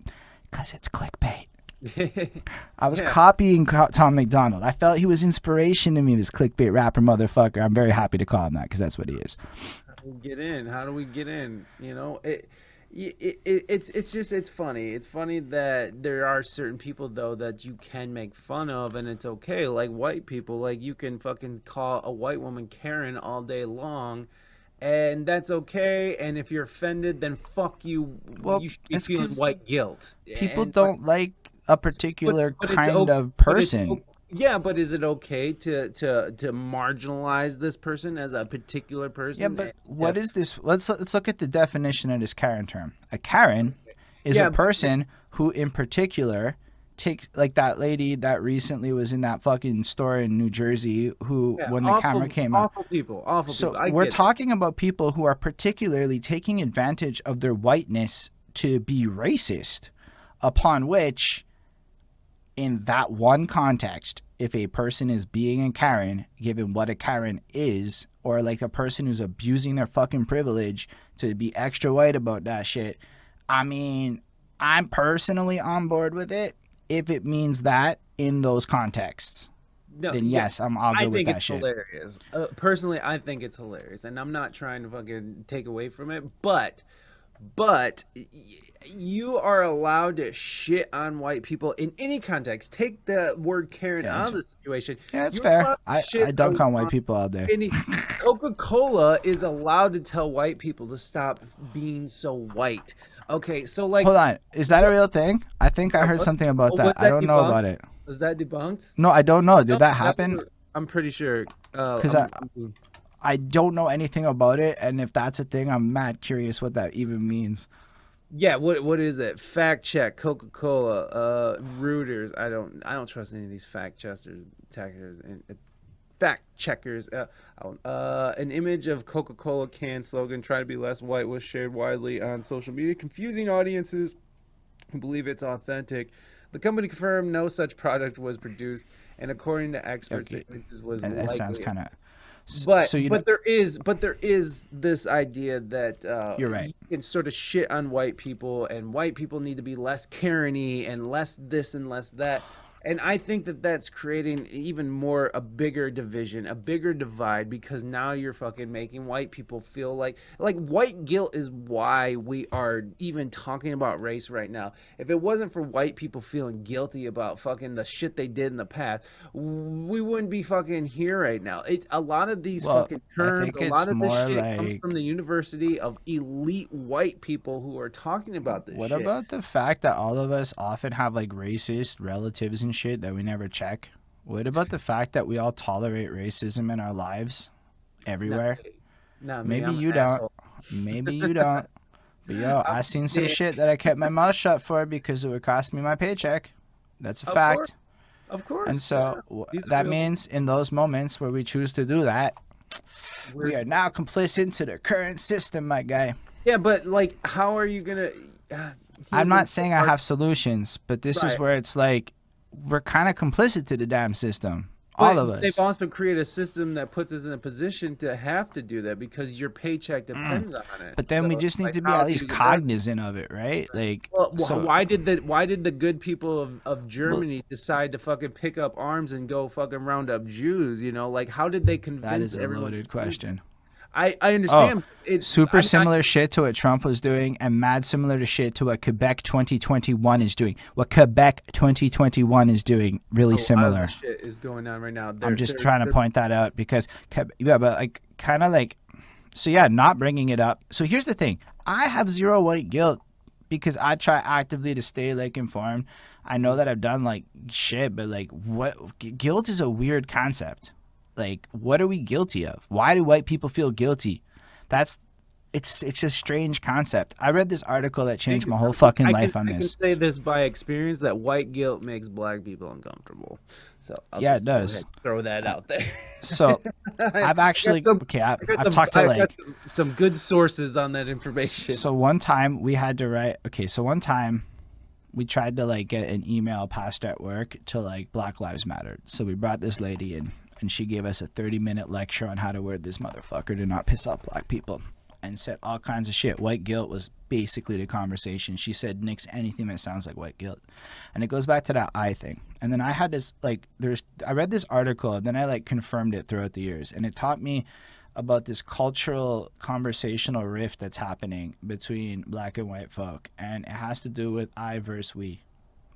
because it's clickbait. (laughs) I was Yeah. copying Tom MacDonald. I felt he was inspiration to me, this clickbait rapper motherfucker. I'm very happy to call him that because that's what he is. How do we get in? How do we get in? You know, it, it, it it's it's just it's funny. It's funny that there are certain people though that you can make fun of and it's okay. Like white people, like you can fucking call a white woman Karen all day long. And that's okay. And if you're offended, then fuck you. Well, you should be it's feeling white guilt. People And- don't like a particular but it's kind o- of but person. Yeah, but is it okay to to to marginalize this person as a particular person? Yeah, but what is this? Let's let's look at the definition of this Karen term. A Karen is Yeah, a but- person who, in particular, takes like that lady that recently was in that fucking store in New Jersey. Who, Yeah, when the awful, camera came out, awful people, awful so people. I we're get it. talking about people who are particularly taking advantage of their whiteness to be racist, upon which, in that one context, if a person is being a Karen, given what a Karen is, or like a person who's abusing their fucking privilege to be extra white about that shit, I mean, I'm personally on board with it if it means that in those contexts. No, Then yeah, yes, I'm all good with that shit. I think it's hilarious. Uh, personally, I think it's hilarious, and I'm not trying to fucking take away from it, but, but y- you are allowed to shit on white people in any context. Take the word Karen Yeah, out of the situation. Yeah, it's You're fair. I, I dunk on white people day. any Coca Cola is allowed to tell white people to stop being so white. Okay, so like, Hold on, is that a real thing? I think I heard something about Oh, that. I don't know about it. was that debunked? No, I don't know. Did No, that happen? I'm pretty sure. Uh, 'Cause I'm- I don't know anything about it, and if that's a thing, I'm mad curious what that even means. Yeah, what what is it? Fact check, Coca Cola, uh, Reuters. I don't I don't trust any of these fact checkers, checkers, and uh, fact checkers. Uh, uh, an image of Coca Cola can slogan "Try to be less white" was shared widely on social media, confusing audiences who believe it's authentic. The company confirmed no such product was produced, and according to experts, Okay. was That, that sounds kind of. But so you but know, there is but there is this idea that uh, You're right. You can sort of shit on white people, and white people need to be less Karen-y and less this and less that. And I think that that's creating even more a bigger division, a bigger divide, because now you're fucking making white people feel like like white guilt is why we are even talking about race right now. If it wasn't for white people feeling guilty about fucking the shit they did in the past, we wouldn't be fucking here right now. It a lot of these Well, fucking terms, a lot of this shit comes from the university of elite white people who are talking about this what shit. about the fact that all of us often have like racist relatives and shit that we never check? What about the fact that we all tolerate racism in our lives, everywhere? Me, Maybe you don't. Maybe you don't. But yo, I seen some shit that I kept my mouth shut for because it would cost me my paycheck. That's a Of fact. course. Of course. And so are that means in those moments where we choose to do that, we We're- now complicit to the current system, my guy. Yeah, but like, how are you gonna? Uh, I'm not saying I have solutions, but this is where it's like we're kind of complicit to the damn system. but All of us. They've also created a system that puts us in a position to have to do that because your paycheck depends on it. Mm. But then we just need like, to be at least you get that? cognizant of it, right? Like, Well, so- why did the why did the good people of, of Germany decide to fucking pick up arms and go fucking round up Jews? You know, like how did they convince that is a everyone? loaded question. I I oh, understand. it's Super I'm- I- similar shit to what Trump was doing, and mad similar to shit to what Quebec 2021 is doing. What Quebec 2021 is doing, really oh, of similar. shit is going on right now. I'm They're- just they're- trying to point that out because, yeah, but like, kind of like, so yeah, not bringing it up. So here's the thing: I have zero white guilt because I try actively to stay like informed. I know that I've done like shit, but like, what gu- guilt is a weird concept. Like, what are we guilty of? Why do white people feel guilty? That's it's it's a strange concept. I read this article that changed my whole fucking life can, on I can this. say this by experience that white guilt makes black people uncomfortable. So I'll Yeah, just it does. throw that out there. So (laughs) I've actually some- okay. I, i've some- talked to I like some- some good sources on that information. So one time we had to write. Okay, so one time we tried to like get an email passed at work to like Black Lives Matter. So we brought this lady in, and she gave us a 30 minute lecture on how to word this motherfucker to not piss off black people and said all kinds of shit. White guilt was basically the conversation. She said nix anything that sounds like white guilt. And it goes back to that I thing. And then I had this like there's I read this article and then I like confirmed it throughout the years and it taught me about this cultural conversational rift that's happening between black and white folk and it has to do with I versus we.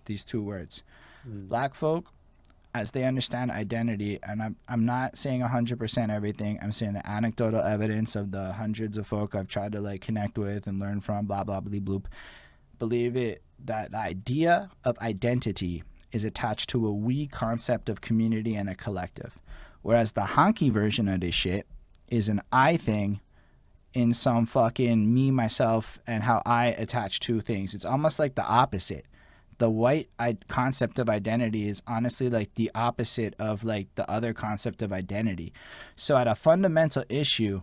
These two words. Mm. Black folk as they understand identity, and I'm, I'm not saying 100% everything. I'm saying the anecdotal evidence of the hundreds of folk I've tried to like connect with and learn from, blah, blah, blah, bloop. Believe it that the idea of identity is attached to a we concept of community and a collective. Whereas the honky version of this shit is an I thing in some fucking me, myself, and how I attach to things. It's almost like the opposite the white concept of identity is honestly like the opposite of like the other concept of identity. So at a fundamental issue,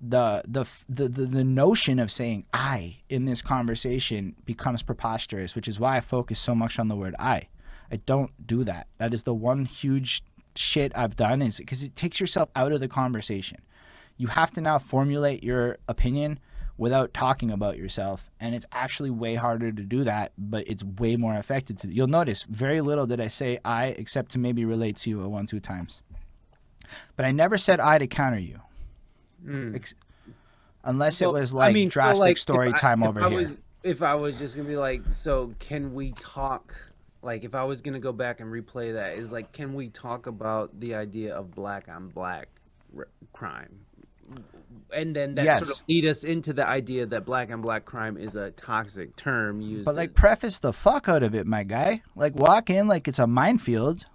the the the the, notion of saying I in this conversation becomes preposterous, which is why I focus so much on the word I. I don't do that. That is the one huge shit I've done is because it takes yourself out of the conversation. You have to now formulate your opinion without talking about yourself. And it's actually way harder to do that, but it's way more effective to. You'll notice very little did I say I, except to maybe relate to you a one, two times. But I never said I to counter you. Mm. Ex- unless well, it was like I mean, drastic like, story time I, over here. Was, if I was just gonna be like, so can we talk? Like, if I was gonna go back and replay that, is like, can we talk about the idea of black on black crime? And then that yes. sort of lead us into the idea that black and black crime is a toxic term used. But like, preface the fuck out of it, my guy. Like, walk in like it's a minefield,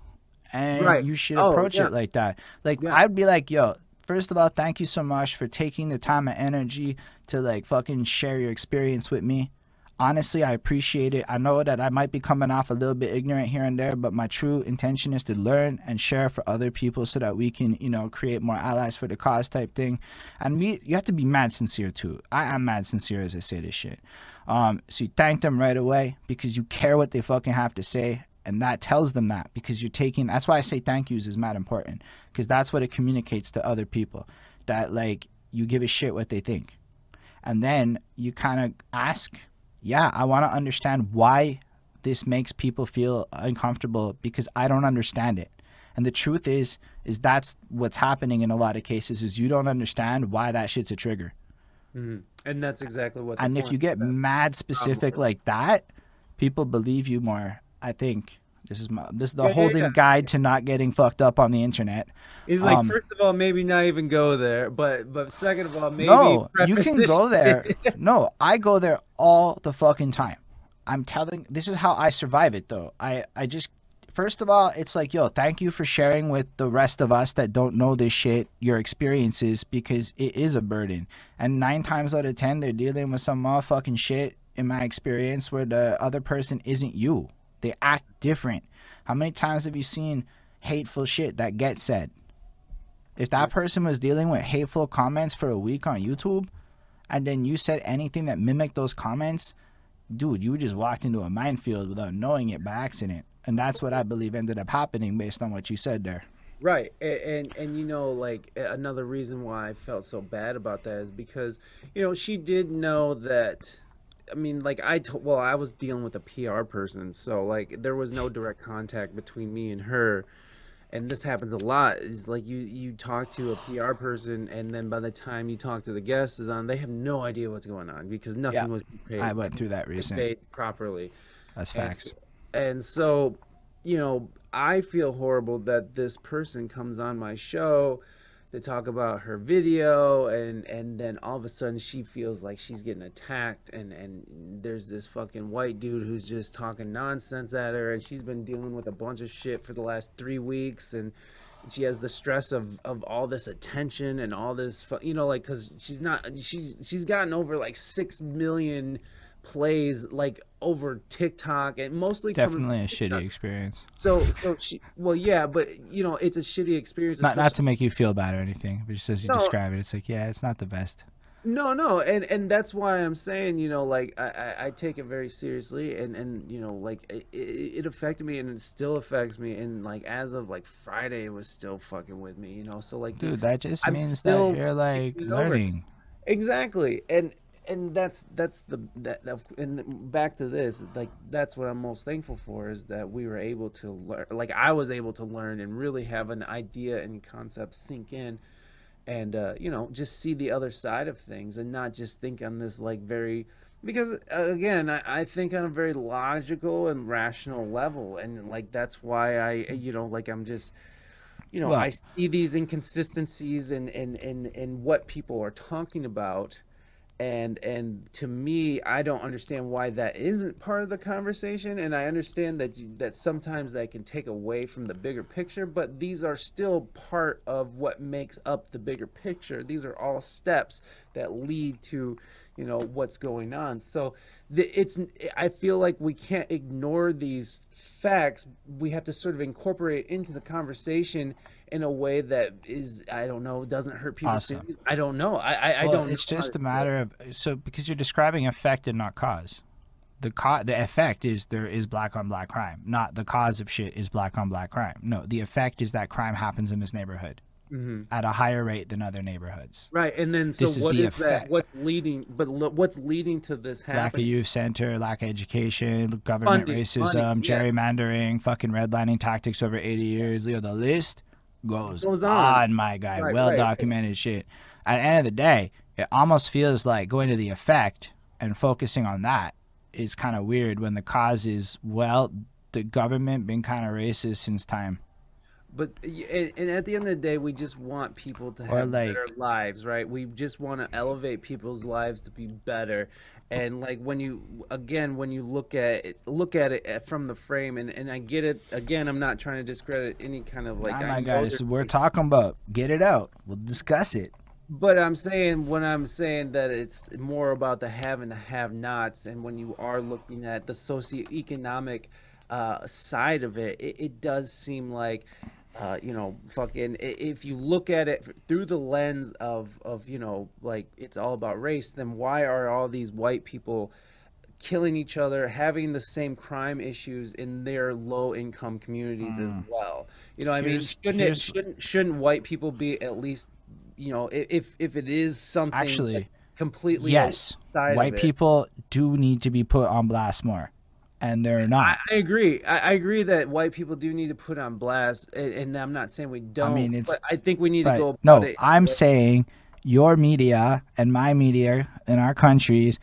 and right. you should oh, approach yeah. it like that. Like, yeah. I'd be like, yo. First of all, thank you so much for taking the time and energy to like fucking share your experience with me honestly, I appreciate it. I know that I might be coming off a little bit ignorant here and there, but my true intention is to learn and share for other people so that we can, you know, create more allies for the cause type thing. And you have to be mad sincere too. I am mad sincere as I say this shit. Um, so you thank them right away because you care what they fucking have to say. And that tells them that because you're taking, that's why I say thank yous is mad important because that's what it communicates to other people that like you give a shit what they think. And then you kind of ask yeah, I want to understand why this makes people feel uncomfortable because I don't understand it. And the truth is, is that's what's happening in a lot of cases is you don't understand why that shit's a trigger. Mm-hmm. And that's exactly what. And if you get mad specific like that, people believe you more. I think this is my this is the yeah, Holden yeah, yeah. guide to not getting fucked up on the internet. He's like, um, first of all, maybe not even go there, but but second of all, maybe no, you can go there. (laughs) no, I go there all the fucking time. I'm telling. This is how I survive it, though. I I just first of all, it's like, yo, thank you for sharing with the rest of us that don't know this shit your experiences because it is a burden. And nine times out of ten, they're dealing with some motherfucking shit in my experience where the other person isn't you. They act different. How many times have you seen hateful shit that gets said? If that person was dealing with hateful comments for a week on YouTube, and then you said anything that mimicked those comments, dude, you just walked into a minefield without knowing it by accident. And that's what I believe ended up happening based on what you said there. Right, and, and, and you know, like another reason why I felt so bad about that is because, you know, she did know that I mean, like I told, well, I was dealing with a PR person, so like there was no direct contact between me and her. And this happens a lot. Is like you you talk to a PR person, and then by the time you talk to the guest is on, they have no idea what's going on because nothing yeah, was paid. I went through that recently. Properly. That's facts. And, and so, you know, I feel horrible that this person comes on my show to talk about her video and and then all of a sudden she feels like she's getting attacked and and there's this fucking white dude who's just talking nonsense at her and she's been dealing with a bunch of shit for the last 3 weeks and she has the stress of of all this attention and all this you know like cuz she's not she's she's gotten over like 6 million plays like over TikTok and mostly definitely a shitty experience. So so she well yeah, but you know it's a shitty experience. Not not to make you feel bad or anything, but just as you no, describe it, it's like yeah, it's not the best. No, no, and and that's why I'm saying, you know, like I, I, I take it very seriously, and and you know, like it, it affected me, and it still affects me, and like as of like Friday, it was still fucking with me, you know. So like, Dude, that just I'm means that you're like getting over it. learning. exactly, and and that's that's the that and back to this, like that's what I'm most thankful for is that we were able to learn, like I was able to learn and really have an idea and concept sink in and uh, you know just see the other side of things and not just think on this like very because uh, again I, I think on a very logical and rational level and like that's why i you know like i'm just you know Well- i see these inconsistencies in in in, in what people are talking about and and to me i don't understand why that isn't part of the conversation and i understand that that sometimes that can take away from the bigger picture but these are still part of what makes up the bigger picture. These are all steps that lead to you know what's going on so the, it's i feel like we can't ignore these facts we have to sort of incorporate it into the conversation in a way that is i don't know doesn't hurt people Awesome. i don't know i i, I don't it's just a matter of so because you're describing effect and not cause. The co- the effect is there is black on black crime, not the cause of shit is black on black crime. No, the effect is that crime happens in this neighborhood Mhm. at a higher rate than other neighborhoods. Right, and then so This is the is that? What's leading? But lo- what's leading to this happening? Lack of youth center, lack of education, government Funding, racism, money, yeah. gerrymandering, fucking redlining tactics over 80 years. Leo, the list goes, Goes on. on. my guy. Right, well right. documented shit. At the end of the day, it almost feels like going to the effect and focusing on that is kind of weird when the cause is, well, the government been kind of racist since time. But and, and at the end of the day, we just want people to have like- better lives, right? We just want to elevate people's lives to be better. And like when you again, when you look at it, look at it from the frame, and, and I get it. Again, I'm not trying to discredit any kind of like. My guy, this is we're talking about. Get it out. We'll discuss it. But I'm saying when I'm saying that it's more about the have and the have-nots, and when you are looking at the socioeconomic uh, side of it, it, it does seem like, uh, you know, fucking. If you look at it through the lens of of you know, like it's all about race, then why are all these white people? killing each other, having the same crime issues in their low income communities as well. You know, I mean, shouldn't it, shouldn't shouldn't white people be at least, you know, if if it is something Actually, completely Yes, white people do need to be put on blast more, and they're not. I agree. I, I agree that white people do need to put on blast, and, and I'm not saying we don't. I mean, it's- but I think we need to But go. no, it- I'm saying your media and my media in our countries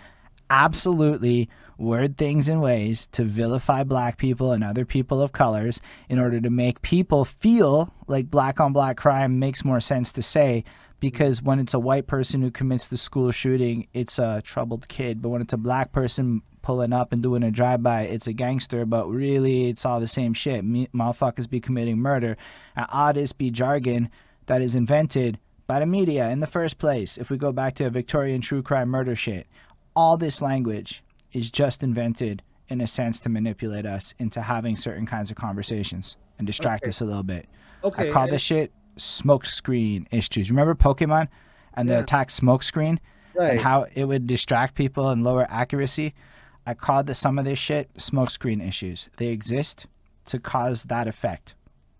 absolutely word things in ways to vilify black people and other people of colors in order to make people feel like black on black crime makes more sense to say because when it's a white person who commits the school shooting it's a troubled kid but when it's a black person pulling up and doing a drive-by it's a gangster but really it's all the same shit Me- motherfuckers be committing murder and all this be jargon that is invented by the media in the first place. If we go back to a Victorian true crime murder shit, all this language is just invented in a sense to manipulate us into having certain kinds of conversations and distract Okay. us a little bit. okay, I call this shit smokescreen issues. Remember Pokemon and the attack smokescreen right. and how it would distract people and lower accuracy? I called the, some of this shit smoke screen issues. They exist to cause that effect.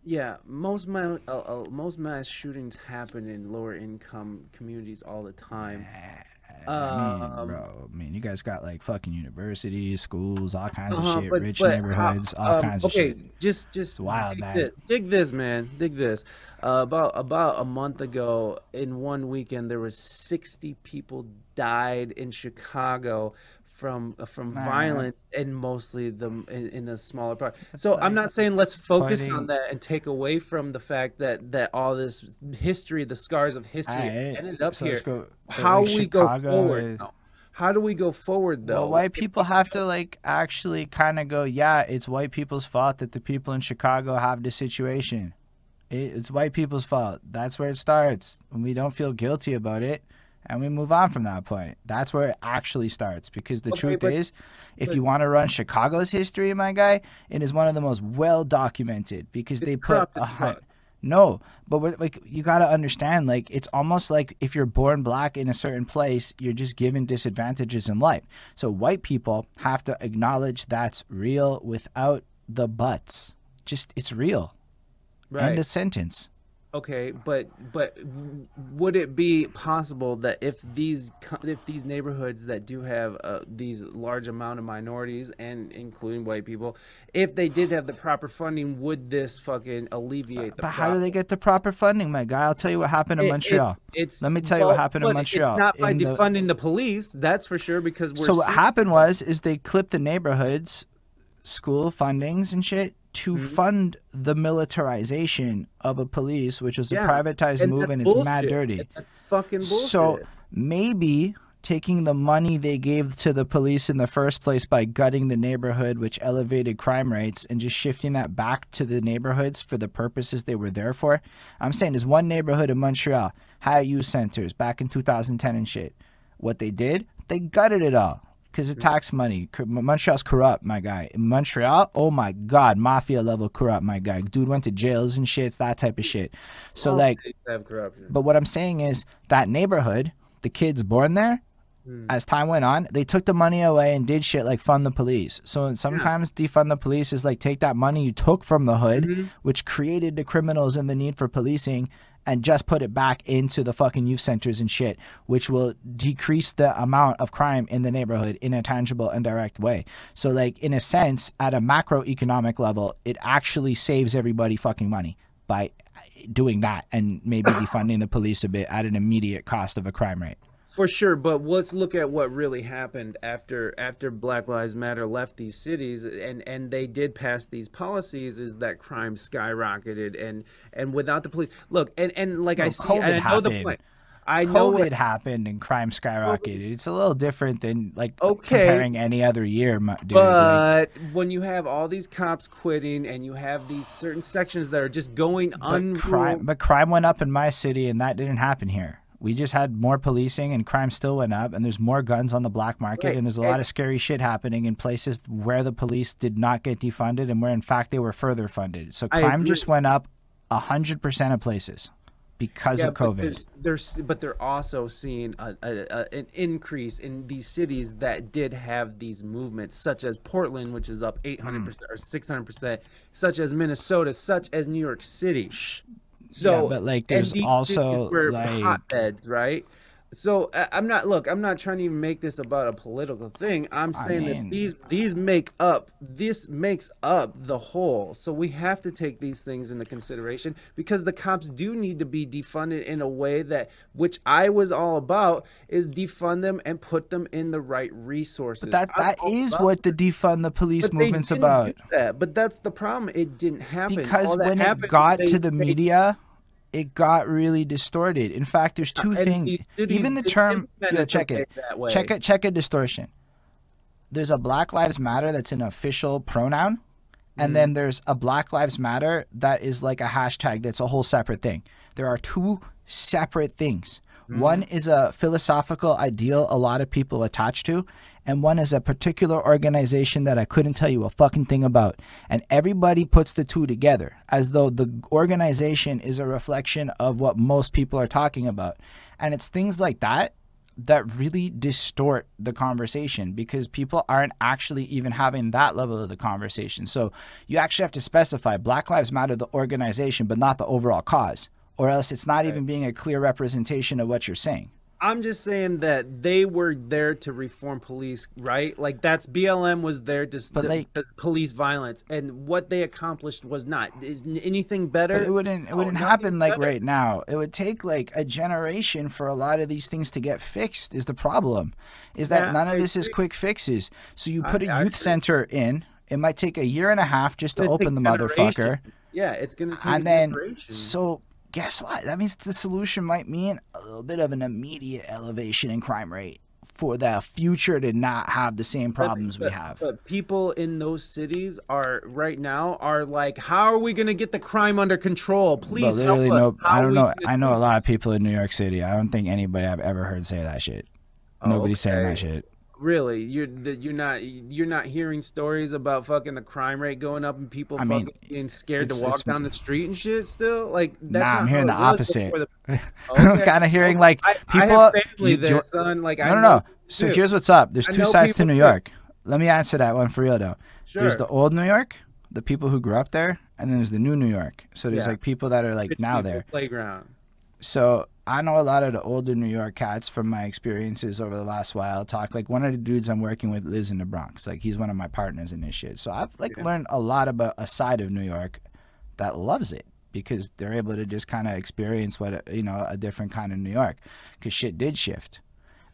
Yeah, most ma- uh, uh, most mass shootings happen in lower income communities all the time. I mean, Um, bro, I mean, you guys got like fucking universities, schools, all kinds Uh-huh, of shit, but- rich but neighborhoods, all um, kinds of shit. okay, just just It's wild, dig man. This, dig this, man. Dig this. Uh, about about a month ago, in one weekend, there was sixty people died in Chicago from uh, from Man. violence, and mostly the in, in the smaller part. So like I'm not saying let's focus fighting- on that and take away from the fact that that all this history, the scars of history, ended up so here. go. How like, we go forward? is- How do we go forward though? Well, white people have to like actually kind of go, yeah, it's white people's fault that the people in Chicago have this situation. It, it's white people's fault. That's where it starts. And we don't feel guilty about it, and we move on from that point. That's where it actually starts. Because the Okay, truth but- is, if but- you want to run Chicago's history, my guy, it is one of the most well documented because they put a as hun- fuck. No, but like you got to understand, like it's almost like if you're born black in a certain place, you're just given disadvantages in life. So white people have to acknowledge that's real without the buts. Just it's real. Right. End of sentence. Okay, but but would it be possible that if these if these neighborhoods that do have uh, these large amount of minorities and including white people, if they did have the proper funding, would this fucking alleviate the? But how do they get the proper funding, my guy? I'll tell you what happened in It- it- Montreal. it's Let me tell you what happened in Montreal. It's not by In the- defunding the police, that's for sure. Because we're so what happened was is they clipped the neighborhoods school fundings and shit to Mm-hmm. fund the militarization of a police which was Yeah, a privatized and move and it's mad dirty. And That's fucking bullshit. so maybe taking the money they gave to the police in the first place by gutting the neighborhood which elevated crime rates and just shifting that back to the neighborhoods for the purposes they were there for. I'm saying there's one neighborhood in montreal high youth centers back in 2010 and shit. What they did they gutted it all because it tax money. Montreal's corrupt, my guy. In Montreal, oh my god, mafia level corrupt, my guy. Dude went to jails and shit, that type of shit. So All like, but what I'm saying is that neighborhood, the kids born there, Hmm. as time went on, they took the money away and did shit like fund the police. So sometimes defund the police is like take that money you took from the hood, Mm-hmm. which created the criminals and the need for policing, and just put it back into the fucking youth centers and shit, which will decrease the amount of crime in the neighborhood in a tangible and direct way. So like in a sense, at a macroeconomic level, it actually saves everybody fucking money by doing that and maybe (coughs) defunding the police a bit at an immediate cost of a crime rate. For sure, but let's look at what really happened after after Black Lives Matter left these cities and and they did pass these policies is that crime skyrocketed and and without the police look and and like I see COVID I know the happened. point. I know COVID what, happened and crime skyrocketed. It's a little different than like Okay. comparing any other year, dude. like- but when you have all these cops quitting and you have these certain sections that are just going but unruled, crime, but crime went up in my city, and that didn't happen here. We just had more policing, and crime still went up, and there's more guns on the black market, Right, and there's a lot of scary shit happening in places where the police did not get defunded, and where in fact they were further funded. So crime just went up a hundred percent of places because Yeah, of but COVID. there's- There's, but they're also seeing a, a, a, an increase in these cities that did have these movements, such as Portland, which is up 800 Hmm. percent or 600 percent, such as Minnesota, such as New York City. So, Yeah, but, like, there's also, like- hotbeds, right? So I- I'm not. Look, I'm not trying to even make this about a political thing. I'm saying mean- that these these make up. This makes up the whole. So we have to take these things into consideration because the cops do need to be defunded in a way that, which I was all about, is defund them and put them in the right resources. That that is what the defund the police movement's about. That. But that's the problem. It didn't happen because when it got to the they- media it got really distorted. In fact there's two and things even the term yeah, it check it. check it check a distortion. There's a black lives matter that's an official pronoun and Mm-hmm. then there's a black lives matter that is like a hashtag that's a whole separate thing. There are two separate things. Mm-hmm. one is a philosophical ideal a lot of people attach to and one is a particular organization that I couldn't tell you a fucking thing about. And everybody puts the two together as though the organization is a reflection of what most people are talking about. And it's things like that that really distort the conversation because people aren't actually even having that level of the conversation. So you actually have to specify Black Lives Matter, the organization, but not the overall cause, or else it's not even being a clear representation of what you're saying. I'm just saying that they were there to reform police, right? Like that's BLM was there to, But, like- to police violence, and what they accomplished was not. Is anything better? It wouldn't it No, wouldn't happen like better. right now. It would take like a generation for a lot of these things to get fixed. Is the problem? Is that Yeah, none of this is quick fixes. So you put a I youth agree. center in. It might take a year and a half just to open the take motherfucker. Yeah, it's gonna take a And then generation. so guess what? That means the solution might mean a little bit of an immediate elevation in crime rate for the future to not have the same But- problems we have. But people in those cities are right now are like, how are we gonna get the crime under control? But Please literally, help no. us. How I don't know. I know a lot of people in New York City. I don't think anybody I've ever heard say that shit. Oh, Nobody's saying that shit. Really, you're you're not you're not hearing stories about fucking the crime rate going up and people I mean, being scared to walk down the street and shit. Still, like that's Nah, not I'm hearing the how it was opposite. (laughs) the- I'm kind of hearing like people. I have family there, son. Like I no, no, know no. So too. here's what's up. There's two sides to New too. York. Let me answer that one for real though. Sure. There's the old New York, the people who grew up there, and then there's the new New York. So there's Yeah. like people that are like Rich now there. playground. So I know a lot of the older New York cats from my experiences over the last while. Talk like one of the dudes I'm working with lives in the Bronx. Like he's one of my partners in this shit. So I've like Yeah. learned a lot about a side of New York that loves it because they're able to just kind of experience what you know a different kind of New York because shit did shift.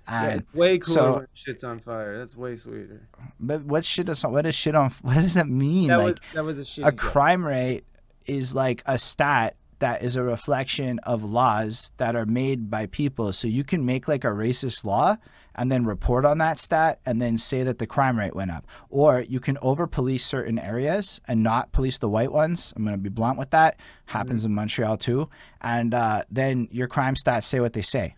Yeah, And it's way cooler so- when shit's on fire. That's way sweeter. but what shit is what is shit on? (laughs) What does that mean? That like was that was a shit. a crime rate is like a stat that is a reflection of laws that are made by people. So you can make like a racist law and then report on that stat and then say that the crime rate went up. Or you can over police certain areas and not police the white ones. I'm going to be blunt with that. Happens in Montreal too. And uh, then your crime stats say what they say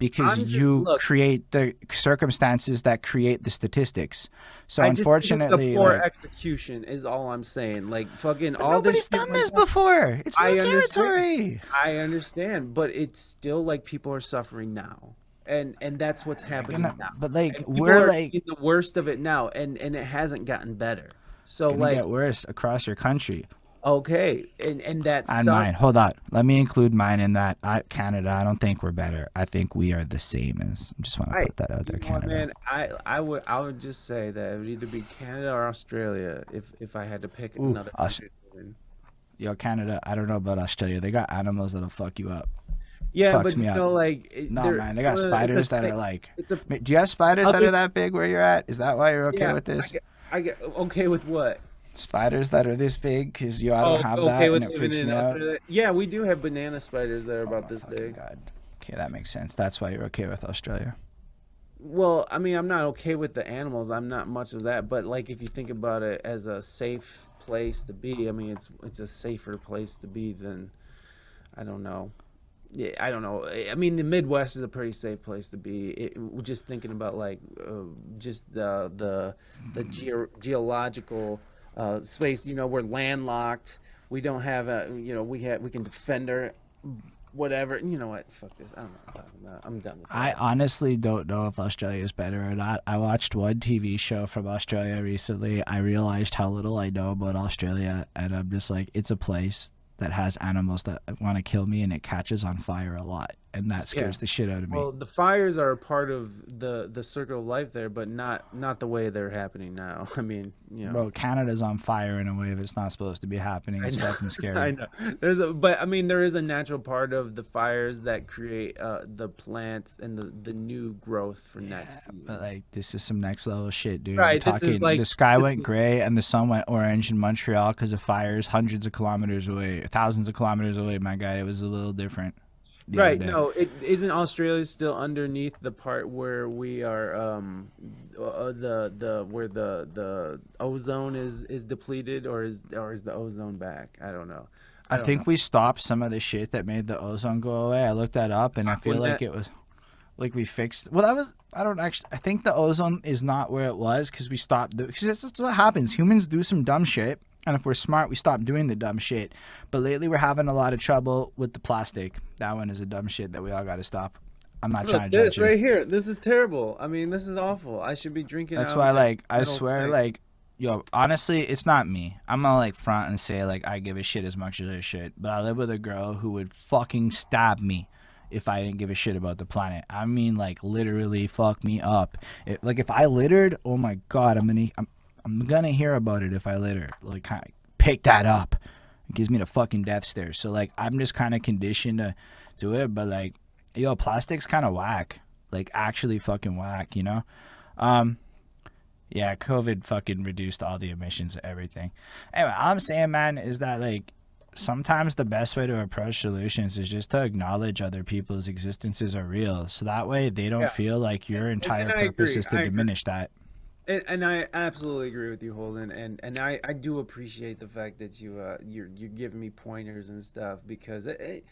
because just- you look. create the circumstances that create the statistics. So I just think it's unfortunately, a poor like, execution is all I'm saying. Like fucking all nobody's this done this down- before. It's I new territory. I understand, but it's still like people are suffering now, and and that's what's happening Gonna- now. but like we're like the worst of it now, and and it hasn't gotten better. So it's like get worse across your country. Okay, and and that's And mine. Hold on. Let me include mine in that. I, Canada. I don't think we're better. I think we are the same as. I just want to put that out there, know Canada. man, I, I would I would just say that it would either be Canada or Australia if if I had to pick Ooh, another Aus-. Yo, Canada. I don't know about Australia. They got animals that'll fuck you up. Yeah, Fucks but me you up. know, like it- No, man. They got a spiders that thing. are like. A Do you have spiders that are that big where you're at? Is that why you're okay yeah, with this? I get, I get okay with what? Spiders that are this big? Because yo, I don't Oh, have okay that, and it freaks me out. Yeah, we do have banana spiders that are about Oh, this fucking big. God. Okay, that makes sense. That's why you're okay with Australia. Well, I mean, I'm not okay with the animals. I'm not much of that. But like, if you think about it as a safe place to be, I mean, it's it's a safer place to be than, I don't know. Yeah, I don't know. I mean, the Midwest is a pretty safe place to be. It, just thinking about like, uh, just the the the geo- geological uh, space. You know, we're landlocked. We don't have a. You know, we have we can defend our whatever. You know what? Fuck this. I don't know. I'm. I'm done with that. I honestly don't know if Australia is better or not. I watched one TV show from Australia recently. I realized how little I know about Australia, and I'm just like, it's a place that has animals that want to kill me, and it catches on fire a lot, and that scares Yeah. the shit out of me. Well, the fires are a part of the the circle of life there, but not not the way they're happening now. (laughs) I mean, you know, Bro, Canada's on fire in a way that's not supposed to be happening. It's fucking (laughs) scary. I know there's a, but I mean, there is a natural part of the fires that create uh, the plants and the the new growth for next season. But like this is some next level shit, dude. Right, We're this is like- the sky went gray and the sun went orange in Montreal because of fires hundreds of kilometers away, thousands of kilometers away. My guy, it was a little different. Right no it isn't australia still underneath the part where we are um uh, the the where the the ozone is is depleted or is or is the ozone back i don't know I, don't think we stopped some of the shit that made the ozone go away. I looked that up, and I feel like that- it was like we fixed. Well, that was I don't actually. I think the ozone is not where it was because we stopped. Because that's what happens. Humans do some dumb shit, and if we're smart, we stop doing the dumb shit. But lately, we're having a lot of trouble with the plastic. That one is a dumb shit that we all got to stop. I'm not Look, trying to this judge you. right here. This is terrible. I mean, this is awful. I should be drinking. That's why, like, I swear, thing. like, yo, honestly, it's not me. I'm gonna like front and say like I give a shit as much as I should, but I live with a girl who would fucking stab me if I didn't give a shit about the planet. I mean, like, literally fuck me up. It, like, if I littered, oh my god, I'm gonna, I'm, I'm gonna hear about it if I litter. Like, kind of pick that up. It gives me the fucking death stare. So like, I'm just kind of conditioned to do it, but like, yo, plastic's kind of whack. Like, actually fucking whack, you know. Um, yeah, COVID fucking reduced all the emissions of everything. Anyway, all I'm saying, man, is that like sometimes the best way to approach solutions is just to acknowledge other people's existences are real. So that way they don't Yeah. feel like your entire I purpose agree, is to I agree. diminish that. And, and I absolutely agree with you, Holden. And and I, I do appreciate the fact that you uh you're you're giving me pointers and stuff because it, it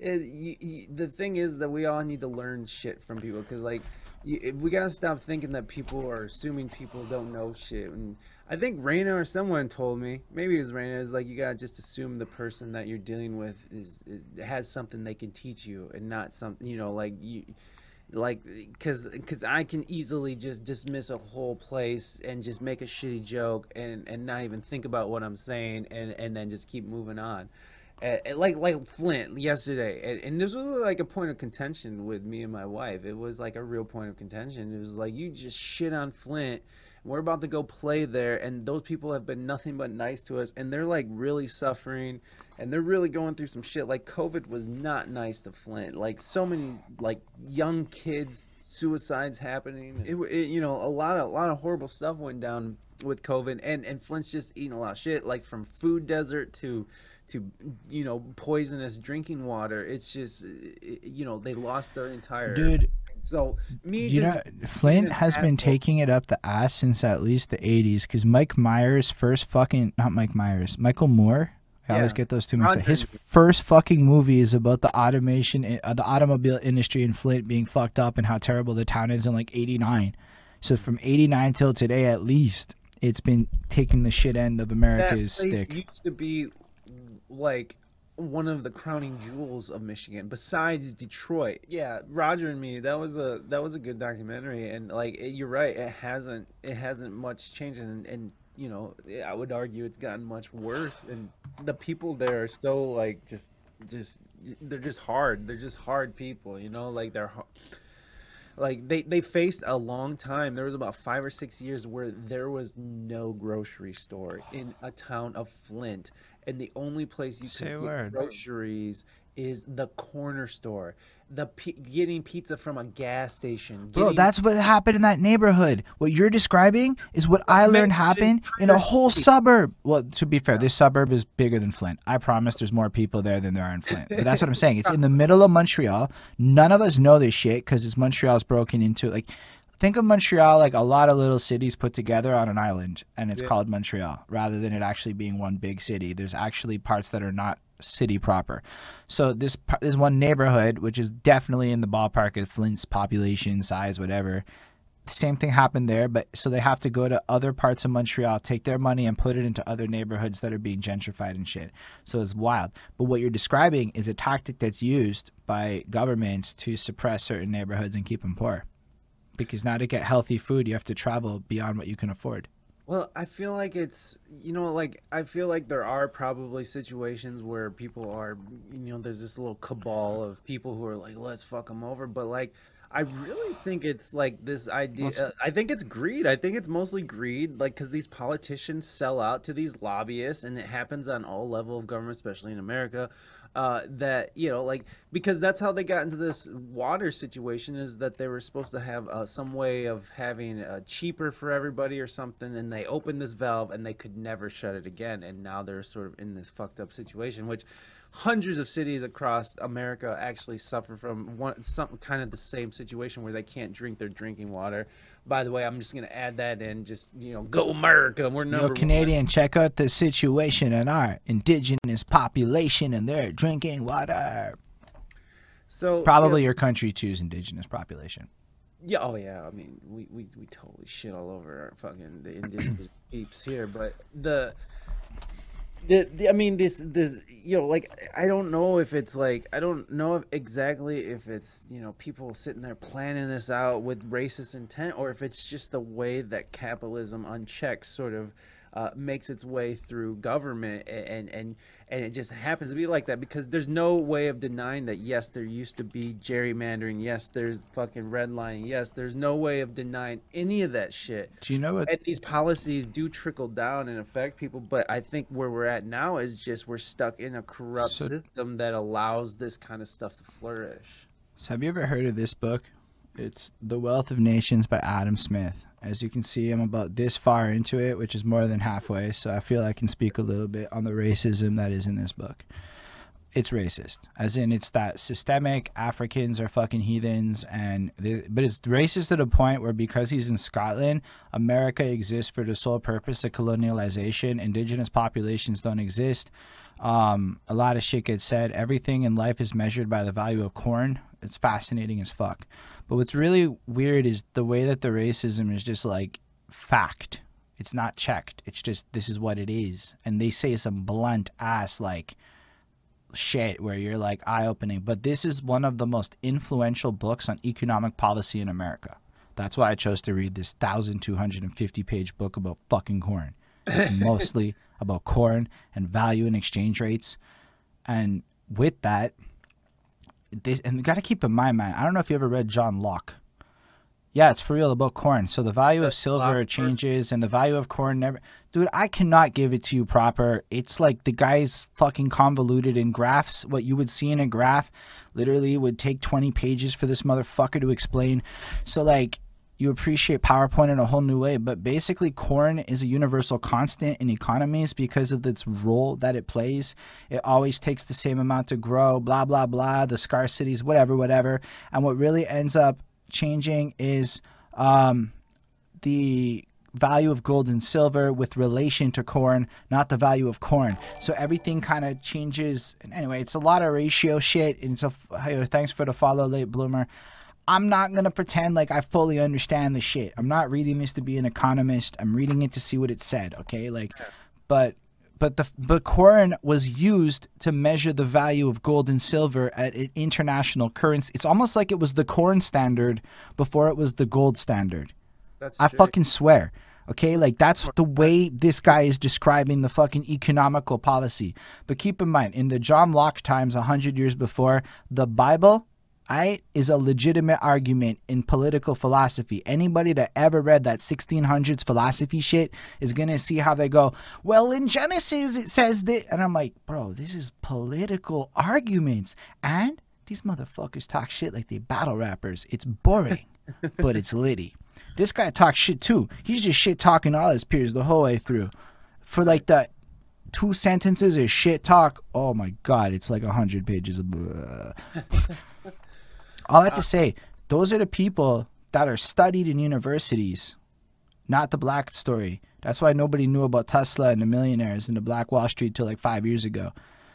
it, you, you, the thing is that we all need to learn shit from people because like you, we gotta stop thinking that people are assuming people don't know shit and i think Raina or someone told me maybe it was Raina is like you gotta just assume the person that you're dealing with is, is has something they can teach you and not something you know like you like because because i can easily just dismiss a whole place and just make a shitty joke and and not even think about what i'm saying and and then just keep moving on. Uh, like like flint yesterday and, and this was like a point of contention with me and my wife. It was like a real point of contention. It was like you just shit on flint we're about to go play there and those people have been nothing but nice to us and they're like really suffering and they're really going through some shit. Like covid was not nice to flint. Like so many like young kids suicides happening it, it, you know a lot of a lot of horrible stuff went down with covid and and flint's just eating a lot of shit like from food desert to to you know poisonous drinking water. It's just you know they lost their entire dude so me, you know, Flint has been taking it up the ass since at least the '80s. Because Mike Myers' first fucking not Mike Myers, Michael Moore. I yeah. always get those two mixed up. His first fucking movie is about the automation, uh, the automobile industry in Flint being fucked up and how terrible the town is in like '89. So from '89 till today, at least, it's been taking the shit end of America's stick. Used to be like one of the crowning jewels of Michigan besides Detroit. Yeah, Roger and me, that was a that was a good documentary and like you're right, it hasn't it hasn't much changed and, and you know, I would argue it's gotten much worse and the people there are so like just just they're just hard. They're just hard people, you know, like they're like they they faced a long time there was about five or six years where there was no grocery store in a town of flint and the only place you Say can get groceries is the corner store. The getting pizza from a gas station. Bro, that's what happened in that neighborhood. What you're describing is what I learned happened in a whole suburb. Well, to be fair, this suburb is bigger than Flint. I promise there's more people there than there are in Flint. But that's what I'm saying. It's in the (laughs) middle of Montreal. None of us know this shit because it's Montreal's broken into like think of Montreal like a lot of little cities put together on an island, and it's yeah. called Montreal rather than it actually being one big city. There's actually parts that are not city proper. So this this one neighborhood, which is definitely in the ballpark of Flint's population size, whatever. Same thing happened there, but so they have to go to other parts of Montreal, take their money and put it into other neighborhoods that are being gentrified and shit. So it's wild. But what you're describing is a tactic that's used by governments to suppress certain neighborhoods and keep them poor because now to get healthy food, you have to travel beyond what you can afford. Well, I feel like it's you know like I feel like there are probably situations where people are you know there's this little cabal of people who are like let's fuck them over, but like I really think it's like this idea. Uh, I think it's greed. I think it's mostly greed, like because these politicians sell out to these lobbyists, and it happens on all level of government, especially in America uh, that you know like because that's how they got into this water situation is that they were supposed to have uh, some way of having uh, cheaper for everybody or something and they opened this valve and they could never shut it again and now they're sort of in this fucked up situation which hundreds of cities across America actually suffer from one some kind of the same situation where they can't drink their drinking water. By the way, I'm just gonna add that in. Just you know, go America. We're number Yo, Canadian. One. Check out the situation in our indigenous population and their drinking water. So probably yeah. your country too's indigenous population. Yeah. Oh yeah. I mean, we we, we totally shit all over our fucking the indigenous (coughs) peeps here, but the the, the, I mean, this, this, you know, like, I don't know if it's like, I don't know if exactly if it's, you know, people sitting there planning this out with racist intent or if it's just the way that capitalism unchecked sort of uh, makes its way through government and, and, and it just happens to be like that because there's no way of denying that yes there used to be gerrymandering. Yes there's fucking redlining. Yes there's no way of denying any of that shit. Do you know what and these policies do trickle down and affect people but i think where we're at now is just we're stuck in a corrupt so, system that allows this kind of stuff to flourish. So have you ever heard of this book it's the wealth of nations by adam smith as you can see, I'm about this far into it, which is more than halfway, so I feel I can speak a little bit on the racism that is in this book. it's racist. As in, it's that systemic Africans are fucking heathens, and they, but it's racist to the point where because he's in Scotland, America exists for the sole purpose of colonialization. Indigenous populations don't exist. Um, a lot of shit gets said. Everything in life is measured by the value of corn. It's fascinating as fuck. But what's really weird is the way that the racism is just like fact. It's not checked. It's just this is what it is, and they say some blunt ass like shit where you're like eye opening. But this is one of the most influential books on economic policy in America. That's why I chose to read this 1,250 page book about fucking corn. It's (laughs) mostly about corn and value and exchange rates. And with that, this, and you got to keep in mind, man, I don't know if you ever read John Locke. Yeah, it's for real about corn. So the value of silver changes and the value of corn never. Dude, I cannot give it to you proper. It's like the guy's fucking convoluted in graphs. What you would see in a graph literally would take 20 pages for this motherfucker to explain. So, like, you appreciate PowerPoint in a whole new way. But basically, corn is a universal constant in economies because of its role that it plays. It always takes the same amount to grow, blah, blah, blah, the scarcities, whatever, whatever. And what really ends up changing is um, the value of gold and silver with relation to corn, not the value of corn. So everything kind of changes. Anyway, it's a lot of ratio shit. And so, hey, thanks for the follow, late bloomer. I'm not gonna pretend like I fully understand the shit. I'm not reading this to be an economist. I'm reading it to see what it said. Okay, like, but but the but corn was used to measure the value of gold and silver at an international currency. It's almost like it was the corn standard before it was the gold standard. That's I fucking swear. Okay, like that's the way this guy is describing the fucking economical policy. But keep in mind, in the John Locke times, a hundred years before, the Bible, I is a legitimate argument in political philosophy. Anybody that ever read that 1600s philosophy shit is gonna see how they go. Well, in Genesis it says that, and I'm like, bro, this is political arguments, and these motherfuckers talk shit like they battle rappers. It's boring, (laughs) but it's litty. This guy talks shit too. He's just shit talking all his peers the whole way through. For like the two sentences of shit talk, oh my god, it's like a hundred pages of. (laughs) (laughs) All I have to say, those are the people that are studied in universities, not the black story. That's why nobody knew about Tesla and the millionaires and the Black Wall Street till like five years ago.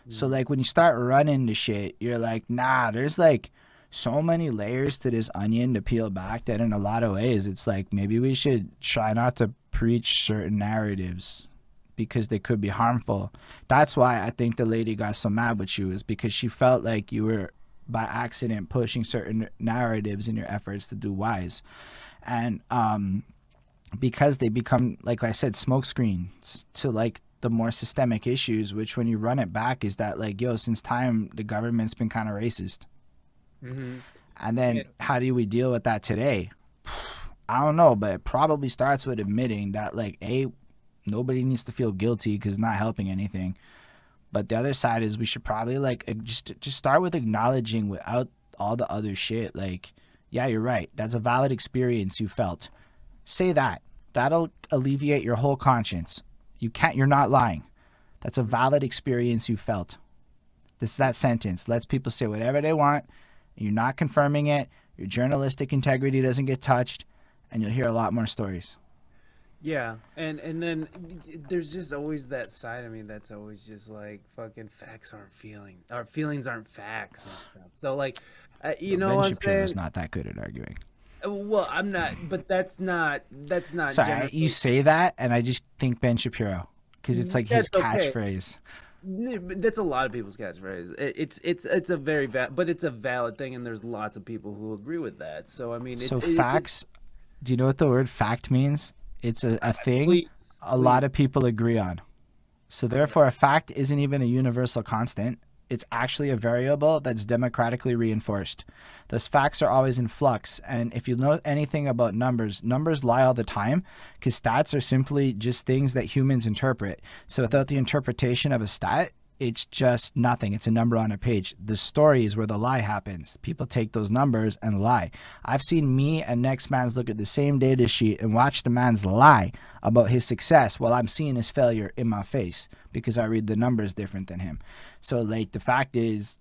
So mm. like when you start running the shit, you're like, nah, there's like so many layers to this onion to peel back that in a lot of ways it's like maybe we should try not to preach certain narratives because they could be harmful. That's why I think the lady got so mad with you is because she felt like you were by accident pushing certain narratives in your efforts to do wise. And um because they become like I said smoke screens to like the more systemic issues which when you run it back is that like yo since time the government's been kind of racist Mm-hmm. and then Yeah. how do we deal with that today? I don't know, but it probably starts with admitting that like a nobody needs to feel guilty because it's not helping anything. But the other side is we should probably like just just start with acknowledging without all the other shit. Like, yeah, you're right. That's a valid experience you felt. Say that. That'll alleviate your whole conscience. You can't. You're not lying. That's a valid experience you felt. This that sentence lets people say whatever they want. You're not confirming it. Your journalistic integrity doesn't get touched, and you'll hear a lot more stories. Yeah, and and then there's just always that side of me that's always just like fucking facts aren't feeling, or feelings aren't facts and stuff. So like, uh, you know ben Shapiro's not that good at arguing. Uh, Well, I'm not, but that's not that's not. Sorry, I- you say that, and I just think Ben Shapiro because it's like his That's okay. catchphrase. But That's a lot of people's catchphrase. It's it's it's a very bad, but it's a valid thing, and there's lots of people who agree with that. So I mean, So it- it- facts. Do you know what the word fact means? It's a, a thing please- a lot of people agree on. So therefore, a fact isn't even a universal constant. It's actually a variable that's democratically reinforced. Thus, facts are always in flux. And if you know anything about numbers, numbers lie all the time because stats are simply just things that humans interpret. So without the interpretation of a stat, it's just nothing. It's a number on a page. The story is where the lie happens. People take those numbers and lie. I've seen me and next man's look at the same data sheet and watch the man's lie about his success while I'm seeing his failure in my face because I read the numbers different than him. So like the fact is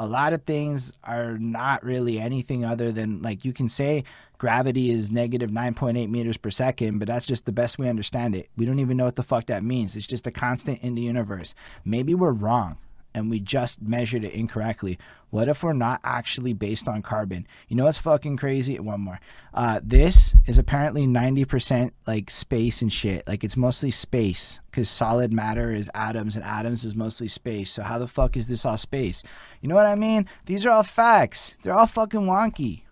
a lot of things are not really anything other than like you can say gravity is negative 9.8 meters per second, but that's just the best we understand it. We don't even know what the fuck that means. It's just a constant in the universe. Maybe we're wrong and we just measured it incorrectly. What if we're not actually based on carbon? You know what's fucking crazy? One more. Uh, this is apparently 90% like space and shit. Like it's mostly space because solid matter is atoms and atoms is mostly space. So how the fuck is this all space? You know what I mean? These are all facts. They're all fucking wonky.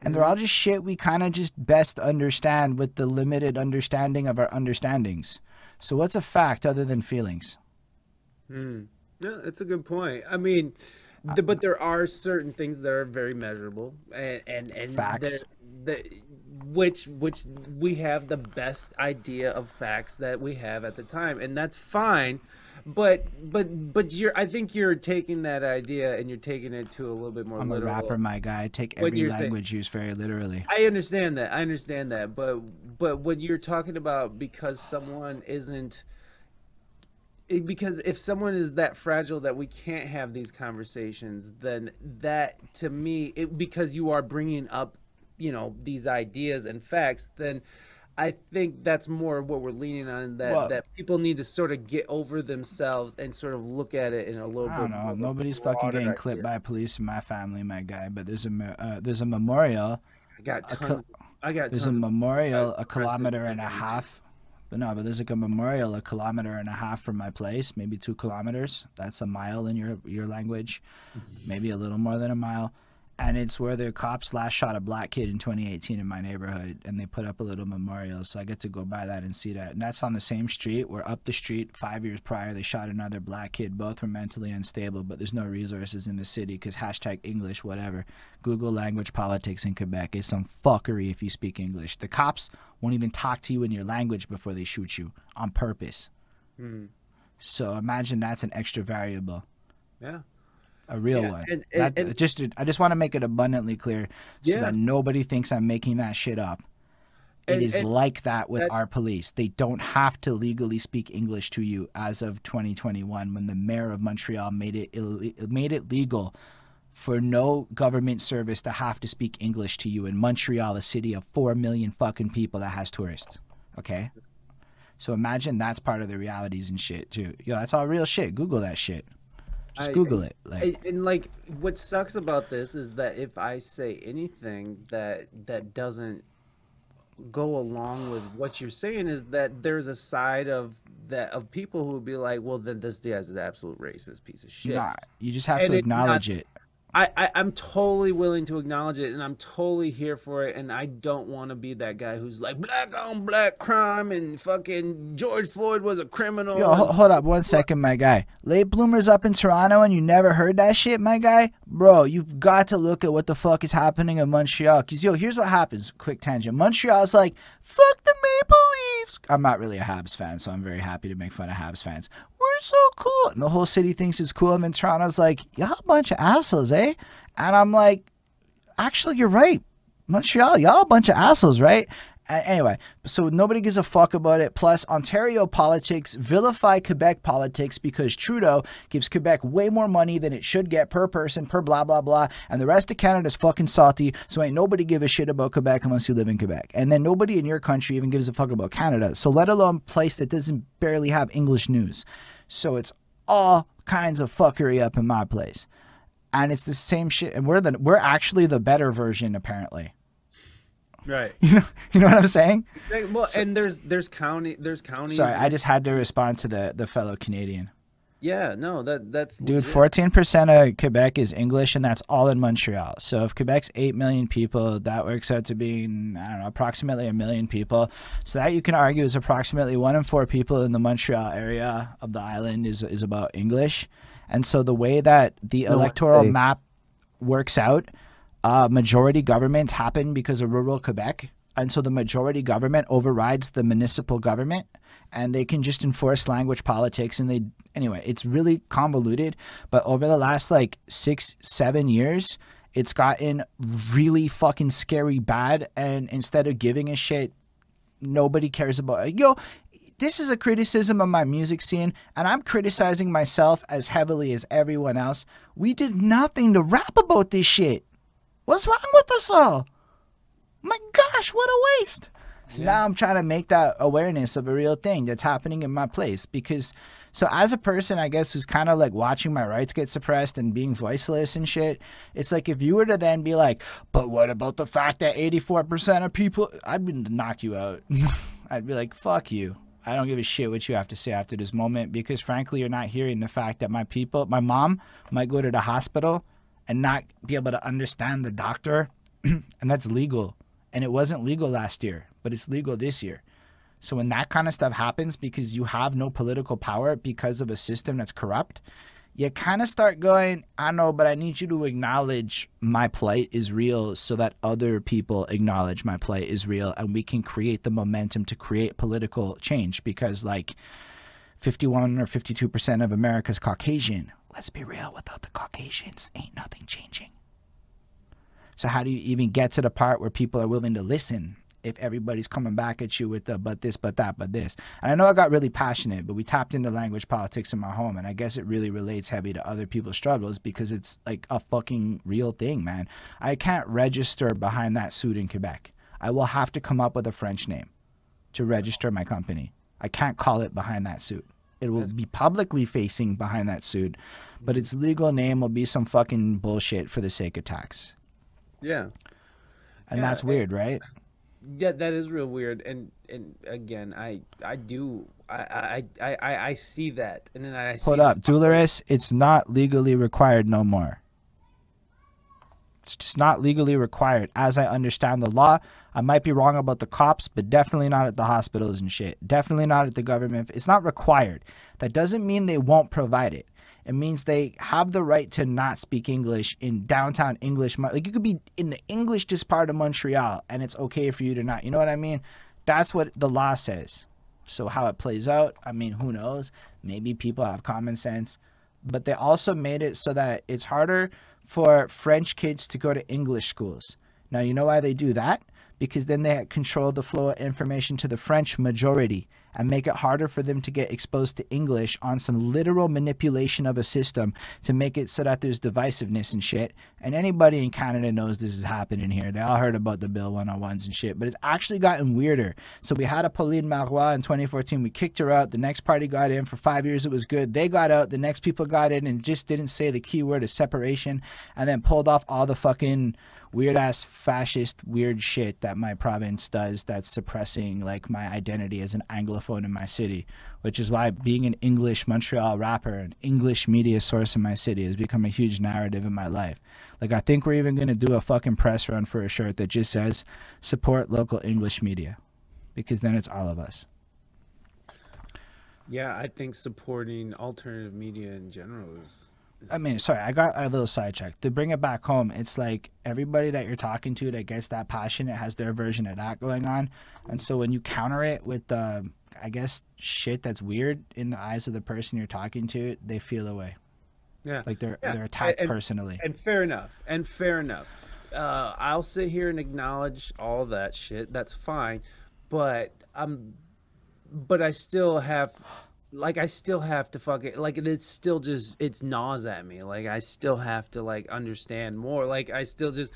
And they're all just shit we kind of just best understand with the limited understanding of our understandings. So what's a fact other than feelings? Hmm. Yeah, that's a good point. I mean, but there are certain things that are very measurable, and and, and Facts. The, which which we have the best idea of facts that we have at the time, and that's fine. But but but you're I think you're taking that idea and you're taking it to a little bit more I'm a rapper, my guy. I take every saying- language used very literally. I understand that. I understand that. But but when you're talking about because someone isn't it- because if someone is that fragile that we can't have these conversations, then that to me, it, because you are bringing up, you know, these ideas and facts, then I think that's more what we're leaning on. That Well- that people need to sort of get over themselves and sort of look at it in a little I bit. know. a Nobody's fucking getting clipped by police in my family, my guy. But there's a uh, there's a memorial. I got tons. I got There's a memorial a kilometer and a half. But no, but there's like a memorial a kilometer and a half from my place, maybe two kilometers. That's a mile in your your language, maybe a little more than a mile. And it's where the cops last shot a black kid in 2018 in my neighborhood, and they put up a little memorial. So I get to go by that and see that. And that's on the same street where up the street five years prior they shot another black kid. Both were mentally unstable, but there's no resources in the city because hashtag English whatever. Google language politics in Quebec is some fuckery if you speak English. The cops won't even talk to you in your language before they shoot you on purpose. Hmm. So imagine that's an extra variable, Yeah. A real Yeah, one. and- and- that, and- just I just want to make it abundantly clear so Yeah. that nobody thinks I'm making that shit up. It is like that with that- our police. They don't have to legally speak English to you as of 2021 when the mayor of Montreal made it Ill- made it legal for no government service to have to speak English to you in Montreal, a city of 4 million fucking people that has tourists. Okay? So imagine that's part of the realities and shit too. Yo, that's all real shit. Google that shit. Just I- Google it. Like And, and like what sucks about this is that if I say anything that that doesn't go along with what you're saying is that there's a side of that of people who would be like, well, then this guy's an absolute racist piece of shit. nah, you just have And to it's not- acknowledge it. I, I I'm totally willing to acknowledge it, and I'm totally here for it. And I don't want to be that guy who's like black on black crime and fucking George Floyd was a criminal. Yo, ho- hold up one second, my guy. Late bloomers up in Toronto and you never heard that shit, my guy? Bro, you've got to look at what the fuck is happening in Montreal. Because, yo, here's what happens. Quick tangent. Montreal's like, fuck the Maple Leafs. I'm not really a Habs fan, so I'm very happy to make fun of Habs fans. We're so cool. And the whole city thinks it's cool. And Toronto's like, y'all a bunch of assholes, eh? And I'm like, actually, you're right. Montreal, y'all a bunch of assholes, right? Anyway, so nobody gives a fuck about it. Plus, Ontario politics vilify Quebec politics because Trudeau gives Quebec way more money than it should get per person, per blah, blah, blah. And the rest of Canada's fucking salty, so ain't nobody give a shit about Quebec unless you live in Quebec. And then nobody in your country even gives a fuck about Canada. So let alone a place that doesn't barely have English news. So it's all kinds of fuckery up in my place. And it's the same shit. And we're the we're actually the better version, apparently. right. (laughs) You know, you know what I'm saying? Well, and there's there's county there's counties. Sorry, I just had to respond to the the fellow Canadian. Yeah, no, that that's Dude, fourteen percent of Quebec is English, and that's all in Montreal. So if Quebec's eight million people, that works out to being I don't know approximately a million people. So that you can argue is approximately one in four people in the Montreal area of the island is is about English. And so the way that the No, electoral they- map works out, uh, majority governments happen because of rural Quebec. And so the majority government overrides the municipal government. And they can just enforce language politics and they anyway it's really convoluted. But over the last like six seven years it's gotten really fucking scary bad and instead of giving a shit nobody cares about it. yo this is a criticism of my music scene and i'm criticizing myself as heavily as everyone else. We did nothing to rap about this shit. What's wrong with us all? My gosh what a waste so now I'm trying to make that awareness of a real thing that's happening in my place because so as a person I guess who's kind of like watching my rights get suppressed and being voiceless and shit, it's like if you were to then be like, "But what about the fact that 84% of people I'd be knock you out." (laughs) I'd be like, "Fuck you." I don't give a shit what you have to say after this moment because frankly you're not hearing the fact that my people, my mom might go to the hospital and not be able to understand the doctor (clears throat) and that's legal. And it wasn't legal last year, but it's legal this year. So when that kind of stuff happens because you have no political power because of a system that's corrupt, you kind of start going, I know, but I need you to acknowledge my plight is real so that other people acknowledge my plight is real and we can create the momentum to create political change because like 51 or 52% of America's Caucasian. Let's be real, without the Caucasians, ain't nothing changing. So how do you even get to the part where people are willing to listen if everybody's coming back at you with the but this, but that, but this? And I know I got really passionate, but we tapped into language politics in my home, and I guess it really relates heavy to other people's struggles because it's like a fucking real thing, man. I can't register behind that suit in Quebec. I will have to come up with a French name to register my company. I can't call it behind that suit. It will be publicly facing behind that suit, but its legal name will be some fucking bullshit for the sake of tax. Yeah. And Yeah, that's weird, right? Yeah, that is real weird. And and again, I I do I I I I, see that, and then I see Hold up, Dularis, it's not legally required no more. It's just not legally required. As I understand the law, I might be wrong about the cops, but definitely not at the hospitals and shit. Definitely not at the government. It's not required. That doesn't mean they won't provide it. It means they have the right to not speak English in downtown English. Like you could be in the English just part of Montreal and it's okay for you to not. You know what I mean? That's what the law says. So how it plays out, I mean, who knows? Maybe people have common sense, but they also made it so that it's harder for French kids to go to English schools. Now, you know why they do that? Because then they control the flow of information to the French majority and make it harder for them to get exposed to English on some literal manipulation of a system to make it so that there's divisiveness and shit. And anybody in Canada knows this is happening here. They all heard about the Bill 101s and shit, but it's actually gotten weirder. So we had a Pauline Marois in 2014. We kicked her out. The next party got in. For five years, it was good. They got out. The next people got in and just didn't say the key word of separation and then pulled off all the fucking weird ass fascist weird shit that my province does that's suppressing like my identity as an anglophone in my city which is why being an english montreal rapper an english media source in my city has become a huge narrative in my life like i think we're even going to do a fucking press run for a shirt that just says support local english media because then it's all of us Yeah, I think supporting alternative media in general is. I mean, sorry, I got a little sidetracked. To bring it back home, it's like everybody that you're talking to that gets that passionate has their version of that going on. And so when you counter it with the, I guess, shit that's weird in the eyes of the person you're talking to, they feel away. yeah, Like they're Yeah, they're attacked and- personally. and fair enough, and fair enough. Uh, I'll sit here and acknowledge all that shit. That's fine, but I'm, but I still have, like, I still have to fuck it. Like, it's still just it's gnaws at me. Like, I still have to like understand more. Like, I still just,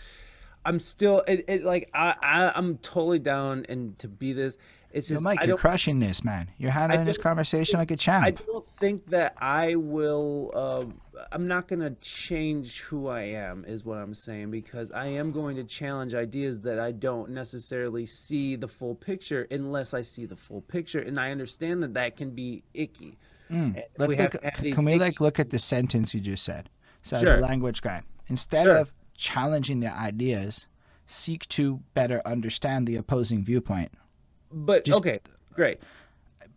I'm still it, it like I, I I'm totally down and to be this. It's Yo, Mike, you're crushing this, man. You're handling this conversation like a champ. I don't think that I will. Uh, I'm not going to change who I am, is what I'm saying, because I am going to challenge ideas that I don't necessarily see the full picture unless I see the full picture, and I understand that that can be icky. Mm. Let's we look. Can we icky- like look at the sentence you just said? So as a language guy, instead Sure. of challenging the ideas, seek to better understand the opposing viewpoint. But just- okay, great.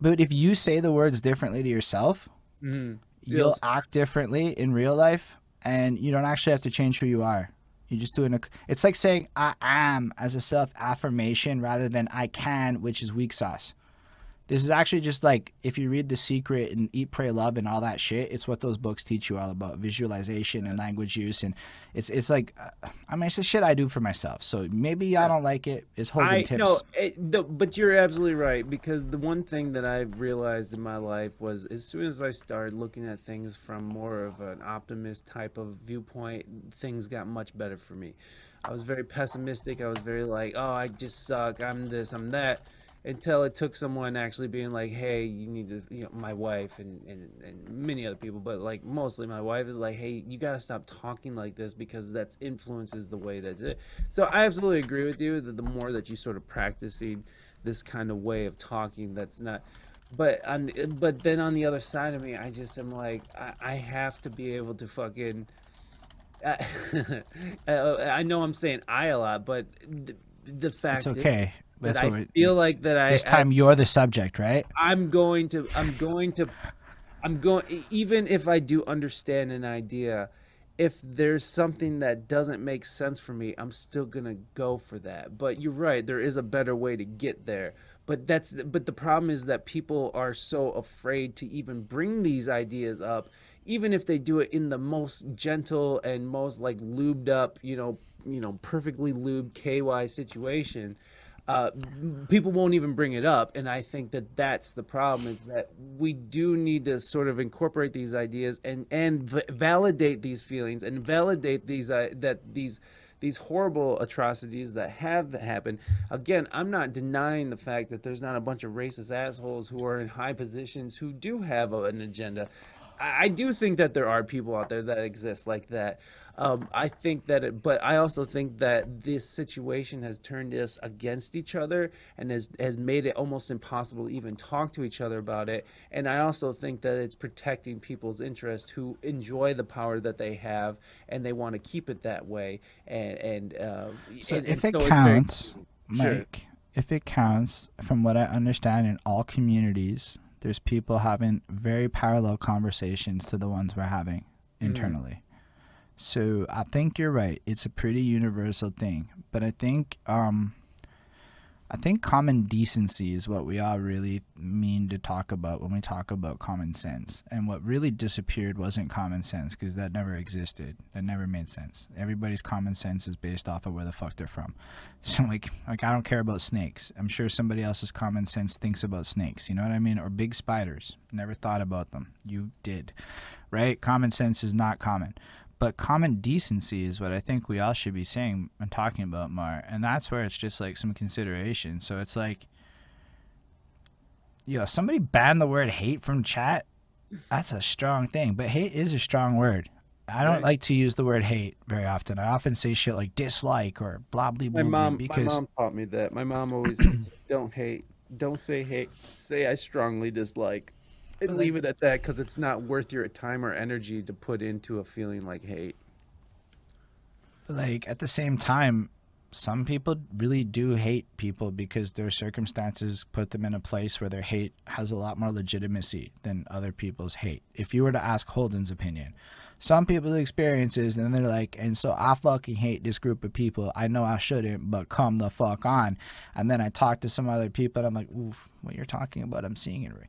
But if you say the words differently to yourself, Mhm. you'll Yes. act differently in real life, and you don't actually have to change who you are. You're just doing a. It's like saying "I am" as a self affirmation rather than "I can," which is weak sauce. This is actually just like if you read The Secret and Eat, Pray, Love and all that shit. It's what those books teach you all about visualization and language use, and it's it's like, uh, I mean, it's the shit I do for myself. So maybe I don't like it. It's holding I tips. no, it, the, but you're absolutely right because the one thing that I've realized in my life was as soon as I started looking at things from more of an optimist type of viewpoint, things got much better for me. I was very pessimistic. I was very like, oh, I just suck. I'm this. I'm that. Until it took someone actually being like, hey, you need to, you know, my wife and, and, and many other people, but like mostly my wife is like, hey, you got to stop talking like this because that influences the way that it. So I absolutely agree with you that the more that you sort of practicing this kind of way of talking, that's not. But on, but then on the other side of me, I just am like, I, I have to be able to fucking. Uh, (laughs) I know I'm saying I a lot, but the, the fact it's is that That's I what we, feel like that I this time you're the subject, right? I, I'm going to I'm going to I'm going even if I do understand an idea, if there's something that doesn't make sense for me, I'm still gonna go for that. But you're right, there is a better way to get there. But that's but the problem is that people are so afraid to even bring these ideas up, even if they do it in the most gentle and most like lubed up, you know, you know, perfectly lubed KY situation uh, people won't even bring it up and i think that that's the problem is that we do need to sort of incorporate these ideas and and v- validate these feelings and validate these uh, that these these horrible atrocities that have happened again i'm not denying the fact that there's not a bunch of racist assholes who are in high positions who do have a, an agenda I I do think that there are people out there that exist like that. Um, I think that, it, but I also think that this situation has turned us against each other and has has made it almost impossible to even talk to each other about it. And I also think that it's protecting people's interest who enjoy the power that they have and they want to keep it that way. And and uh, So and- if and it so it's very- counts, Sure. Mike, if it counts, from what I understand, in all communities, there's people having very parallel conversations to the ones we're having Mm. So I think you're right. It's a pretty universal thing, but I think um, I think common decency is what we all really mean to talk about when we talk about common sense. And what really disappeared wasn't common sense because that never existed. That never made sense. Everybody's common sense is based off of where the fuck they're from. (laughs) So like like I don't care about snakes. I'm sure somebody else's common sense thinks about snakes. You know what I mean? Or big spiders. Never thought about them. You did. Right? Common sense is not common. But common decency is what I think we all should be saying and talking about more. And that's where it's just like some consideration. So it's like, yo, somebody ban the word hate from chat. That's a strong thing. But hate is a strong word. I don't Right. like to use the word hate very often. I often say shit like dislike or blah blah blah. My mom, because my mom taught me that. My mom always (clears throat) don't hate, don't say hate, say I strongly dislike, and leave it at that because it's not worth your time or energy to put into a feeling like hate. like at the same time some people really do hate people because their circumstances put them in a place where their hate has a lot more legitimacy than other people's hate if you were to ask holden's opinion some people's experiences and they're like and so i fucking hate this group of people i know i shouldn't but come the fuck on and then i talk to some other people and i'm like oof what you're talking about i'm seeing it. re-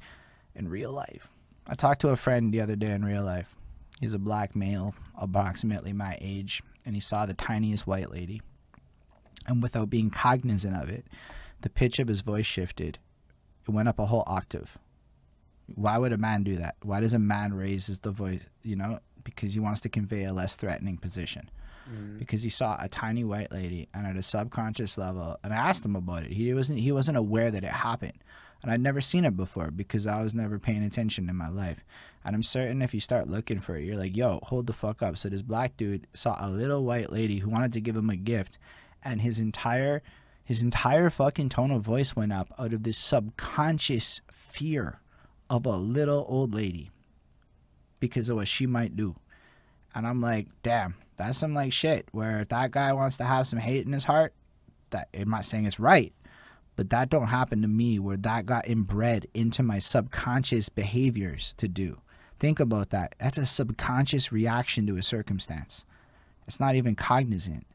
in real life i talked to a friend the other day in real life he's a black male approximately my age and he saw the tiniest white lady. And without being cognizant of it, the pitch of his voice shifted. It went up a whole octave. Why would a man do that? Why does a man raise his the voice? You know, because he wants to convey a less threatening position. Mm. Because he saw a tiny white lady, and at a subconscious level, and I asked him about it. He wasn't he wasn't aware that it happened, and I'd never seen it before because I was never paying attention in my life. And I'm certain if you start looking for it, you're like, yo, hold the fuck up. So this black dude saw a little white lady who wanted to give him a gift, and his entire his entire fucking tone of voice went up out of this subconscious fear of a little old lady because of what she might do. And I'm like, damn, that's some like shit. Where if that guy wants to have some hate in his heart, that I'm not saying it's right, but that don't happen to me where that got inbred into my subconscious behaviors to do. Think about that. That's a subconscious reaction to a circumstance. It's not even cognizant.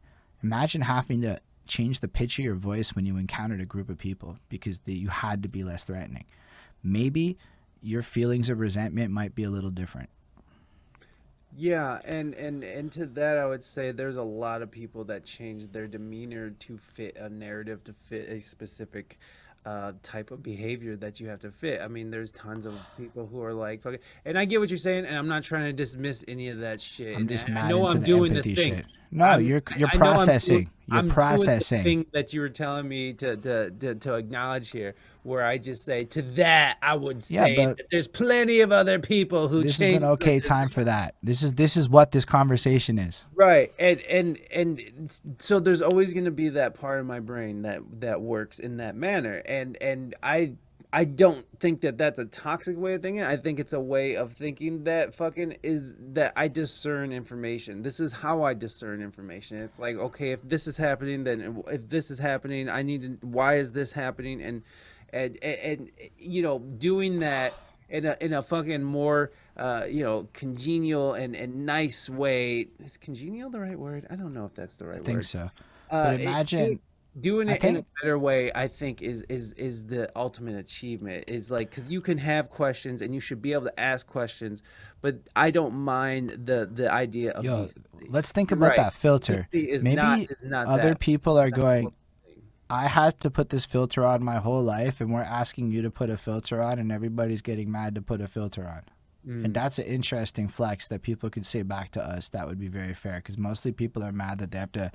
Imagine having to change the pitch of your voice when you encountered a group of people because the, you had to be less threatening. maybe your feelings of resentment might be a little different. Yeah, and and and to that I would say there's a lot of people that change their demeanor to fit a narrative to fit a specific uh, type of behavior that you have to fit. I mean, there's tons of people who are like, fucking, and I get what you're saying, and I'm not trying to dismiss any of that shit. I'm just and I mad know I'm the doing the empathy thing. shit. No, I'm- you're you're I I'm processing. you're I'm doing the processing. thing that you were telling me to, to, to, to acknowledge here, where I just say to that I would Yeah, say that there's plenty of other people who This is an okay time for that. This is this is what this conversation is. Right, and and and so there's always going to be that part of my brain that that works in that manner, and and I I don't think that that's a toxic way of thinking. I think it's a way of thinking that fucking is that I discern information. This is how I discern information. It's like okay, if this is happening, then if this is happening, I need to. Why is this happening? And and and, and you know, doing that in a in a fucking more uh, you know congenial and, and nice way. Is congenial the right word? I don't know if that's the right I think word. so. Uh, But it- imagine do- doing I it in a better way. I think is is is the ultimate achievement. Is like because you can have questions and you should be able to ask questions, but I don't mind the the idea of Yo, decency. let's think about Right. that filter. Maybe not, is not Other that. people are going. I had to put this filter on my whole life, and we're asking you to put a filter on, and everybody's getting mad to put a filter on. Mm. And that's an interesting flex that people could say back to us. That would be very fair because mostly people are mad that they have to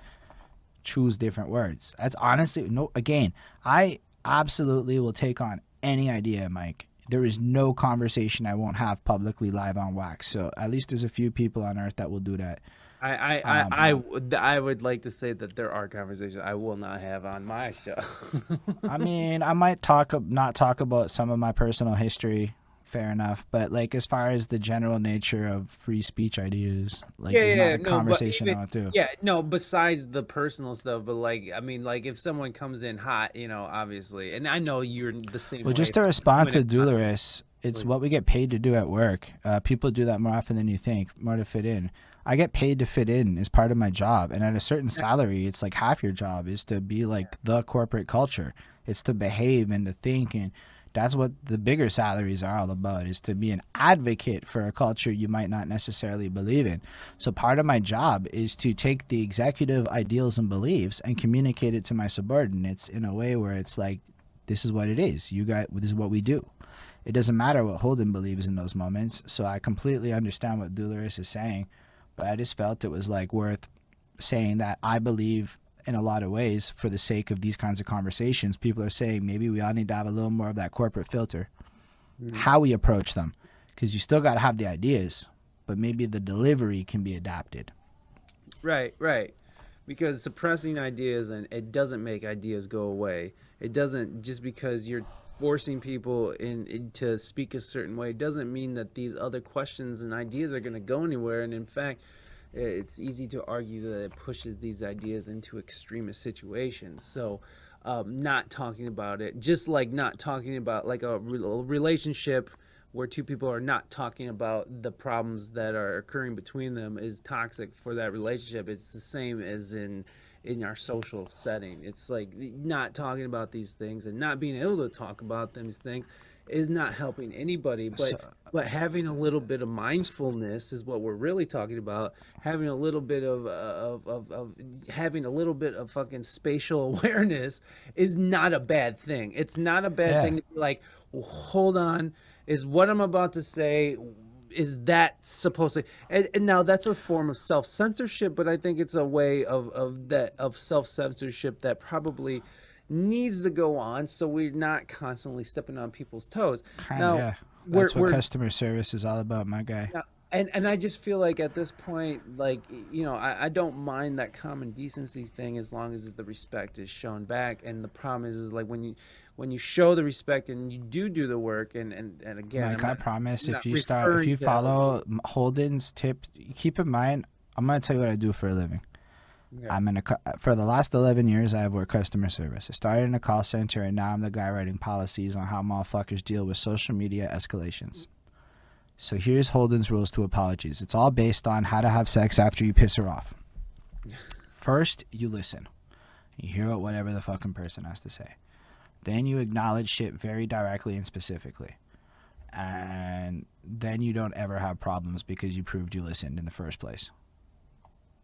choose different words. That's honestly no. Again, I absolutely will take on any idea, Mike. There is no conversation I won't have publicly live on wax. So at least there's a few people on earth that will do that. I I, I, Um, I would I would like to say that there are conversations I will not have on my show. (laughs) I mean, I might talk not talk about some of my personal history. Fair enough, but like as far as the general nature of free speech ideas, like Yeah, yeah, not a no, conversation even- to. yeah, no. Besides the personal stuff, but like I mean, like if someone comes in hot, you know, obviously, and I know you're the same. Well, just to respond to Dularis, it's what we get paid to do at work. Uh, people do that more often than you think, more to fit in. I get paid to fit in as part of my job, and at a certain salary, it's like half your job is to be like the corporate culture. It's to behave and to think, and that's what the bigger salaries are all about. Is to be an advocate for a culture you might not necessarily believe in. So part of my job is to take the executive ideals and beliefs and communicate it to my subordinates in a way where it's like, this is what it is. You got this is what we do. It doesn't matter what Holden believes in those moments. So I completely understand what Dularis is saying, but I just felt it was like worth saying that I believe in a lot of ways for the sake of these kinds of conversations. People are saying maybe we all need to have a little more of that corporate filter, mm-hmm. how we approach them, because you still got to have the ideas, but maybe the delivery can be adapted. Right, right. Because suppressing ideas and it doesn't make ideas go away. It doesn't just because you're forcing people in, in to speak a certain way doesn't mean that these other questions and ideas are going to go anywhere. And in fact, it's easy to argue that it pushes these ideas into extremist situations. So, um, not talking about it, just like not talking about like a re- relationship where two people are not talking about the problems that are occurring between them is toxic for that relationship. It's the same as in in our social setting. It's like not talking about these things and not being able to talk about these things is not helping anybody. But but having a little bit of mindfulness is what we're really talking about. Having a little bit of uh, of, of, of having a little bit of fucking spatial (laughs) awareness is not a bad thing. It's not a bad Yeah. thing to be like, hold on, is what I'm about to say is that supposed to and, and now that's a form of self-censorship but i think it's a way of, of that of self-censorship that probably needs to go on so we're not constantly stepping on people's toes Kind now of, yeah. That's what customer service is all about, my guy. yeah, and and I just feel like at this point, like you know, I, I don't mind that common decency thing as long as the respect is shown back. And the problem is, is like when you when you show the respect and you do do the work, and and and again, Mike, I'm I promise if you start, if you follow Holden's tip, keep in mind, I'm gonna tell you what I do for a living. I'm in a uh, for the last 11 years I've worked customer service. I started in a call center and now I'm the guy writing policies on how motherfuckers deal with social media escalations. So here's Holden's rules to apologies. It's all based on how to have sex after you piss her off. (laughs) First, you listen. You hear what whatever the fucking person has to say. Then you acknowledge shit very directly and specifically. And then you don't ever have problems because you proved you listened in the first place.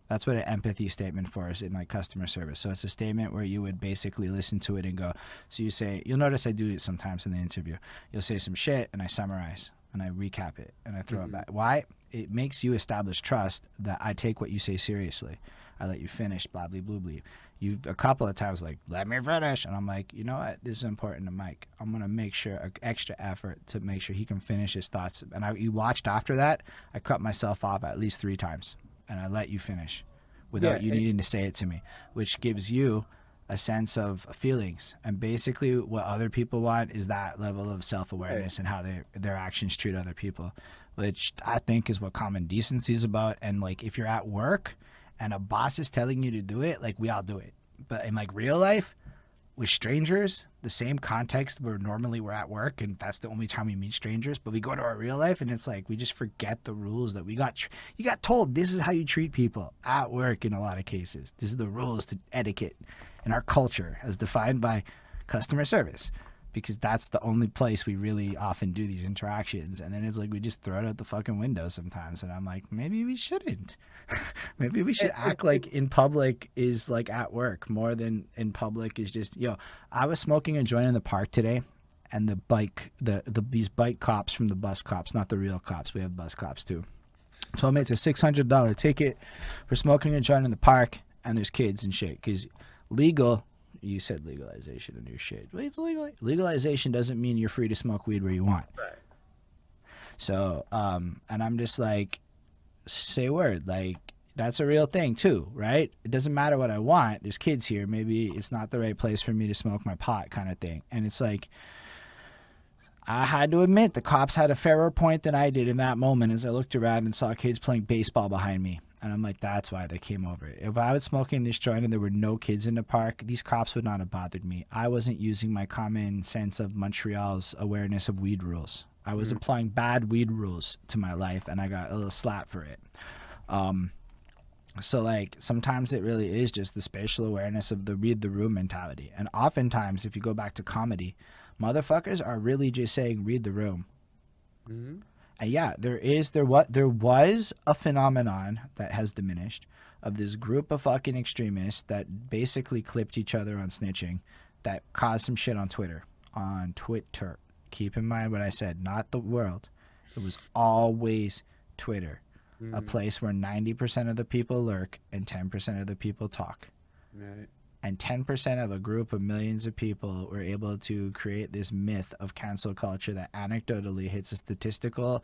That's what an empathy statement for is in like customer service. So it's a statement where you would basically listen to it and go. So you say, you'll notice I do it sometimes in the interview. You'll say some shit and I summarize and I recap it and I throw Mhm. it back. Why? It makes you establish trust that I take what you say seriously. I let you finish, blah blah blah blah. You've a couple of times like, let me finish, and I'm like, you know what? This is important to Mike. I'm gonna make sure extra effort to make sure he can finish his thoughts. And I, you watched after that, I cut myself off at least three times, and I let you finish, without Yeah, you it- needing to say it to me, which gives you a sense of feelings. And basically, what other people want is that level of self awareness and how they their actions treat other people, which I think is what common decency is about. And like, if you're at work and a boss is telling you to do it, like we all do it. But in like real life, with strangers, the same context where normally we're at work, and that's the only time we meet strangers. But we go to our real life, and it's like we just forget the rules that we got. You got told this is how you treat people at work in a lot of cases. This is the rules to etiquette in our culture, as defined by customer service, because that's the only place we really often do these interactions. And then it's like we just throw it out the fucking window sometimes. And I'm like, maybe we shouldn't. (laughs) maybe we should act like in public is like at work more than in public is just yo. I was smoking a joint in the park today, and the bike the, the these bike cops from the bus cops, not the real cops. We have bus cops too. Told me it's a six hundred dollar ticket for smoking a joint in the park, and there's kids and shit. Cause legal, you said legalization in your shit. Well, it's legal. Legalization doesn't mean you're free to smoke weed where you want. Right. So, um, and I'm just like, say word, like that's a real thing too, right? It doesn't matter what I want. There's kids here. Maybe it's not the right place for me to smoke my pot, kind of thing. And it's like, I had to admit the cops had a fairer point than I did in that moment as I looked around and saw kids playing baseball behind me. And I'm like, that's why they came over. If I was smoking this joint and there were no kids in the park, these cops would not have bothered me. I wasn't using my common sense of Montreal's awareness of weed rules. I was applying bad weed rules to my life, and I got a little slap for it. Um, so like sometimes it really is just the spatial awareness of the read the room mentality. And oftentimes, if you go back to comedy, motherfuckers are really just saying read the room. hmm And Uh, yeah, there is there what there was a phenomenon that has diminished of this group of fucking extremists that basically clipped each other on snitching that caused some shit on Twitter. On Twitter. Keep in mind what I said, not the world. It was always Twitter. A mm-hmm. place where 90% of the people lurk and 10% of the people talk Right. And 10% of a group of millions of people were able to create this myth of cancel culture that anecdotally hits a statistical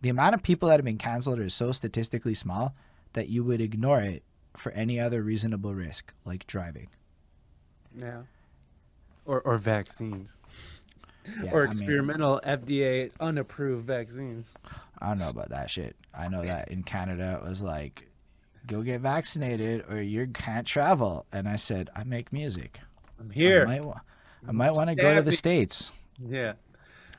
the amount of people that have been canceled is so statistically small that you would ignore it for any other reasonable risk like driving Yeah. Or or vaccines. yeah, or I mean, experimental FDA unapproved vaccines. I don't know about that shit i know that in canada it was like go get vaccinated or you can't travel and i said i make music I'm i here. might, I might want to go to the states Yeah.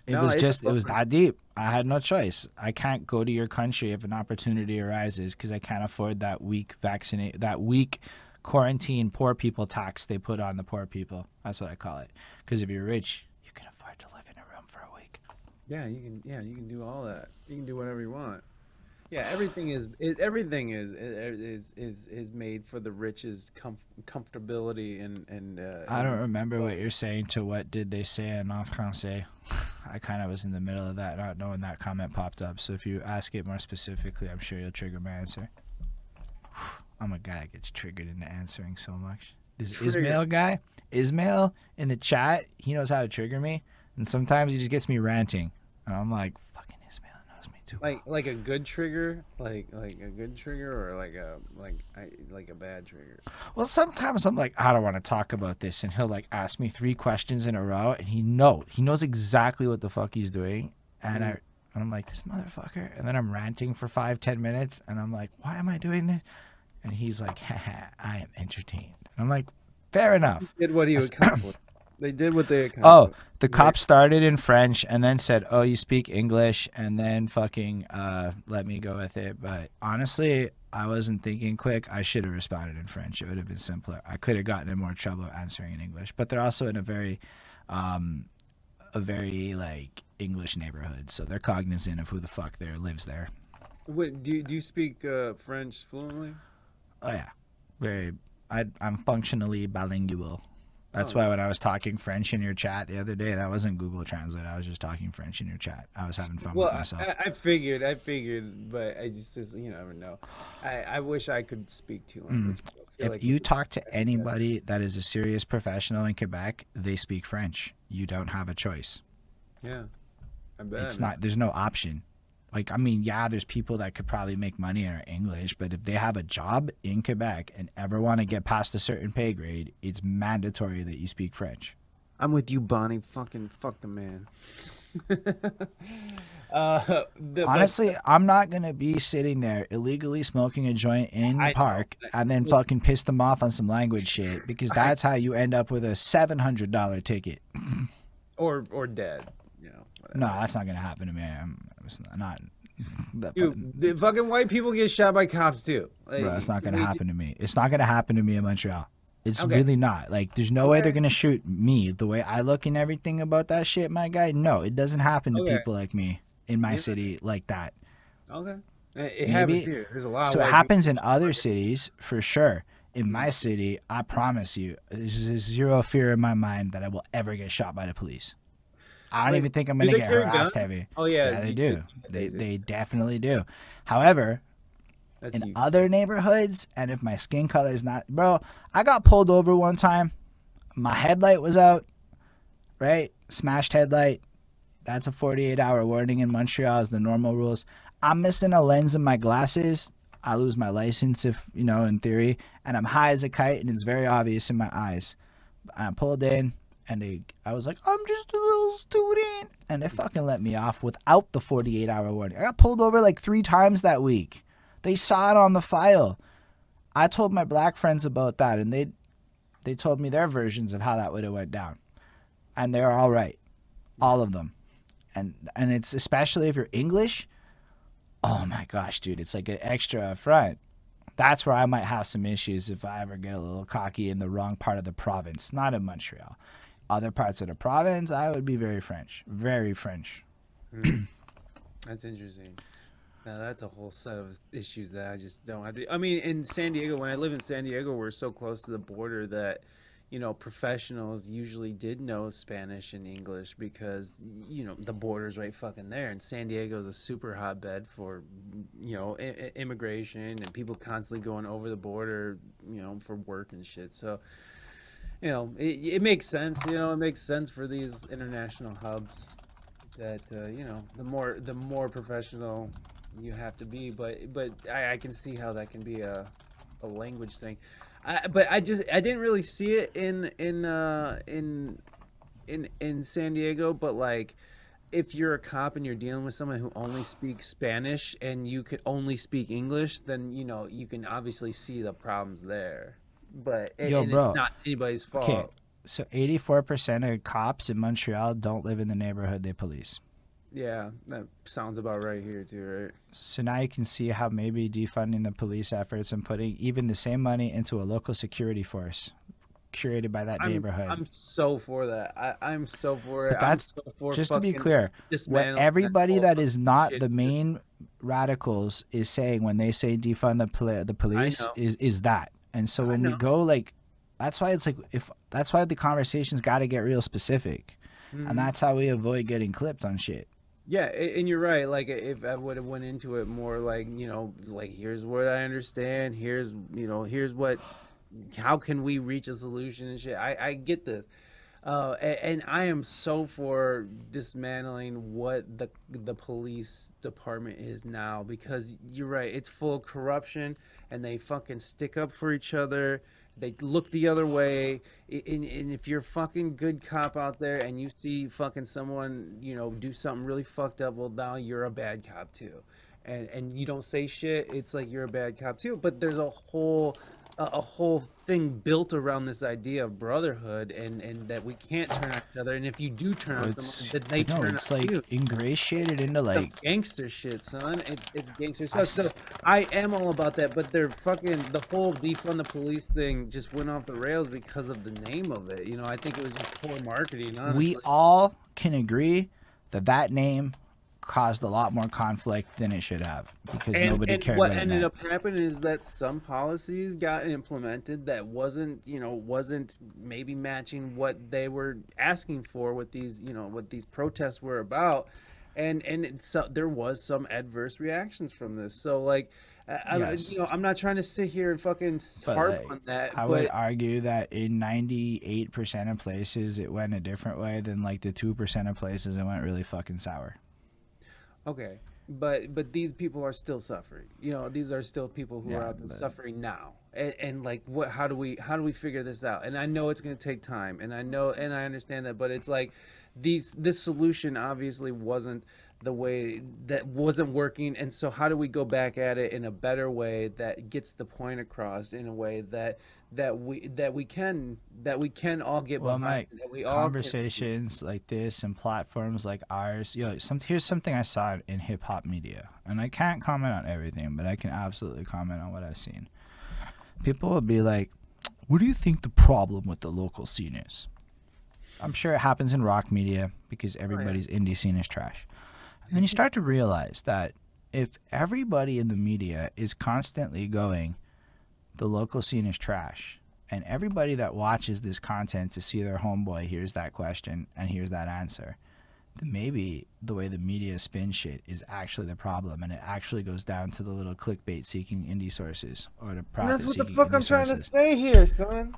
It No, was it's just it was that deep. I had no choice. I can't go to your country if an opportunity arises because I can't afford that weak vaccinate that weak quarantine poor people tax they put on the poor people. That's what I call it. Because if you're rich, you can afford to live in a room for a week. Yeah, you can. Yeah, you can do all that. You can do whatever you want. Yeah, everything is. It, everything is is is is made for the rich's comf- comfortability and and. Uh, I don't remember what you're saying to what did they say in en français. I kind of was in the middle of that, not knowing that comment popped up. So if you ask it more specifically, I'm sure you'll trigger my answer. (sighs) I'm a guy that gets triggered into answering so much. This Trigger. Ismail guy, Ismail in the chat, he knows how to trigger me, and sometimes he just gets me ranting, and I'm like, fucking Ismail knows me too. Like like a good trigger, like like a good trigger, or like a like I like a bad trigger. Well, sometimes I'm like, I don't want to talk about this, and he'll like ask me three questions in a row, and he know he knows exactly what the fuck he's doing, and I Mhm. and I'm like this motherfucker, and then I'm ranting for five ten minutes, and I'm like, why am I doing this? And he's like, Haha, I am entertained. And I'm like, fair enough. Did what he accomplished. They did what they Oh, the cop started in French and then said, "Oh, you speak English," and then fucking uh, let me go with it. But honestly, I wasn't thinking quick. I should have responded in French. It would have been simpler. I could have gotten in more trouble answering in English. But they're also in a very um, a very like English neighborhood, so they're cognizant of who the fuck there lives there. What do you, do you speak uh, French fluently? Oh yeah, very. I I'm functionally bilingual. That's Oh, why when I was talking French in your chat the other day, that wasn't Google Translate. I was just talking French in your chat. I was having fun Well, with myself. I I figured, I figured, but I just, just you never know. I, I wish I could speak two languages. I feel Hmm. if like you talk to anybody that is a serious professional in Quebec, they speak French. You don't have a choice. yeah, I bet. it's man. not there's no option like i mean yeah there's people that could probably make money in english but if they have a job in quebec and ever want to get past a certain pay grade it's mandatory that you speak french I'm with you, Bonnie. Fucking fuck the man. (laughs) uh, the, but- honestly i'm not gonna be sitting there illegally smoking a joint in I the park but- and then fucking piss them off on some language shit because that's how you end up with a $700 ticket or or dead. You know. whatever. no that's not gonna happen to me i'm it's not that Dude, fucking- the fucking white people get shot by cops too. Like, Bro, it's not gonna we- happen to me. It's not gonna happen to me in Montreal. It's Okay. really not. Like, there's no way they're gonna shoot me the way I look and everything about that shit, my guy. No, it doesn't happen to Okay. people like me in my Yeah. city like that. Okay. It, happens here. There's a lot. So it happens in other cities for sure. In mm-hmm. my city, I promise you, there's zero fear in my mind that I will ever get shot by the police. I don't Wait, even think I'm gonna get carry harassed heavy. Oh yeah. Yeah, they do. They they definitely do. However, That's in other neighborhoods and if my skin color is not bro i got pulled over one time. My headlight was out right? Smashed headlight. That's a 48 hour warning in montreal is the normal rules. I'm missing a lens in my glasses. I lose my license if you know in theory. And i'm high as a kite and it's very obvious in my eyes. I'm pulled in and they, i was like i'm just a little student and they fucking let me off without the 48 hour warning i got pulled over like three times that week they saw it on the file. I told my black friends about that, and they they told me their versions of how that would have went down, and they're all right, all of them, and and it's especially if you're English. Oh my gosh, dude, it's like an extra affront. That's where I might have some issues if I ever get a little cocky in the wrong part of the province, not in Montreal. Other parts of the province, I would be very French, very French. Hmm. That's interesting. Now that's a whole set of issues that I just don't have to. I mean, in San Diego, when I live in San Diego, we're so close to the border that, you know, professionals usually did know Spanish and English because, you know, the border's right fucking there. And San Diego is a super hotbed for, you know, I- immigration and people constantly going over the border, you know, for work and shit. So, you know, it, it makes sense. You know, it makes sense for these international hubs that uh, you know the more the more professional you have to be but but I, I can see how that can be a, a language thing I, but I just I didn't really see it in in uh, in in in San Diego but like if you're a cop and you're dealing with someone who only speaks Spanish and you could only speak English then you know you can obviously see the problems there but and, Yo, bro. it's not anybody's fault Okay, so 84% of cops in Montreal don't live in the neighborhood they police. yeah that sounds about right here too right So now you can see how maybe defunding the police efforts and putting even the same money into a local security force curated by that I'm, neighborhood. I'm so for that. I, I'm so for it. But I'm that's- so for Just to be clear, what everybody that is not the main radicals is saying when they say defund the poli- the police is is that. And so when we go like that's why it's like if that's why the conversation's got to get real specific. Mhm. And that's how we avoid getting clipped on shit. Yeah, and you're right. Like if I would have went into it more like you know, like here's what I understand. Here's you know, here's what. How can we reach a solution and shit? I I get this. Uh, a- and I am so for dismantling what the the police department is now because you're right, it's full of corruption and they fucking stick up for each other. They look the other way, and, and if you're fucking good cop out there and you see fucking someone, you know, do something really fucked up, well now you're a bad cop too, and and you don't say shit. It's like you're a bad cop too. But there's a whole a, a whole thing built around this idea of brotherhood and and that we can't turn on each other and if you do turn on It's someone then they no, turn it's like you ingratiated into like gangster shit, son. It, it's gangster stuff. So I am all about that, but they're fucking the whole defund the police thing just went off the rails because of the name of it. You know, I think it was just poor marketing. Honestly. we all can agree that that name caused a lot more conflict than it should have because and, nobody and cared what what ended meant. up happening is that some policies got implemented that wasn't you know wasn't maybe matching what they were asking for what these you know what these protests were about and and it, so there was some adverse reactions from this so like I, I- Yes. you know i'm not trying to sit here and fucking But, harp like, on that I but would argue that in 98% of places it went a different way than like the 2% of places it went really fucking sour. Okay, but but these people are still suffering. You know, these are still people who Yeah, are out there but- suffering now. And, and like, what? How do we how do we figure this out? And I know it's going to take time, and I know and I understand that, but it's like these this solution obviously wasn't the way that wasn't working and so how do we go back at it in a better way that gets the point across in a way that that we that we can that we can all get Well, behind Mike, that we can. Conversations like this and platforms like ours. Yo, some, here's something I saw in hip hop media, and I can't comment on everything, but I can absolutely comment on what I've seen. People will be like, "What do you think the problem with the local scene is?" I'm sure it happens in rock media because oh, everybody's indie scene is trash. And then you start to realize that if everybody in the media is constantly going, the local scene is trash, and everybody that watches this content to see their homeboy hears that question and hears that answer, then maybe the way the media spins shit is actually the problem, and it actually goes down to the little clickbait seeking indie sources or the profit that's what the fuck i'm trying to sources. say here son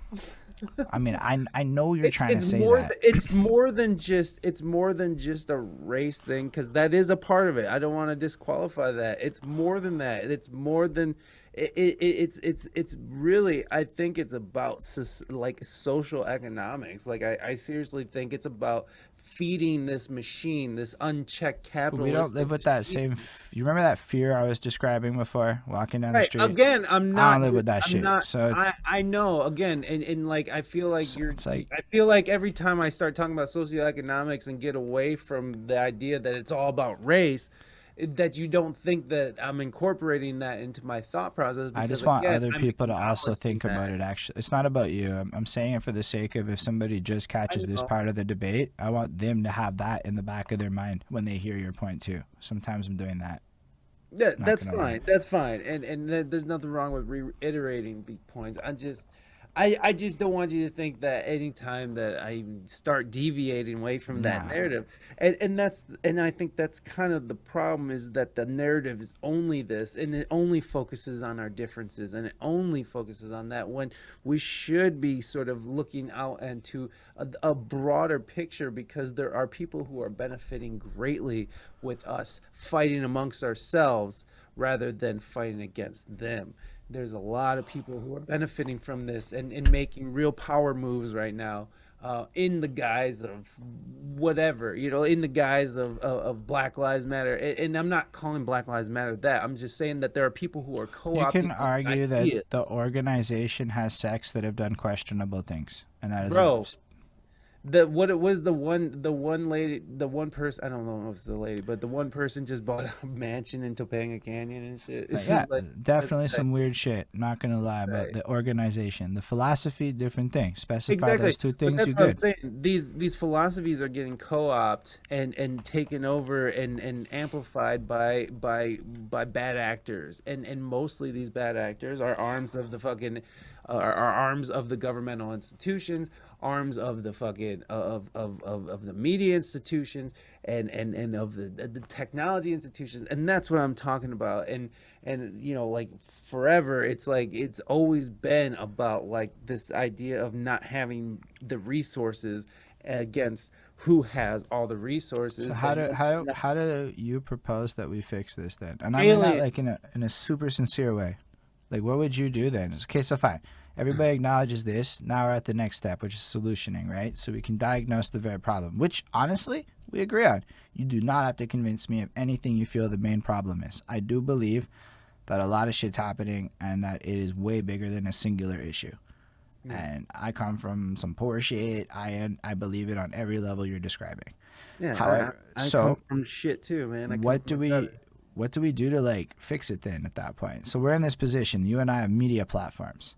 I mean, I I know you're trying to say more that. it's more than just it's more than just a race thing because that is a part of it. I don't want to disqualify that. It's more than that. It's more than it, it, it's it's it's really I think it's about like social economics. Like I, I seriously think it's about feeding this machine, this unchecked capital. we don't live with that same. F- you remember that fear I was describing before, walking down the street. Again, I'm not. I don't live with that I'm shit, Not, so it's- I, I know. Again, and, and like I feel like So you're. it's like- I feel like every time I start talking about socioeconomics and get away from the idea that it's all about race, that you don't think that I'm incorporating that into my thought process. I just because, want again, other I'm people to also think about it. Actually, it's not about you. I'm, I'm saying it for the sake of if somebody just catches this part of the debate, I want them to have that in the back of their mind when they hear your point too. Sometimes I'm doing that. Yeah, that's gonna lie. fine. That's fine. And and th- there's nothing wrong with reiterating big points. I just I I just don't want you to think that anytime that I start deviating away from that Nah. narrative. And and that's and I think that's kind of the problem is that the narrative is only this and it only focuses on our differences and it only focuses on that when we should be sort of looking out into a, a broader picture because there are people who are benefiting greatly with us fighting amongst ourselves rather than fighting against them. There's a lot of people who are benefiting from this and, and making real power moves right now uh, in the guise of whatever, you know, in the guise of, of, of Black Lives Matter. And, and I'm not calling Black Lives Matter that. I'm just saying that there are people who are co opting. You can argue that the organization has sex that have done questionable things, and that is a- Bro, the what it was the one the one lady the one person I don't know if it's the lady but the one person just bought a (laughs) mansion in Topanga Canyon and shit. It's yeah, like, uh, definitely that's some weird shit. Not gonna lie, Right. but the organization, the philosophy, different thing. Specify exactly. those two things, you good. These these philosophies are getting co-opted and and taken over and and amplified by by by bad actors and and mostly these bad actors are arms of the fucking uh, are, are arms of the governmental institutions arms of the fucking of of of, of the media institutions and and and of the the technology institutions and that's what i'm talking about and and you know like forever it's like it's always been about like this idea of not having the resources against who has all the resources So how do how how do you propose that we fix this then? And I mean that like in a in a super sincere way. Like what would you do then? It's okay, so fine. Everybody (clears throat) acknowledges this. Now we're at the next step, which is solutioning, right? So we can diagnose the very problem, which honestly we agree on. You do not have to convince me of anything you feel the main problem is. I do believe that a lot of shit's happening and that it is way bigger than a singular issue. And I come from some poor shit. I I believe it on every level you're describing. Yeah. However, I, I so- come from shit too, man. What do we. What do we do to like fix it then at that point? So we're in this position. You and I have media platforms.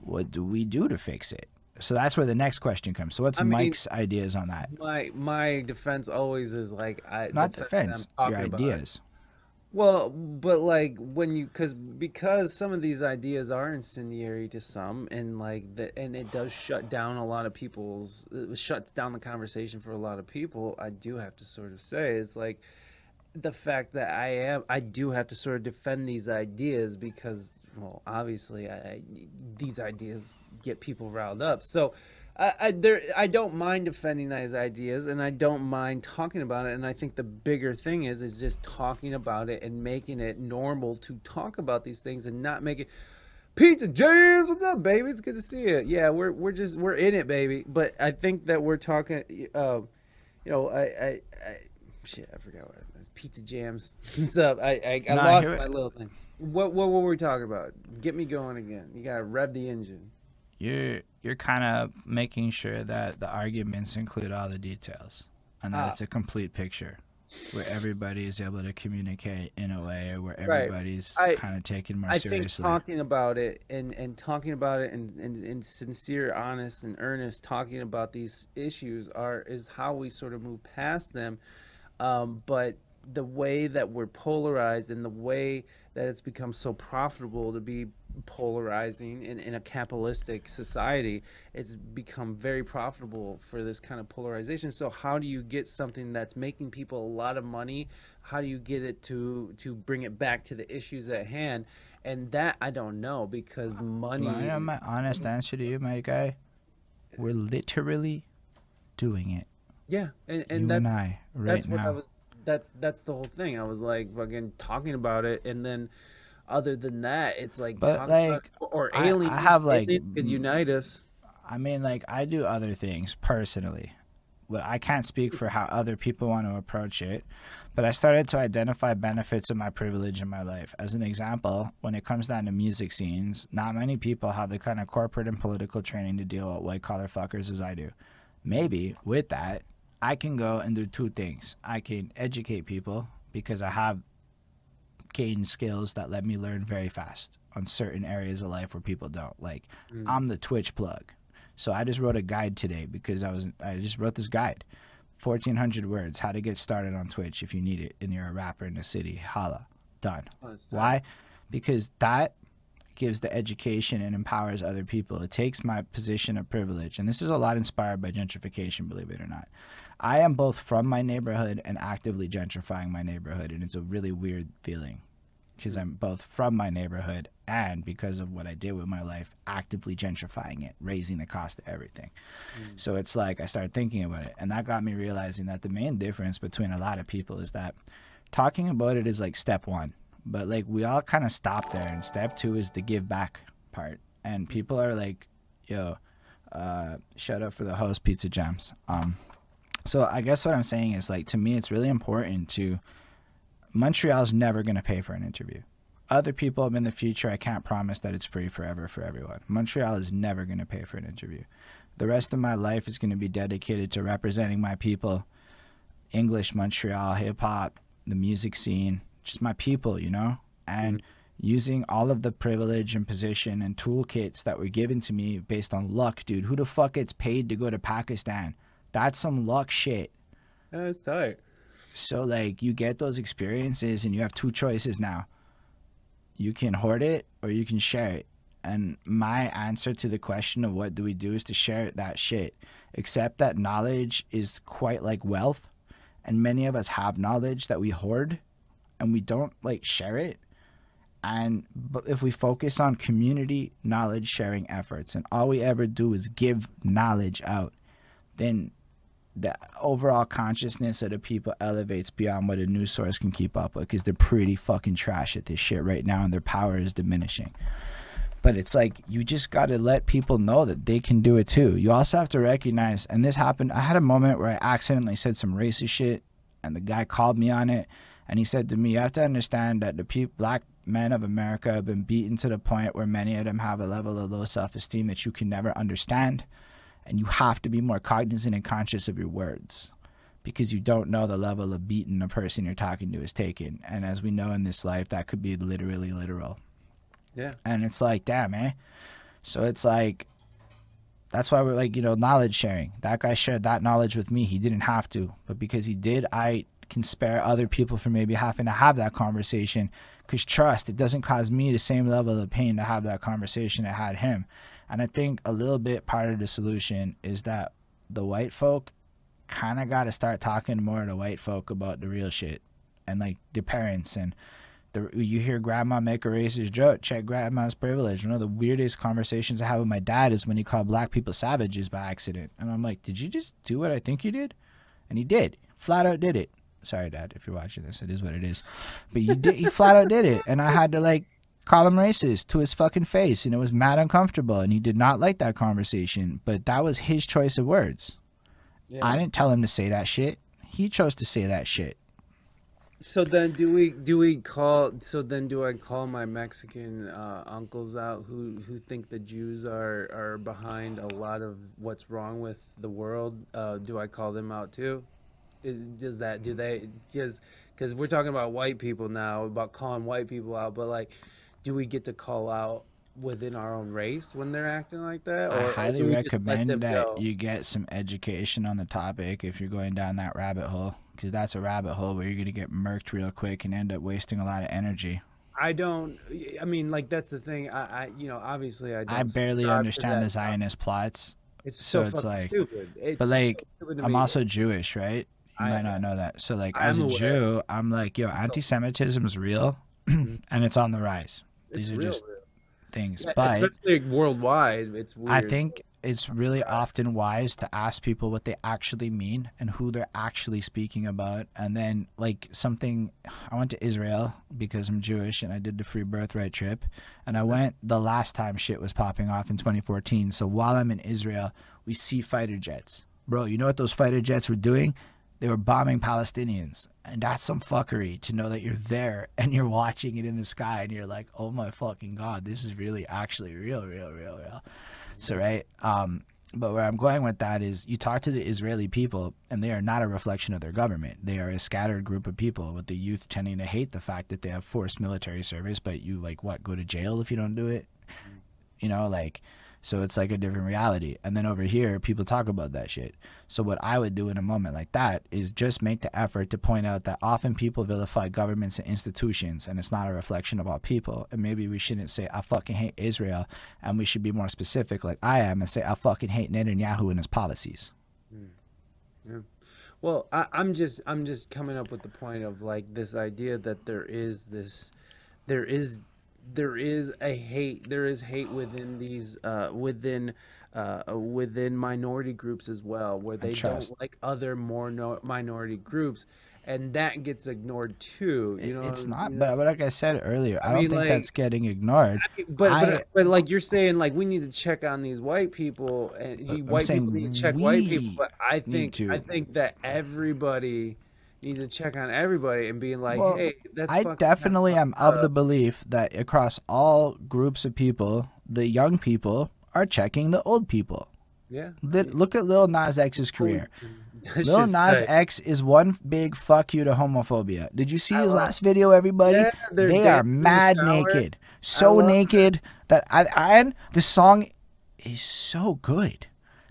What do we do to fix it? So that's where the next question comes. So what's I mean- Mike's ideas on that? My my defense always is like I Not defense, your talking about- ideas. Well, but like when you because because some of these ideas are incendiary to some, and like the and it does shut down a lot of people's it shuts down the conversation for a lot of people. I do have to sort of say it's like the fact that I am I do have to sort of defend these ideas because well obviously I, these ideas get people riled up. So I, I there I don't mind defending these ideas and I don't mind talking about it and I think the bigger thing is is just talking about it and making it normal to talk about these things and not make it Pizza James, what's up, baby? It's good to see you. Yeah, we're we're just we're in it, baby. But I think that we're talking. Uh, you know, I, I, I shit, I forgot what Pizza Jams. What's up? I I, I I lost my little thing. What what were we talking about? Get me going again. You gotta rev the engine. You're you're kind of making sure that the arguments include all the details and that Ah. it's a complete picture where everybody is able to communicate in a way where everybody's I- kind of taken more I think seriously. talking about it and, and talking about it and, and, and sincere, honest, and earnest talking about these issues are is how we sort of move past them. Um, but the way that we're polarized and the way that it's become so profitable to be polarizing in, in a capitalistic society, it's become very profitable for this kind of polarization. So how do you get something that's making people a lot of money? How do you get it to to bring it back to the issues at hand? And that I don't know because money. Well, you know, my honest answer to you, my guy, we're literally doing it. yeah, and, and you that's and I, right that's what I now. was. That's that's the whole thing. I was like fucking talking about it, and then other than that, it's like. But, talking about- like, or I- I have, like, could unite us. I mean, like I do other things personally. Well, I can't speak for how other people want to approach it, but I started to identify benefits of my privilege in my life. As an example, when it comes down to music scenes, not many people have the kind of corporate and political training to deal with white collar fuckers as I do. Maybe with that, I can go and do two things. I can educate people because I have gained skills that let me learn very fast on certain areas of life where people don't. Like mm. I'm the Twitch plug. So I just wrote a guide today because I was I just wrote this guide. 1400 words how to get started on Twitch if you need it and you're a rapper in the city. Holla. Done. Oh. Why? Because that gives the education and empowers other people. It takes my position of privilege, and this is a lot inspired by gentrification, believe it or not. I am both from my neighborhood and actively gentrifying my neighborhood, and it's a really weird feeling because I'm both from my neighborhood and because of what I did with my life, actively gentrifying it, raising the cost of everything. So it's like I started thinking about it, and that got me realizing that the main difference between a lot of people is that talking about it is like step one, but like we all kind of stop there, and step two is the give back part. And people are like, "Yo, uh, shut up for the host, Pizza Jams." Um, so I guess what I'm saying is like to me, it's really important to. Montreal's never going to pay for an interview. Other people in the future, I can't promise that it's free forever for everyone. Montreal is never going to pay for an interview. The rest of my life is going to be dedicated to representing my people, English, Montreal, hip hop, the music scene, just my people, you know? And using all of the privilege and position and toolkits that were given to me based on luck, dude. Who the fuck gets paid to go to Pakistan? That's some luck shit. That's tight. So like you get those experiences and you have two choices now. You can hoard it or you can share it. And my answer to the question of what do we do is to share that shit. Except that knowledge is quite like wealth and many of us have knowledge that we hoard and we don't like share it. And but if we focus on community knowledge sharing efforts and all we ever do is give knowledge out, then the overall consciousness of the people elevates beyond what a news source can keep up with because they're pretty fucking trash at this shit right now and their power is diminishing. But it's like you just got to let people know that they can do it too. You also have to recognize, and this happened. I had a moment where I accidentally said some racist shit, and the guy called me on it, and he said to me, "You have to understand that the peop black men of America have been beaten to the point where many of them have a level of low self esteem that you can never understand. And you have to be more cognizant and conscious of your words because you don't know the level of beating the person you're talking to is taken. And as we know in this life, that could be literally literal. Yeah. And it's like, damn, eh? So it's like, that's why we're like, you know, knowledge sharing. That guy shared that knowledge with me. He didn't have to, but because he did, I can spare other people from maybe having to have that conversation. Because trust, it doesn't cause me the same level of pain to have that conversation it had him. And I think a little bit part of the solution is that the white folk kind of got to start talking more to white folk about the real shit and like the parents and the, you hear grandma make a racist joke check grandma's privilege. One of the weirdest conversations i have with my dad is when he called black people savages by accident. And i'm like did you just do what i think you did? And he did. Flat out did it. Sorry dad if you're watching this it is what it is. But you did he flat out did it. And i had to like call him racist to his fucking face and it was mad uncomfortable and he did not like that conversation but that was his choice of words Yeah. i didn't tell him to say that shit he chose to say that shit So then, do we do we call? So then, do I call my Mexican uh, uncles out who who think the Jews are are behind a lot of what's wrong with the world? Uh, do I call them out too? Does that do they because because we're talking about white people now about calling white people out, but like, do we get to call out within our own race when they're acting like that? I highly do we just let recommend that go? you get some education on the topic if you're going down that rabbit hole, because that's a rabbit hole where you're gonna get murked real quick and end up wasting a lot of energy. I don't. I mean, like that's the thing. I, I you know, obviously, I. Don't I barely understand the Zionist plots, It's so so, it's like- stupid. It's but, so like, stupid I'm also Jewish, right? You I- might not know that. So, like, I'm as a aware. Jew, I'm like, yo, anti-Semitism is real, (clears throat) mm-hmm. and it's on the rise. It's These are real, just real. things, Yeah, but especially worldwide. It's weird. I think it's really often wise to ask people what they actually mean and who they're actually speaking about. And then, like, something I went to Israel because I'm Jewish and I did the free birthright trip. And I went the last time shit was popping off in 2014. So while I'm in Israel, we see fighter jets. Bro, you know what those fighter jets were doing? They were bombing Palestinians. And that's some fuckery to know that you're there (laughs) and you're watching it in the sky and you're like, oh my fucking God, this is really actually real, real, real, real. So right, um, but where I'm going with that is you talk to the Israeli people, and they are not a reflection of their government. They are a scattered group of people, with the youth tending to hate the fact that they have forced military service. But you like what go to jail if you don't do it, you know, like. So it's like a different reality. And then over here, people talk about that shit. So what I would do in a moment like that is just make the effort to point out that often people vilify governments and institutions, and it's not a reflection of all people. And maybe we shouldn't say I fucking hate Israel, and we should be more specific, like I am, and say I fucking hate Netanyahu and his policies. Hmm. Yeah, Well, I, I'm just I'm just coming up with the point of like this idea that there is this, there is, there is a hate. There is hate within these uh, within. Uh, within minority groups as well, where they don't like other more no- minority groups, and that gets ignored too. You know, it's not, you know? but, like I said earlier, I, I don't mean, think like- that's getting ignored. But, I- but but like you're saying, like we need to check on these white people, and I'm white people need to check white people. But I think I think that everybody needs to check on everybody and being like, Well, hey, that's I definitely am of the belief that across all groups of people, the young people are checking the old people. yeah. Look at Lil Nas X's career. (laughs) That's Lil Nas like- X is one big fuck you to homophobia. Did you see his last video, everybody? Yeah, they are in the mad naked. So naked that I and the song is so good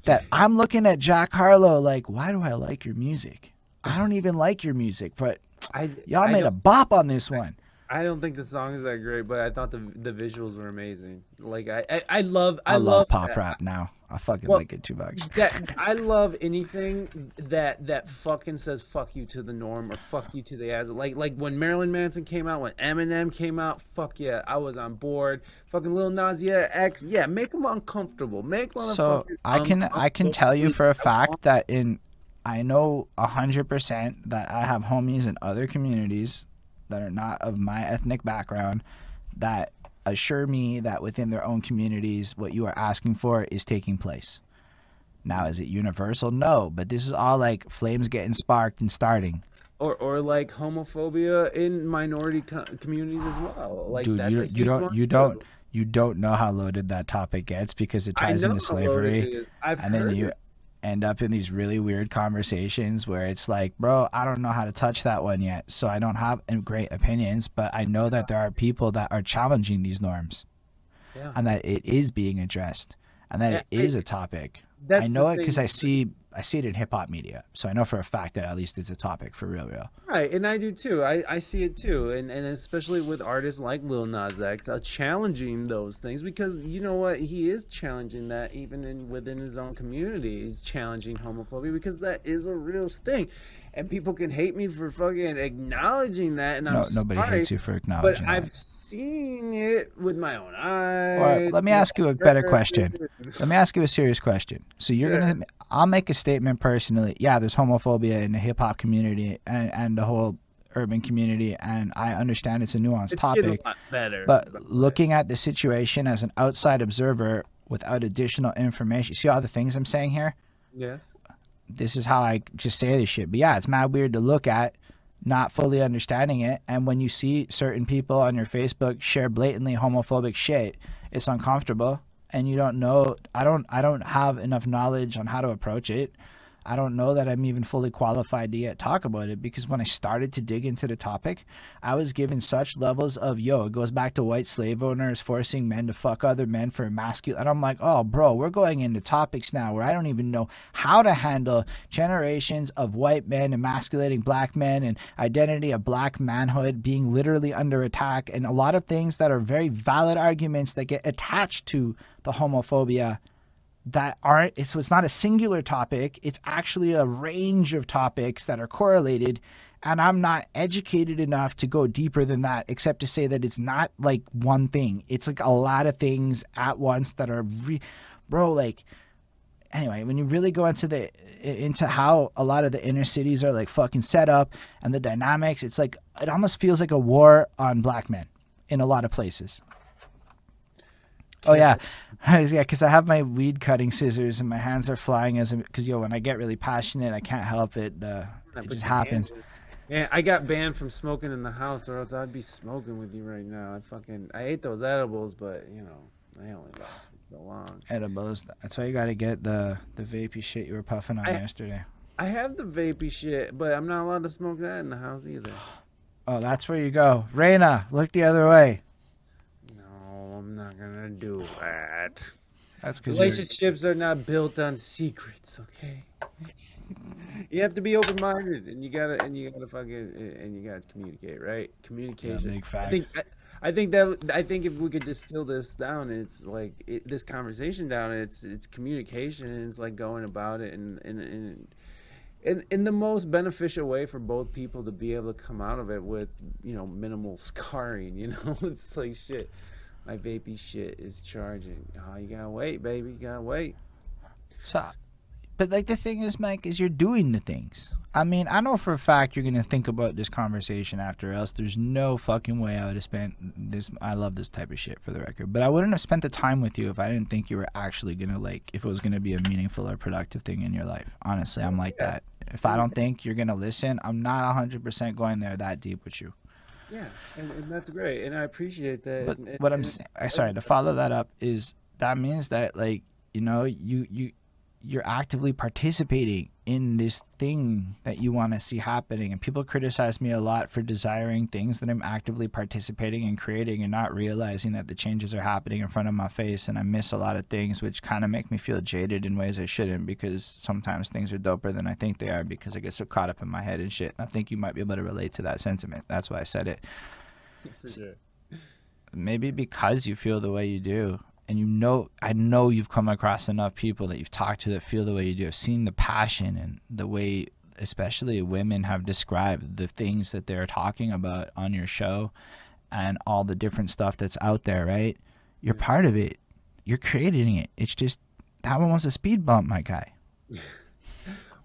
that I'm looking at Jack Harlow like, why do I like your music? I don't even like your music, but I, y'all I made a bop on this one. I don't think the song is that great, but I thought the the visuals were amazing. Like I I, I love I, I, love, pop that. rap now. I fucking Well, like it too much. (laughs) that I love anything that that fucking says fuck you to the norm or fuck you to the as like like when Marilyn Manson came out when Eminem came out fuck yeah I was on board fucking Lil Nas yeah X yeah make them uncomfortable make them So I can I can tell you for a fact that in I know a hundred percent that I have homies in other communities that are not of my ethnic background that assure me that within their own communities what you are asking for is taking place. Now is it universal? No, but this is all like flames getting sparked and starting. or or like homophobia in minority co- communities as well. Like Dude, you don't, you don't, you don't, you don't know how loaded that topic gets because it ties into slavery. I've and then you it. End up in these really weird conversations where it's like, bro, I don't know how to touch that one yet, so I don't have great opinions, but I know that there are people that are challenging these norms Yeah. and that it is being addressed and that it Yeah, is I- a topic. That's I know it because. I see I see it in hip hop media, so I know for a fact that at least it's a topic for real, real. Right, and I do too. I, I see it too, and and especially with artists like Lil Nas X, uh, challenging those things because you know what, he is challenging that even in within his own community. He's challenging homophobia because that is a real thing, and people can hate me for fucking acknowledging that, and I'm No, nobody sorry, hates you for acknowledging. but I've seen it with my own eyes. let me ask you a better question. (laughs) Let me ask you a serious question. So you're gonna, I'll make a statement personally. Yeah, there's homophobia in the hip hop community and, and the whole urban community, and I understand it's a nuanced It's topic. a lot better. But looking at the situation as an outside observer without additional information, see all the things I'm saying here. yes, This is how I just say this shit. But yeah, it's mad weird to look at, not fully understanding it, and when you see certain people on your Facebook share blatantly homophobic shit, it's uncomfortable, and you don't know. I don't. I don't have enough knowledge on how to approach it. I don't know that I'm even fully qualified to yet talk about it because when I started to dig into the topic, I was given such levels of yo, it goes back to white slave owners forcing men to fuck other men for masculine. And I'm like, oh, bro, we're going into topics now where I don't even know how to handle generations of white men emasculating black men and identity of black manhood being literally under attack and a lot of things that are very valid arguments that get attached to the homophobia that aren't so it's not a singular topic it's actually a range of topics that are correlated and i'm not educated enough to go deeper than that except to say that it's not like one thing. It's like a lot of things at once that are re- bro like anyway when you really go into the into how a lot of the inner cities are like fucking set up and the dynamics it's like it almost feels like a war on black men in a lot of places. Oh yeah, (laughs) yeah. Because I have my weed cutting scissors and my hands are flying as because yo, when I get really passionate, I can't help it. Uh, it just happens. Yeah, I got banned from smoking in the house, or else I'd be smoking with you right now. I fucking I ate those edibles, but you know they only last for so long. Edibles. That's why you got to get the the vapey shit you were puffing on I- yesterday. I have the vapey shit, but I'm not allowed to smoke that in the house either. Oh, that's where you go, Reina. Look the other way. I'm not gonna do that. That's because you're Relationships are not built on secrets, okay? you have to be open minded, and you gotta and you gotta fucking and you gotta communicate, right? Communication. big I fact. think I, I think that I think if we could distill this down, it's like it, this conversation down. It's it's communication. And it's like going about it in in in. In, in the most beneficial way for both people to be able to come out of it with you know minimal (laughs) scarring you know (laughs) it's like shit my vapey shit is charging oh you gotta wait baby you gotta wait So, but like the thing is, Mike, is you're doing the things. I mean, I know for a fact you're gonna think about this conversation after, else there's no fucking way I would have spent this. I love this type of shit for the record, but I wouldn't have spent the time with you if I didn't think you were actually gonna like, if it was gonna be a meaningful or productive thing in your life. Honestly, I'm like that. If I don't think you're gonna listen, I'm not 100% going there that deep with you. Yeah and, and that's great and i appreciate that But and- and- what I'm saying, sorry, to follow that up is that means that like you know you you you're actively participating in this thing that you want to see happening, and people criticize me a lot for desiring things that I'm actively participating in creating and not realizing that the changes are happening in front of my face, and I miss a lot of things, which kind of make me feel jaded in ways I shouldn't because sometimes things are doper than I think they are because I get so caught up in my head and shit. And I think you might be able to relate to that sentiment. That's why I said it. (laughs) Maybe because you feel the way you do and you know i know you've come across enough people that you've talked to that feel the way you do. I've seen the passion and the way especially women have described the things that they're talking about on your show and all the different stuff that's out there right? You're part of it. You're creating it. It's just that one was a speed bump my guy (laughs)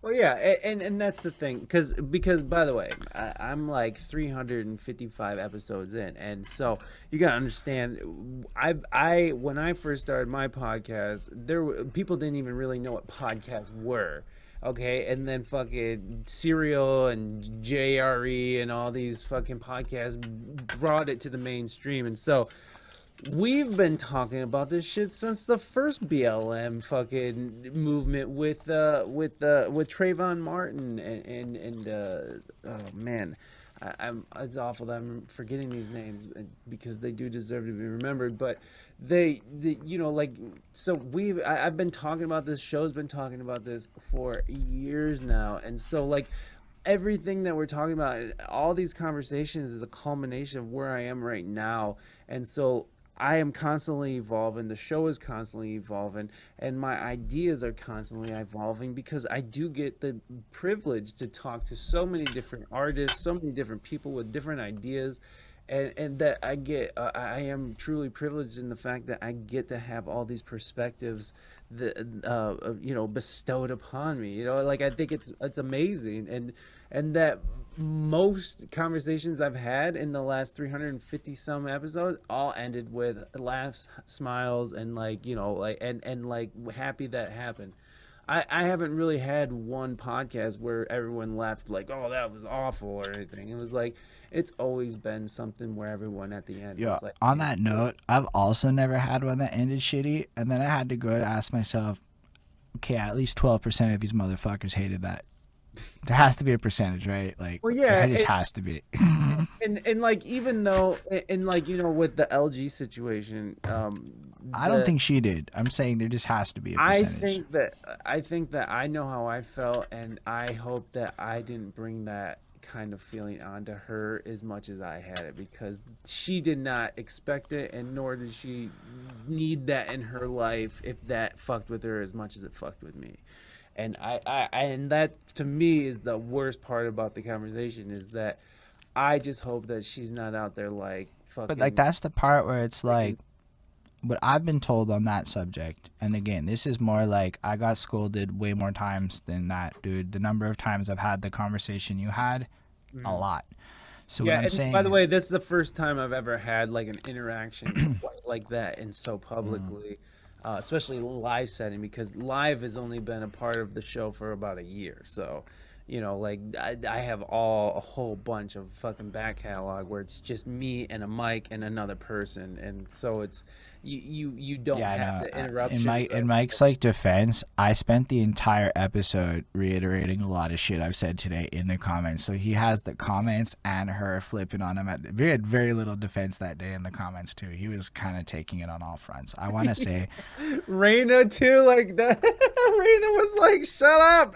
Well, yeah, and and that's the thing, because because by the way, I, I'm like 355 episodes in, and so you gotta understand, I I when I first started my podcast, there were, people didn't even really know what podcasts were. okay, and then fucking Serial and JRE and all these fucking podcasts brought it to the mainstream, and so we've been talking about this shit since the first BLM fucking movement with uh with uh with Trayvon Martin and and, and uh oh man. I, am it's awful that I'm forgetting these names because they do deserve to be remembered. But they, the, you know, like so we've I, have been talking about this. Show's been talking about this for years now, and so like everything that we're talking about, all these conversations is a culmination of where I am right now, and so I am constantly evolving. The show is constantly evolving, and my ideas are constantly evolving because I do get the privilege to talk to so many different artists, so many different people with different ideas, and and that I get. Uh, I am truly privileged in the fact that I get to have all these perspectives that uh, you know bestowed upon me. You know, like I think it's it's amazing, and and that most conversations I've had in the last 350 some episodes all ended with laughs, smiles, and like you know, like and and like happy that happened. I, I haven't really had one podcast where everyone left like, oh, that was awful or anything. It was like, it's always been something where everyone at the end. Yeah. Like, on that note, I've also never had one that ended shitty, and then I had to go to ask myself, okay, at least twelve percent of these motherfuckers hated that there has to be a percentage, right? Like, well, yeah, it just has to be. (laughs) and and like even though, and like you know, with the LG situation, um, I don't think she did. I'm saying there just has to be a percentage. I think that I think that I know how I felt, and I hope that I didn't bring that kind of feeling onto her as much as I had it because she did not expect it, and nor did she need that in her life if that fucked with her as much as it fucked with me and I, I, and that to me is the worst part about the conversation is that I just hope that she's not out there like fucking. But like that's the part where it's like, what I've been told on that subject, and again, this is more like I got scolded way more times than that, dude. The number of times I've had the conversation you had, mm-hmm. a lot. So yeah, what I'm saying by the is, way, this is the first time I've ever had like an interaction (clears throat) like that and so publicly. Mm uh, especially live setting because live has only been a part of the show for about a year. So, you know, like I, I have all a whole bunch of fucking back catalog where it's just me and a mic and another person, and so it's you you, you don't yeah, have the interruption. In, Mike, in Mike's like defense, I spent the entire episode reiterating a lot of shit I've said today in the comments. So he has the comments and her flipping on him. At, we had very little defense that day in the comments too. He was kind of taking it on all fronts. I want to say, (laughs) Raina too, like that. (laughs) Raina was like, "Shut up."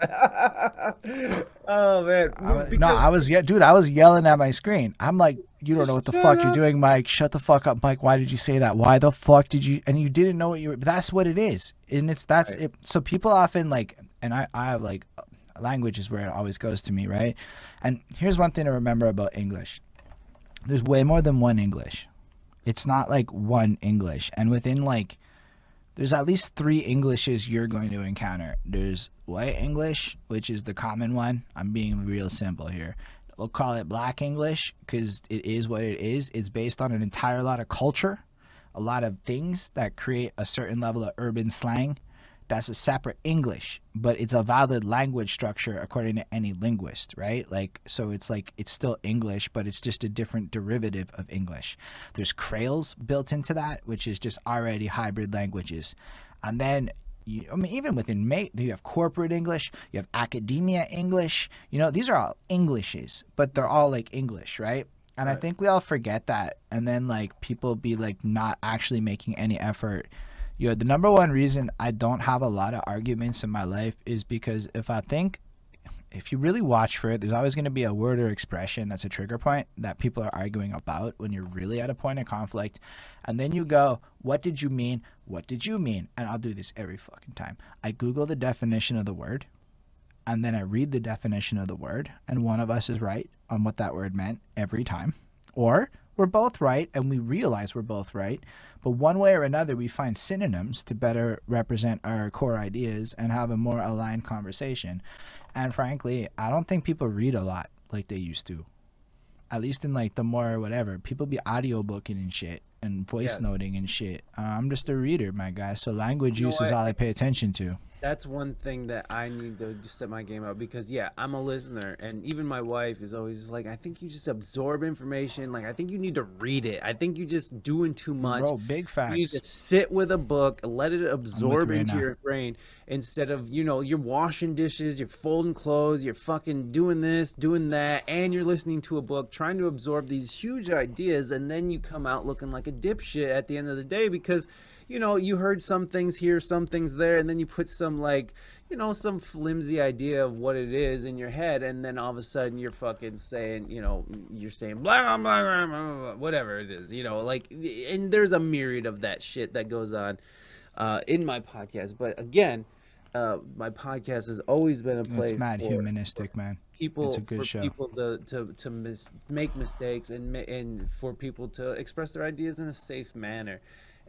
(laughs) oh man, I was, because- no, I was yeah, dude. I was yelling at my screen. I'm like, you don't know what the Shut fuck up. you're doing, Mike. Shut the fuck up, Mike. Why did you say that? Why the fuck did you? And you didn't know what you were. That's what it is, and it's that's right. it. So people often like, and I, I have like, language is where it always goes to me, right? And here's one thing to remember about English. There's way more than one English. It's not like one English, and within like, there's at least three Englishes you're going to encounter. There's white English, which is the common one. I'm being real simple here we'll call it black English because it is what it is. It's based on an entire lot of culture, a lot of things that create a certain level of urban slang. That's a separate English, but it's a valid language structure according to any linguist, right? Like, so it's like it's still English, but it's just a different derivative of English. There's Creoles built into that, which is just already hybrid languages. And then you, I mean, even within mate, you have corporate English, you have academia English. You know, these are all Englishes, but they're all like English, right? And right. I think we all forget that, and then like people be like not actually making any effort. You know, the number one reason I don't have a lot of arguments in my life is because if I think if you really watch for it, there's always going to be a word or expression that's a trigger point that people are arguing about when you're really at a point of conflict. And then you go, What did you mean? What did you mean? And I'll do this every fucking time. I Google the definition of the word, and then I read the definition of the word, and one of us is right on what that word meant every time. Or we're both right and we realize we're both right, but one way or another, we find synonyms to better represent our core ideas and have a more aligned conversation. And frankly, I don't think people read a lot like they used to. At least in like the more whatever, people be audiobooking and shit and voice yeah. noting and shit. Uh, I'm just a reader, my guy. So language you use is all I pay attention to. That's one thing that I need to just step my game up because yeah, I'm a listener, and even my wife is always like, I think you just absorb information. Like I think you need to read it. I think you're just doing too much. Bro, big facts. You need to sit with a book, let it absorb into your brain instead of, you know, you're washing dishes, you're folding clothes, you're fucking doing this, doing that, and you're listening to a book, trying to absorb these huge ideas, and then you come out looking like a dipshit at the end of the day because, you know, you heard some things here, some things there, and then you put some like you know, some flimsy idea of what it is in your head, and then all of a sudden you're fucking saying, you know, you're saying blah blah blah, blah, blah, whatever it is, you know, like, and there's a myriad of that shit that goes on uh, in my podcast. But again, uh, my podcast has always been a place It's mad for humanistic, man. people It's a good for show. people to to to mis- make mistakes and and for people to express their ideas in a safe manner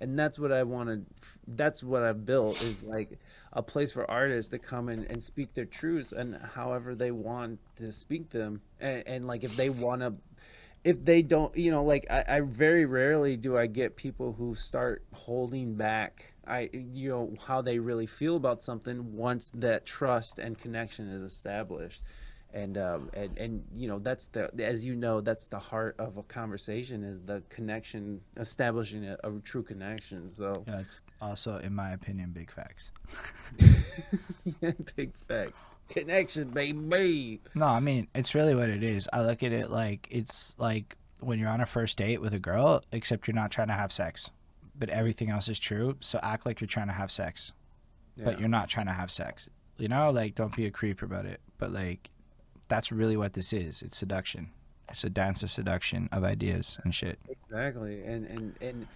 and that's what i wanted that's what i've built is like a place for artists to come in and speak their truths and however they want to speak them. And, and like if they want to if they don't you know like I, I very rarely do i get people who start holding back i you know how they really feel about something once that trust and connection is established and um and and you know that's the as you know that's the heart of a conversation is the connection establishing a, a true connection so Yeah, it's also, in my opinion, big facts. yeah, (laughs) big facts connection baby No, I mean, it's really what it is. I look at it like it's like when you're on a first date with a girl, except you're not trying to have sex. But everything else is true. So act like you're trying to have sex, but you're not trying to have sex. You know, like don't be a creep about it. But like, that's really what this is. It's seduction. It's a dance of seduction of ideas and shit. Exactly, and and and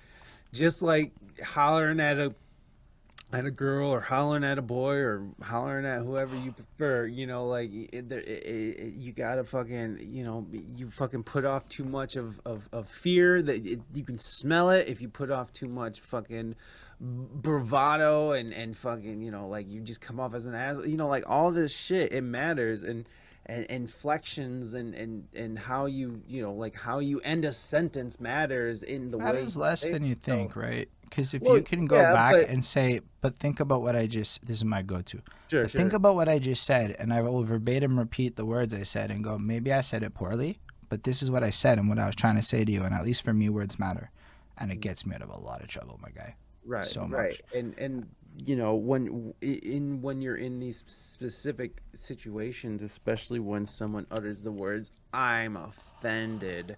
just like hollering at a at a girl or hollering at a boy or hollering at whoever you prefer, you know, like it, it, it, you gotta fucking, you know, you fucking put off too much of of, of fear that you can smell it if you put off too much fucking bravado and and fucking, you know, like you just come off as an ass, you know, like all this shit it matters and. And inflections and, and, and how you you know like how you end a sentence matters in the way Matters less than you it. So- think, right? Because if Well, you can go yeah, back but- and say, but think about what I just, this is my go to. Sure, sure. think about what I just said, and I will verbatim repeat the words I said and go, maybe I said it poorly, but this is what I said and what I was trying to say to you. And at least for me, words matter. And it mm. gets me out of a lot of trouble, my guy. right so right much. and and you know when in when you're in these specific situations especially when someone utters the words i'm offended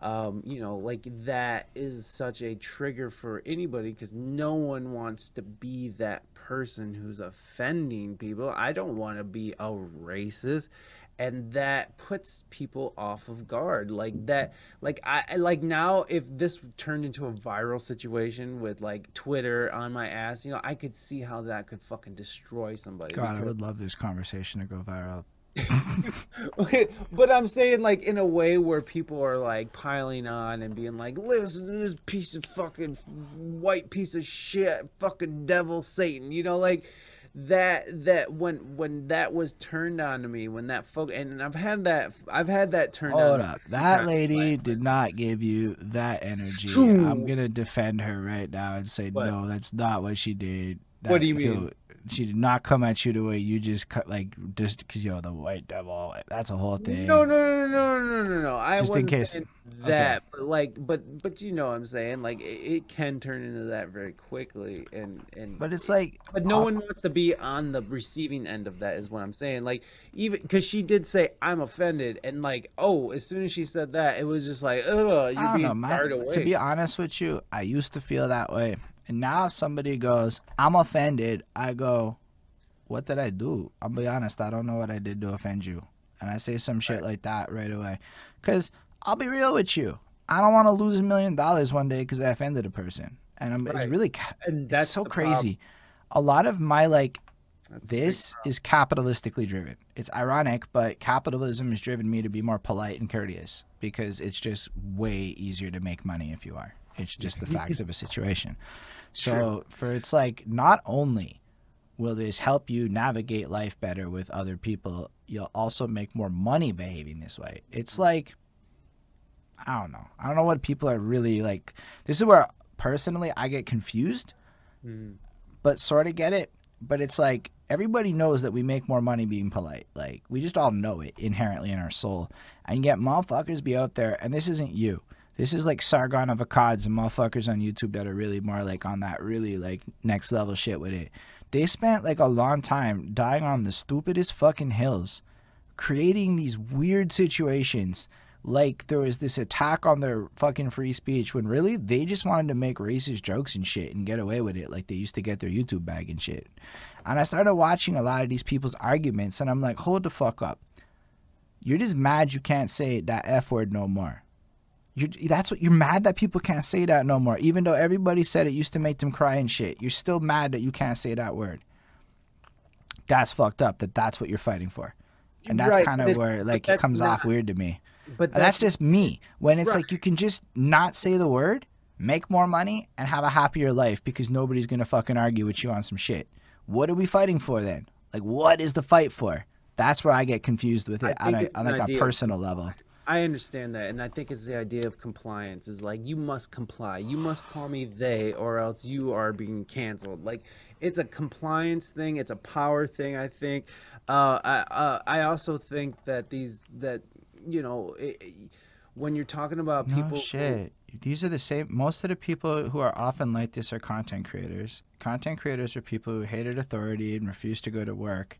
um, you know like that is such a trigger for anybody because no one wants to be that person who's offending people. I don't want to be a racist and that puts people off of guard like that like i like now if this turned into a viral situation with like twitter on my ass you know i could see how that could fucking destroy somebody God, I would love this conversation to go viral. (laughs) Okay, but I'm saying like in a way where people are like piling on and being like, listen to this piece of fucking white piece of shit, fucking devil Satan, you know, like that that when when that was turned on to me, when that folk and I've had that I've had that turned. Hold up. That lady did not give you that energy. True. I'm going to defend her right now and say, What? no, that's not what she did. What do you mean? She did not come at you the way you just cut, like, just because, yo, the white devil. That's a whole thing. No, no, no, no, no, no, no. No. I Just in case. that, but like, but but you know what I'm saying. Like, it, it can turn into that very quickly, and and But it's like, But no off- one wants to be on the receiving end of that, is what I'm saying. Like, even because she did say, I'm offended. And, like, oh, as soon as she said that, it was just like, ugh, you're being know, man. away. To be honest with you, I used to feel that way. And now if somebody goes, I'm offended, I go, what did I do? I'll be honest, I don't know what I did to offend you. And I say some shit like that right away. Because I'll be real with you. I don't want to lose a million dollars one day because I offended a person. And I'm, it's really, And that's so the problem. crazy. A lot of my, like, That's this is capitalistically driven. It's ironic, but capitalism has driven me to be more polite and courteous because it's just way easier to make money if you are. It's just the (laughs) facts of a situation. So for it's like not only will this help you navigate life better with other people, you'll also make more money behaving this way. It's like I don't know. I don't know what people are really like. This is where personally I get confused Mm. but sort of get it. but it's like everybody knows that we make more money being polite. Like we just all know it inherently in our soul. And yet motherfuckers be out there, and this isn't you. This is like Sargon of Akkad and motherfuckers on YouTube that are really more like on that really like next level shit with it. They spent like a long time dying on the stupidest fucking hills, creating these weird situations. Like there was this attack on their fucking free speech when really they just wanted to make racist jokes and shit and get away with it like they used to get their YouTube bag and shit. And I started watching a lot of these people's arguments and I'm like, hold the fuck up. You're just mad you can't say that F word no more. You're, that's what you're mad that people can't say that no more. Even though everybody said it used to make them cry and shit, you're still mad that you can't say that word. That's fucked up. That that's what you're fighting for, and that's Right, kind of where like it that's comes off weird to me. But And that's just me. When it's Right. like you can just not say the word, make more money, and have a happier life because nobody's gonna fucking argue with you on some shit. What are we fighting for then? Like, what is the fight for? That's where I get confused with I it on, think a, on like a personal level. I understand that, and I think it's the idea of compliance. Is like you must comply. You must call me they, or else you are being canceled. Like it's a compliance thing. It's a power thing. I think. Uh, I uh, I also think that these that you know i i- when you're talking about people. No who- shit. These are the same. Most of the people who are often like this are content creators. Content creators are people who hated authority and refused to go to work,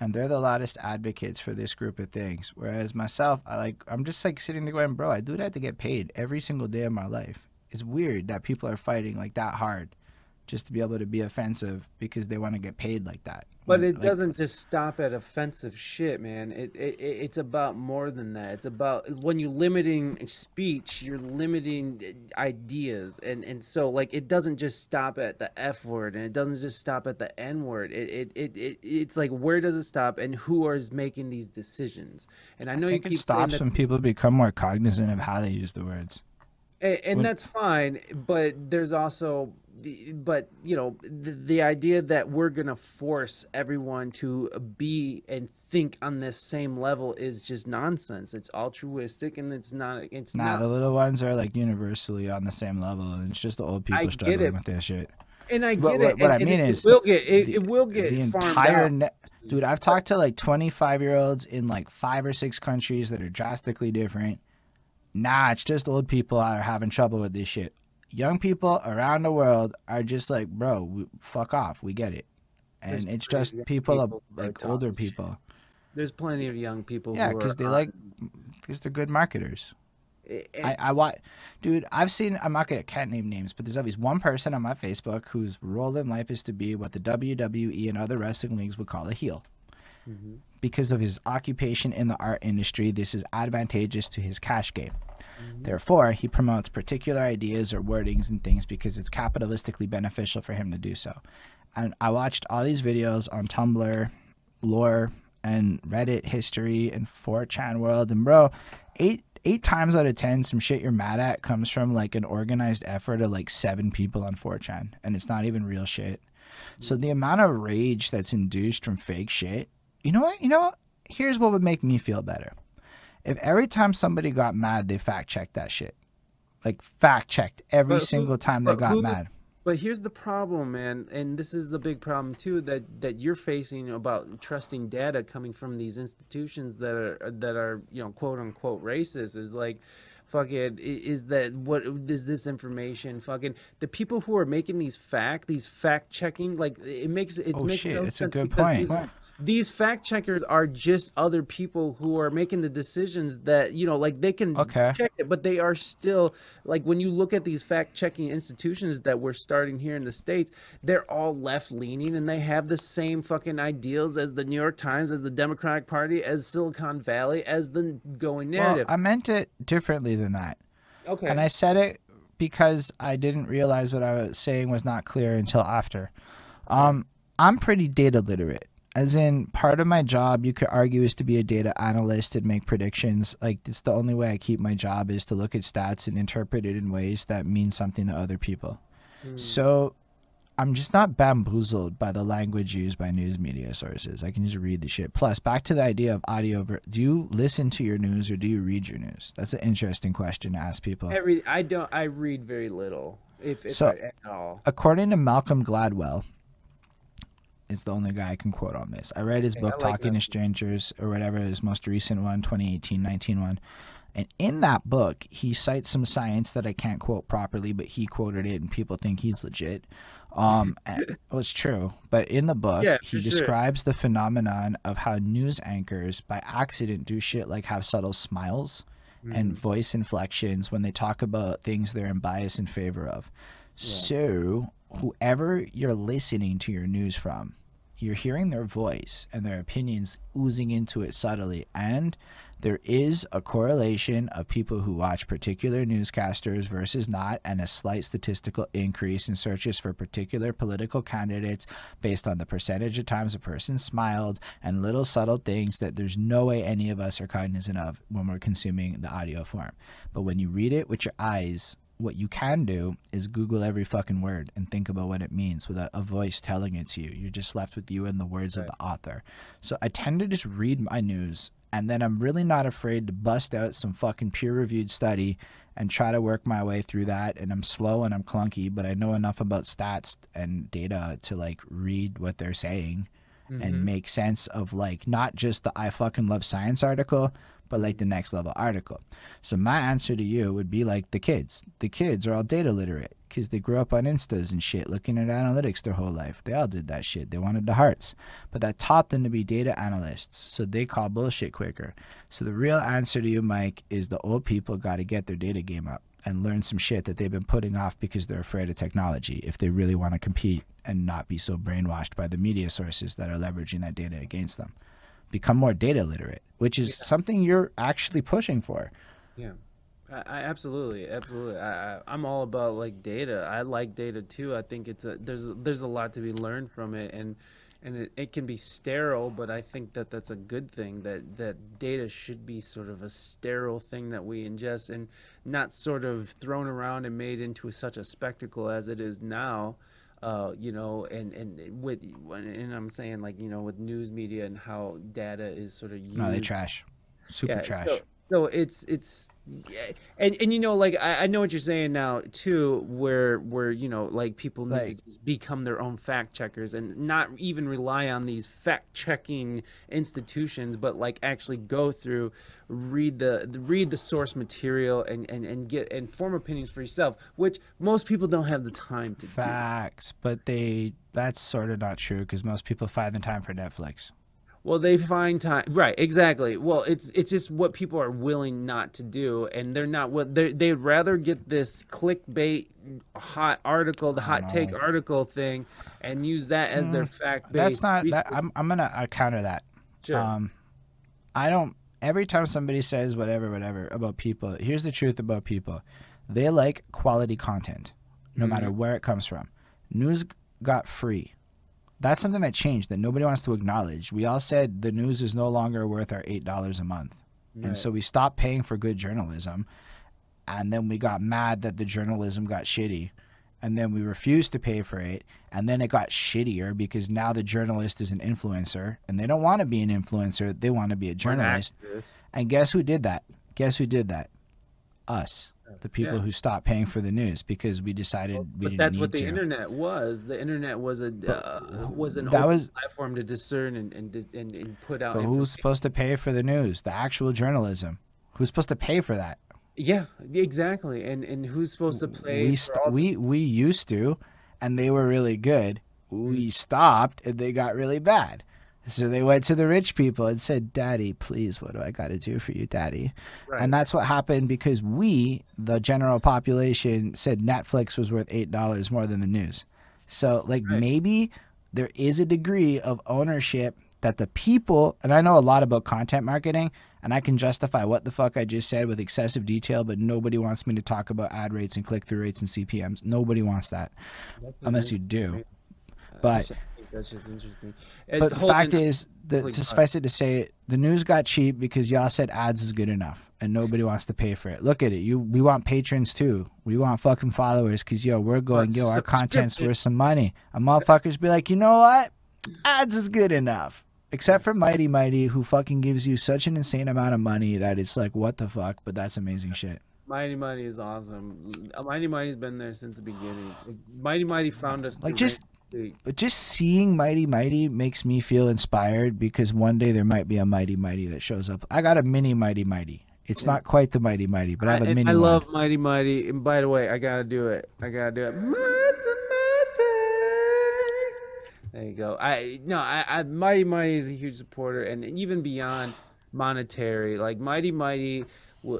and they're the loudest advocates for this group of things. Whereas myself, I like I'm just like sitting there going, bro, I do that to get paid every single day of my life. It's weird that people are fighting like that hard, just to be able to be offensive because they want to get paid like that. But it like, doesn't just stop at offensive shit, man. It, it it- it's about more than that. It's about when you're limiting speech, you're limiting uh, ideas, and and so like it doesn't just stop at the f word, and it doesn't just stop at the n word. It it, it, it it's like where does it stop, and who is making these decisions? And I know I you keep it stops that when people become more cognizant of how they use the words. and, and that's fine but there's also but you know the, the idea that we're gonna force everyone to be and think on this same level is just nonsense it's altruistic and it's not it's Nah, not the little ones are like universally on the same level, and it's just the old people I struggling it. with this shit. and i get What- it what- what and- I mean it, is it will get it, the- it will get the entire ne- dude. I've talked to like 25 year olds in like five or six countries that are drastically different. Nah, it's just old people that are having trouble with this shit. Young people around the world are just like, bro, we, fuck off. We get it, and There's it's just people, people of, that are like older people. there's plenty of young people Yeah, because they on- like, because they're good marketers. I, I watch, dude. I've seen. I'm not gonna can't name names, but there's always one person on my Facebook whose role in life is to be what the WWE and other wrestling leagues would call a heel. Mhm. Because of his occupation in the art industry, this is advantageous to his cash game. Mm-hmm. Therefore, he promotes particular ideas or wordings and things because it's capitalistically beneficial for him to do so. And I watched all these videos on Tumblr, lore, and Reddit history and 4chan world. And bro, eight eight times out of ten, some shit you're mad at comes from like an organized effort of like seven people on 4chan, and it's not even real shit. So the amount of rage that's induced from fake shit, you know what? You know what? Here's what would make me feel better. If every time somebody got mad, they fact checked that shit, like fact checked every But who- single time they got who- mad. But here's the problem, man, and this is the big problem too that that you're facing about trusting data coming from these institutions that are that are you know quote unquote racist is like. Fuck it. i- Is that what is this information? Fucking the people who are making these fact, these fact checking, like it makes it Oh, makes shit, no it's a good point. These. These fact checkers are just other people who are making the decisions that you know, like they can Okay. check it, but they are still like when you look at these fact checking institutions that we're starting here in the states, they're all left leaning and they have the same fucking ideals as the New York Times, as the Democratic Party, as Silicon Valley, as the going Well, narrative. I meant it differently than that. okay, And I said it because I didn't realize what I was saying was not clear until after. Um, I'm pretty data literate. As in, part of my job, you could argue, is to be a data analyst and make predictions. Like, it's the only way I keep my job is to look at stats and interpret it in ways that mean something to other people. Hmm. So, I'm just not bamboozled by the language used by news media sources. I can just read the shit. Plus, back to the idea of audio. Ver- do you listen to your news or do you read your news? That's an interesting question to ask people. every I don't I read very little, if, if So- I, at all. according to Malcolm Gladwell, is the only guy I can quote on this. I read his Okay, book like Talking that. to Strangers or whatever his most recent one, 2018-19 one. And in that book, he cites some science that I can't quote properly, but he quoted it and people think he's legit. Um, and- (laughs) well, it's true. But in the book, Yeah, he for sure. describes the phenomenon of how news anchors by accident do shit like have subtle smiles Mm-hmm. and voice inflections when they talk about things they're in bias in favor of. So, whoever you're listening to your news from, you're hearing their voice and their opinions oozing into it subtly. And there is a correlation of people who watch particular newscasters versus not, and a slight statistical increase in searches for particular political candidates based on the percentage of times a person smiled and little subtle things that there's no way any of us are cognizant of when we're consuming the audio form. But when you read it with your eyes, what you can do is Google every fucking word and think about what it means with a, a voice telling it to you. You're just left with you and the words of the author. So I tend to just read my news and then I'm really not afraid to bust out some fucking peer reviewed study and try to work my way through that. And I'm slow and I'm clunky, but I know enough about stats and data to like read what they're saying and mm-hmm. make sense of like not just the I fucking love science article, but like the next level article. So my answer to you would be like the kids. The kids are all data literate because they grew up on instas and shit, looking at analytics their whole life. They all did that shit. They wanted the hearts, but that taught them to be data analysts. So they call bullshit quicker. So the real answer to you, Mike, is the old people got to get their data game up and learn some shit that they've been putting off because they're afraid of technology if they really want to compete and not be so brainwashed by the media sources that are leveraging that data against them. Become more data literate, which is something you're actually pushing for. Yeah, I, I absolutely, absolutely. I, I'm all about like data. I like data too. I think it's a there's there's a lot to be learned from it, and and it, it can be sterile, but I think that that's a good thing. That that data should be sort of a sterile thing that we ingest and not sort of thrown around and made into such a spectacle as it is now. Uh, you know, and and with and I'm saying like you know with news media and how data is sort of used. No, they trash. Super Yeah, trash. So, so it's it's and and you know like I, I know what you're saying now too where where you know like people need Like- to become their own fact checkers and not even rely on these fact checking institutions but like actually go through read the read the source material and and and get and form opinions for yourself which most people don't have the time to do Facts, but they that's sort of not true because most people find the time for Netflix. Well, they find time, right? Exactly. Well, it's it's just what people are willing not to do, and they're not what they they'd rather get this clickbait hot article, the hot take article thing, and use that as their fact Mm. That's not that. I'm I'm gonna uh, counter that. Sure. Um, I don't. Every time somebody says whatever, whatever about people, here's the truth about people: they like quality content, no Mm-hmm. matter where it comes from. News got free. That's something that changed that nobody wants to acknowledge. We all said the news is no longer worth our eight dollars a month, and so we stopped paying for good journalism, and then we got mad that the journalism got shitty, and then we refused to pay for it, and then it got shittier because now the journalist is an influencer, and they don't want to be an influencer; they want to be a journalist. And guess who did that? Guess who did that? Us, the people yeah. who stopped paying for the news because we decided we But didn't that's what the to. internet was. The internet was a uh, was an that open was- platform to discern and and, and, and put out. But who's supposed to pay for the news? The actual journalism. Who's supposed to pay for that? Yeah, exactly. And and who's supposed to play? we st- we we used to, and they were really good. Mm. We stopped, and they got really bad. So they went to the rich people and said, "Daddy, please, what do I got to do for you, Daddy?" Right. And that's what happened because we, the general population, said Netflix was worth eight dollars more than the news. So like Right. maybe there is a degree of ownership that the people, and I know a lot about content marketing, and I can justify what the fuck I just said with excessive detail, but nobody wants me to talk about ad rates and click through rates and CPMs. Nobody wants that just unless you do. Uh, But that's just- I think that's just interesting. And but the fact on- is, the, to suffice it to say, the news got cheap because y'all said ads is good enough, and nobody wants to pay for it. Look at it. You, we want patrons too. We want fucking followers because yo, we're going yo, our content's worth some money. And motherfuckers be like, you know what? Ads is good enough. Except for Mighty Mighty, who fucking gives you such an insane amount of money that it's like, what the fuck? But that's amazing shit. Mighty Mighty is awesome. Mighty Mighty's been there since the beginning. Mighty Mighty found us. Like just Sweet. But just seeing Mighty Mighty makes me feel inspired because one day there might be a Mighty Mighty that shows up. I got a mini Mighty Mighty. It's Yeah. not quite the Mighty Mighty, but I have a mini I one. love Mighty Mighty. And by the way, I gotta do it. I gotta do it. Mighty Mighty. There you go. I no, I, I Mighty Mighty is a huge supporter, and even beyond monetary, like Mighty Mighty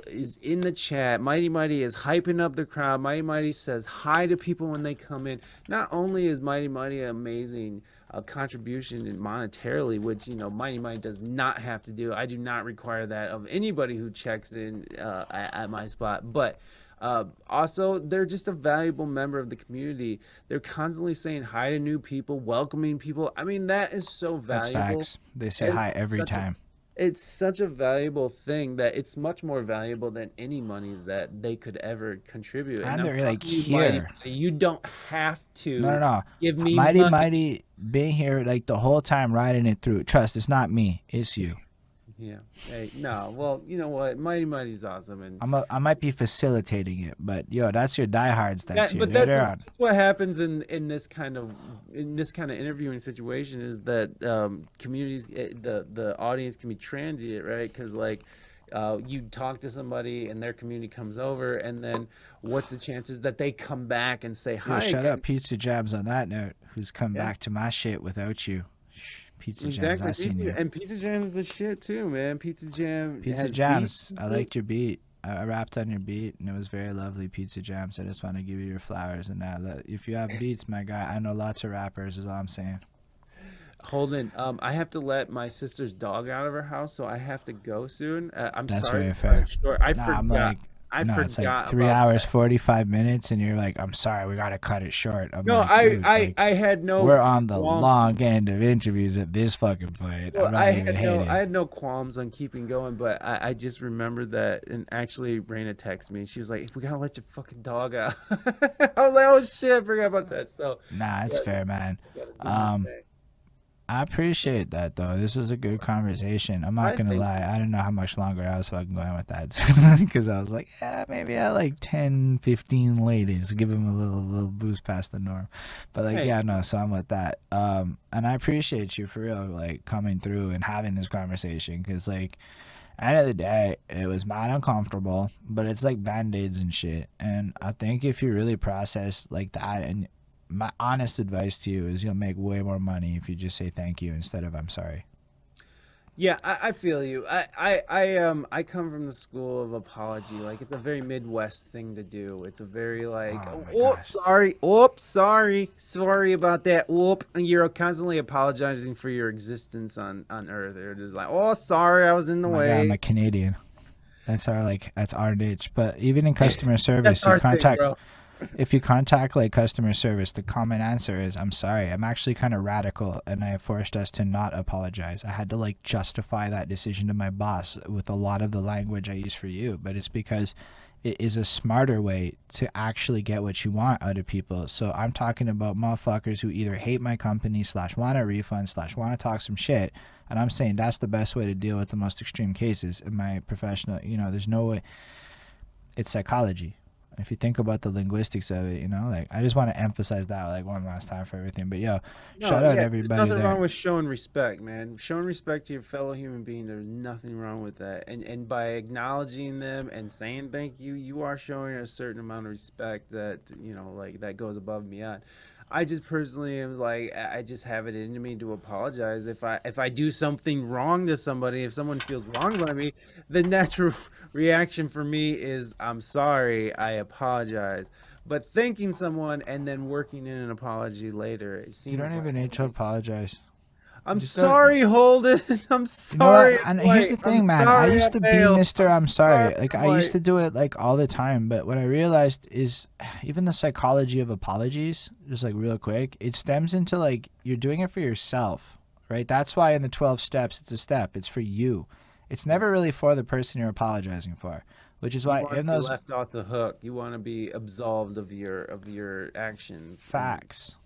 is in the chat. Mighty Mighty is hyping up the crowd. Mighty Mighty says hi to people when they come in. Not only is Mighty Mighty an amazing uh, contribution monetarily, which you know Mighty Mighty does not have to do. I do not require that of anybody who checks in uh, at, at my spot, but. Uh, also, they're just a valuable member of the community. They're constantly saying hi to new people, welcoming people. I mean, that is so That's valuable facts. They say And hi every such a- time. It's such a valuable thing that it's much more valuable than any money that they could ever contribute. And I'm they're, like, telling you, Mighty here. Mighty, you don't have to No, no, no. give me Mighty money. Mighty been here like the whole time riding it through. Trust, it's not me. It's you. Yeah. Hey, no. Well, you know what? Mighty Mighty's awesome, and I'm a, I might be facilitating it, but yo, that's your diehards that's Yeah, here. but that's, that's what happens in in this kind of in this kind of interviewing situation is that um, communities eh, the the audience can be transient right because like uh, you talk to somebody and their community comes over and then what's the chances that they come back and say Yo, hi shut again? up, Pizza Jams. On that note, who's come Yeah. back to my shit without you? Pizza Jams, I exactly seen you. and pizza jam is the shit too man pizza jam Pizza Jams, beats I liked your beat. I rapped on your beat, and it was very lovely. Pizza Jams. I just want to give you your flowers. And let- if you have beats, my guy, I know lots of rappers. Is all I'm saying. Holden, um, I have to let my sister's dog out of her house, so I have to go soon. Uh, I'm That's sorry. very fair. Short. I Nah, forgot. I'm like, I no, forgot. it's like three hours, that. forty five minutes, and you're like, I'm sorry, we gotta cut it short. I'm No, like, I, I, like, I had no. we're on the qualms- long end of interviews at this fucking point. Well, I had no. I had no qualms on keeping going, but I, I just remembered that, and actually, Raina texted me. She was like, "We gotta let your fucking dog out." (laughs) I was like, "Oh shit, I forgot about that." So, Nah, it's fair, man. I gotta do my Um. I appreciate that though. This was a good conversation. I'm not I gonna lie. I don't know how much longer I was fucking going with that (laughs) because I was like, yeah, maybe I like 10, 15 ladies. Give them a little little boost past the norm. But like, Hey. yeah, no. So I'm with that. Um, and I appreciate you for real, like coming through and having this conversation because like. End of the day, it was mad uncomfortable, but it's like band aids and shit. And I think if you really process like that and my honest advice to you is you'll make way more money if you just say thank you instead of I'm sorry. yeah, I, I feel you. I, I, I, um, I come from the school of apology. Like, it's a very Midwest thing to do. It's a very like, Oh oh, sorry, oops, sorry, sorry about that. Whoop, and you're constantly apologizing for your existence on on Earth. They're just like, oh, sorry, I was in the Oh way. God, I'm a Canadian. That's our like that's our niche. But even in customer (laughs) service, you thing, contact bro. If you contact like customer service, the common answer is I'm sorry. I'm actually kind of radical and I forced us to not apologize. I had to like justify that decision to my boss with a lot of the language I use for you, but it's because it is a smarter way to actually get what you want out of people. So I'm talking about motherfuckers who either hate my company slash want a refund slash want to talk some shit. And I'm saying that's the best way to deal with the most extreme cases in my professional, you know, there's no way it's psychology. If you think about the linguistics of it, you know, like I just want to emphasize that like one last time for everything. But yo, No, shout out yeah, everybody There's nothing there. wrong with showing respect, man. Showing respect to your fellow human being. There's nothing wrong with that. And and by acknowledging them and saying thank you, you are showing a certain amount of respect that you know, like that goes above and beyond. I just personally am like I just have it in me to apologize if I if I do something wrong to somebody. If someone feels wronged by me, the (laughs) natural reaction for me is I'm sorry. I apologize. But thanking someone and then working in an apology later, it seems You don't like- even need to apologize. I'm sorry, Holden. I'm sorry. what? And I'm here's the thing, I'm man. I used to be. Mr. I'm sorry. Like I used to do it like all the time, but what I realized is (sighs) even the psychology of apologies, just like real quick, it stems into like you're doing it for yourself, right? That's why in the 12 steps it's a step. It's for you. It's never really for the person you're apologizing for, which is why You want in those left off the hook. You want to be absolved of your of your actions. facts.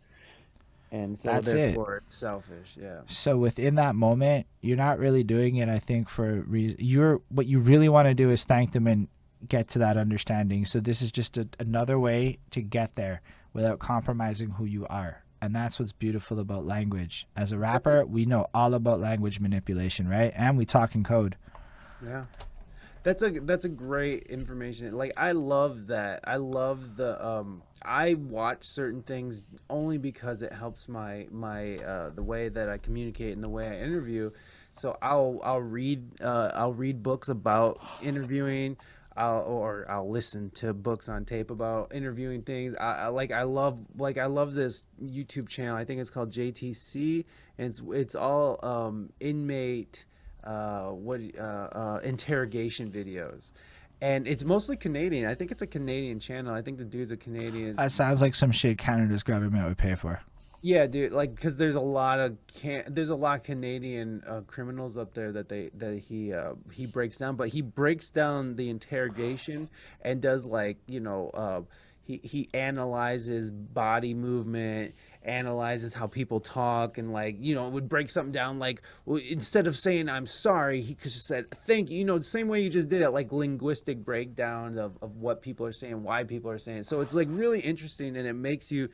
And so That's it. therefore it's selfish. Yeah. So within that moment, you're not really doing it. I think for reason you're what you really want to do is thank them and get to that understanding. So this is just a, another way to get there without compromising who you are. And that's what's beautiful about language. As a rapper, we know all about language manipulation, right? And we talk in code. Yeah. That's a that's a great information. Like I love that. I love the um I watch certain things only because it helps my my uh the way that I communicate and the way I interview. So I'll I'll read uh I'll read books about interviewing. I'll, or I'll listen to books on tape about interviewing things. I, I like I love like I love this YouTube channel. I think it's called JTC, and it's it's all um, inmate uh, what uh, uh, interrogation videos, and it's mostly Canadian. I think it's a Canadian channel. I think the dude's a Canadian. That sounds like some shit Canada's government would pay for. Yeah, dude. Like, cause there's a lot of can there's a lot of Canadian uh, criminals up there that they that he uh, he breaks down, but he breaks down the interrogation and does like you know uh, he he analyzes body movement analyzes how people talk and like you know it would break something down like instead of saying i'm sorry he could just said thank you you know the same way you just did it like linguistic breakdown of, of what people are saying why people are saying. So it's like really interesting and it makes you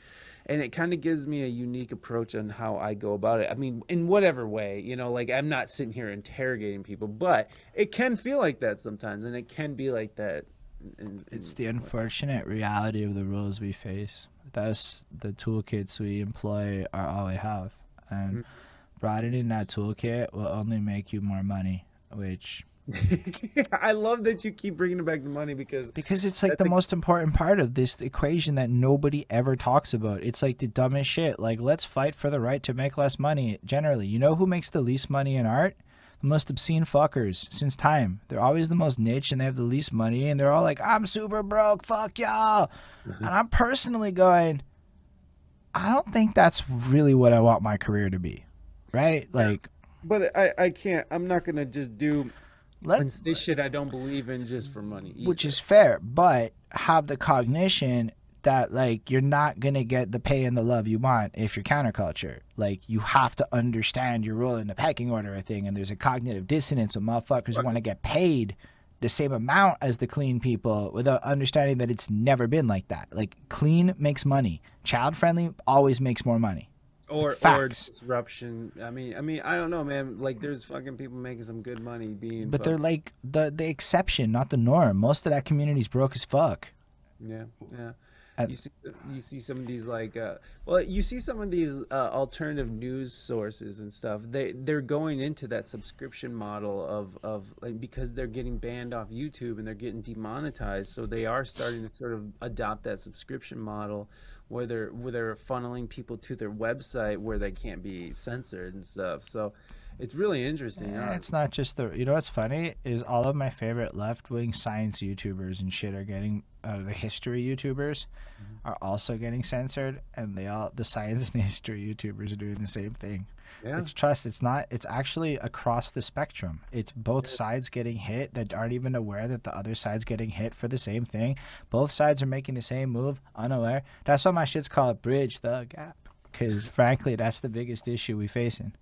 and it kind of gives me a unique approach on how i go about it. I mean in whatever way you know like i'm not sitting here interrogating people but it can feel like that sometimes and it can be like that in, in, it's the unfortunate reality of the rules we face that's the toolkits we employ are all we have and mm-hmm. broadening that toolkit will only make you more money which (laughs) I love that you keep bringing back to money because because it's like the, the most important part of this equation that nobody ever talks about. It's like the dumbest shit. Like let's fight for the right to make less money. Generally, you know who makes the least money in art? The most obscene fuckers since time. They're always the most niche and they have the least money and they're all like, "I'm super broke, fuck y'all." Mm-hmm. And I'm personally going, I don't think that's really what I want my career to be, right? Like, but I I can't. I'm not gonna just do Let's, this shit I don't believe in just for money. Either. Which is fair, but have the cognition that like you're not gonna get the pay and the love you want if you're counterculture. Like you have to understand your role in the pecking order thing, and there's a cognitive dissonance of motherfuckers right. want to get paid the same amount as the clean people without understanding that it's never been like that. Like clean makes money, child friendly always makes more money or Facts. or disruption. I mean, I mean, I don't know, man. Like, there's fucking people making some good money being. But they're like the the exception, not the norm. Most of that community's broke as fuck. Yeah, yeah. You see, you see some of these like, uh, well, you see some of these uh, alternative news sources and stuff. They they're going into that subscription model of of like because they're getting banned off YouTube and they're getting demonetized, so they are starting to sort of adopt that subscription model where they're where they're funneling people to their website where they can't be censored and stuff. So it's really interesting. Yeah, it's not just the. You know what's funny is all of my favorite left wing science YouTubers and shit are getting uh, the history YouTubers mm-hmm. are also getting censored, and they all the science and (laughs) history YouTubers are doing the same thing. Yeah. It's trust. It's not. It's actually across the spectrum. It's both yeah. sides getting hit that aren't even aware that the other side's getting hit for the same thing. Both sides are making the same move, unaware. That's why my shit's called bridge the gap. Because frankly, that's the biggest issue we facing.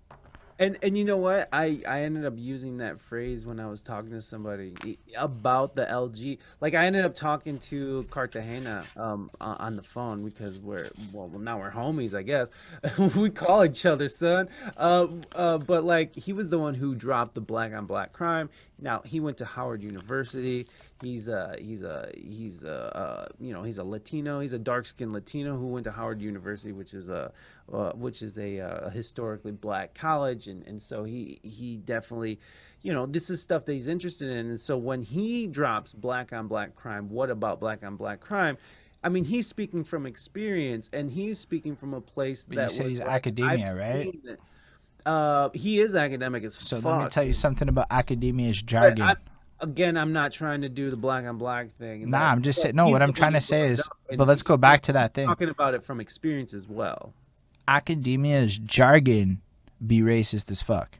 And and you know what? I I ended up using that phrase when I was talking to somebody about the LG. Like I ended up talking to Cartagena um on the phone because we're well now we're homies, I guess. (laughs) we call each other son. Uh, uh, but like he was the one who dropped the black on black crime. Now he went to Howard University. He's a he's a he's a uh, you know he's a Latino. He's a dark skinned Latino who went to Howard University, which is a uh, which is a, uh, a, historically black college, and and so he he definitely you know this is stuff that he's interested in. And so when he drops black on black crime, what about black on black crime? I mean, he's speaking from experience, and he's speaking from a place but that you said he's like, academia, right? Uh, he is academic as so fuck. let me tell you something about academia's jargon. I, again, I'm not trying to do the black on black thing. Nah, I'm just saying. No, what I'm trying to say is, but let's go back to that thing. Talking about it from experience as well. Academia's jargon be racist as fuck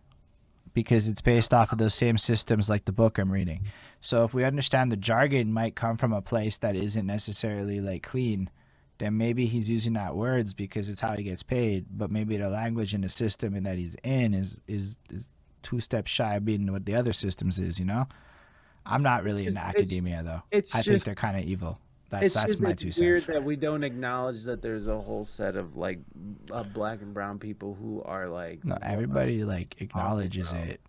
because it's based off of those same systems like the book I'm reading. So if we understand the jargon might come from a place that isn't necessarily like clean, then maybe he's using that words because it's how he gets paid. But maybe the language and the system and that he's in is is, is two steps shy of being what the other systems is. You know, I'm not really in academia though. It's I just, think they're kind of evil. That's it's that's just my it's two weird cents. that we don't acknowledge that there's a whole set of like uh, black and brown people who are like No, everybody like acknowledges it.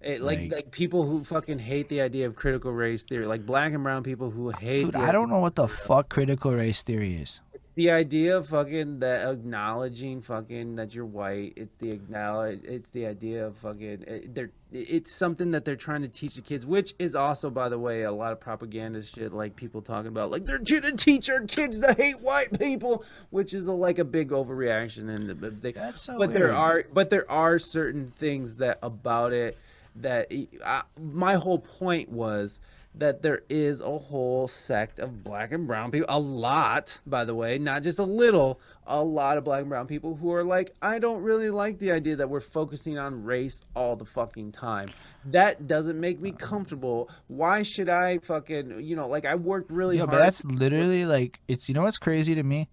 It, like, Like- like people who fucking hate the idea of critical race theory, like black and brown people who hate. Dude, I don't know what the fuck critical race theory is. The idea of fucking that acknowledging fucking that you're white. It's the acknowledge. It's the idea of fucking. It, they're. It's something that they're trying to teach the kids, which is also, by the way, a lot of propaganda shit. Like people talking about, like they're trying to teach our kids to hate white people, which is a, like a big overreaction. And they, That's so but there are but there are certain things that about it that uh, my whole point was that there is a whole sect of black and brown people. A lot by the way. Not just a little a lot of black and brown people who are like i don't really like the idea that we're focusing on race all the fucking time. That doesn't make me comfortable. Why should i fucking you know like i worked really Yeah, hard but that's literally like it's you know what's crazy to me?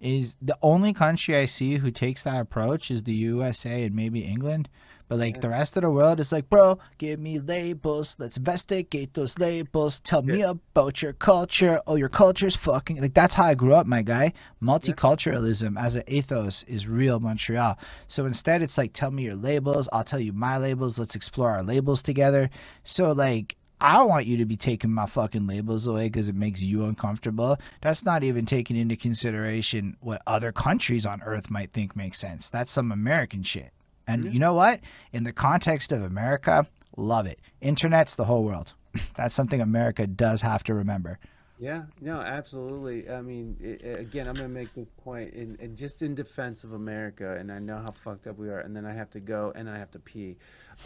Is the only country I see who takes that approach is the USA and maybe England. But like the rest of the world is like, bro, give me labels. Let's investigate those labels. Tell me about your culture. Oh, your culture's fucking like that's how I grew up, my guy. Multiculturalism as an ethos is real Montreal. So instead it's like tell me your labels, I'll tell you my labels, let's explore our labels together. So like I want you to be taking my fucking labels away because it makes you uncomfortable. That's not even taking into consideration what other countries on earth might think makes sense. That's some American shit. And you know what? In the context of America, love it. Internet's the whole world. (laughs) That's something America does have to remember. Yeah, no, absolutely. I mean, i i- again, I'm gonna make this point in, in just in defense of America, and I know how fucked up we are, and then I have to go and I have to pee.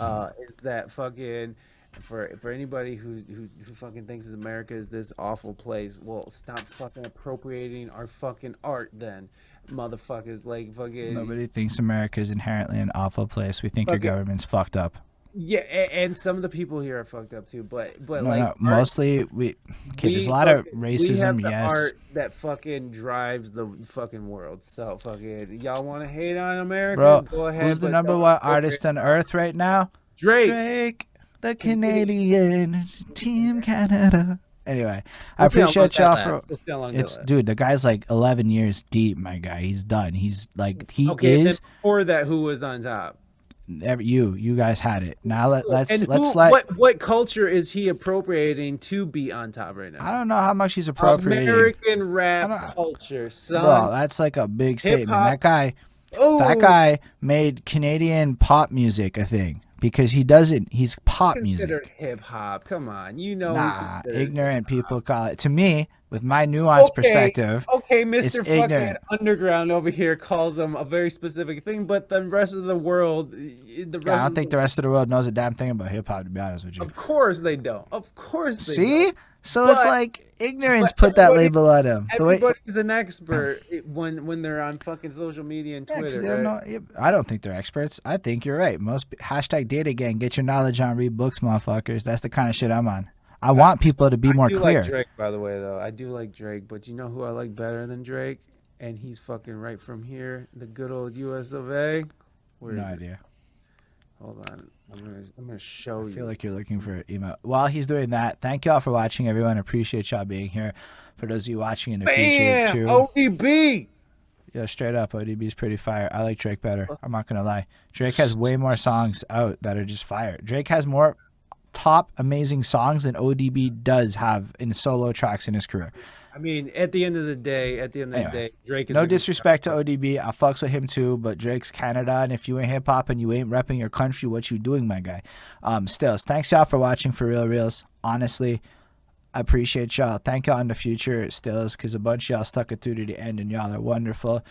Uh, (laughs) is that fucking for for anybody who who who fucking thinks that America is this awful place? Well, stop fucking appropriating our fucking art, then, motherfuckers. Like fucking Nobody thinks America is inherently an awful place. We think your Okay. government's fucked up. yeah, and, some of the people here are fucked up too. But but No, like no, mostly we. Okay, there's a we lot of fucking- We have racism. Yes. art that fucking drives the fucking world. So fucking y'all want to hate on America? Bro, go ahead. who's the number one artist on earth right now? Drake. Drake, the Canadian Team Canada. Anyway, I Let's appreciate y'all for. Let's see how long that It's dude, the guy's like 11 years deep, my guy. He's done. He's like he okay. Is. before that, who was on top? Every, you, you guys had it. Now let let's and let's who, let. what what culture is he appropriating to be on top right now? I don't know how much he's appropriating. American rap culture, son. Bro, that's like a big statement. That guy, oh, that guy made Canadian pop music a thing because he doesn't. He's pop considered music. hip hop. Come on, you know. Nah, ignorant people call it. To me, with my nuanced Okay, perspective, Okay, Mr. Fucking ignorant. Underground over here calls them a very specific thing, but the rest of the world, i- the rest Yeah, I don't think the rest of the world knows a damn thing about hip hop. To be honest with you, Of course they don't. Of course they see, don't. so it's like ignorance put that label on him. The way, an expert i- when when they're on fucking social media and Yeah, Twitter. right? yeah, I don't think they're experts. I think you're right. Most hashtag data gang. Get your knowledge on. Read books, motherfuckers. That's the kind of shit I'm on. I want people to be I more do clear. like Drake, by the way, though. I do like Drake, but you know who I like better than Drake? And he's fucking right from here, the good old U.S. of A. Where no is it? idea. Hold on, I'm gonna I'm gonna show I you. feel like you're looking for an email. While he's doing that, thank y'all for watching, everyone. Appreciate y'all being here. For those of you watching in the Bam! future too, ODB. yeah, straight up, ODB's pretty fire. I like Drake better. I'm not gonna lie. Drake has (laughs) way more songs out that are just fire. Drake has more top amazing songs than ODB does have in solo tracks in his career. I mean, at the end of the day, at the end of the day, Drake is No disrespect to ODB. I fucks with him too, but Drake's Canada, and if you ain't hip hop and you ain't repping your country, what you doing, my guy? Um, stills. Thanks y'all for watching for real reels. Honestly, I appreciate y'all. Thank y'all in the future, stills, because a bunch of y'all stuck it through to the end, and y'all are wonderful.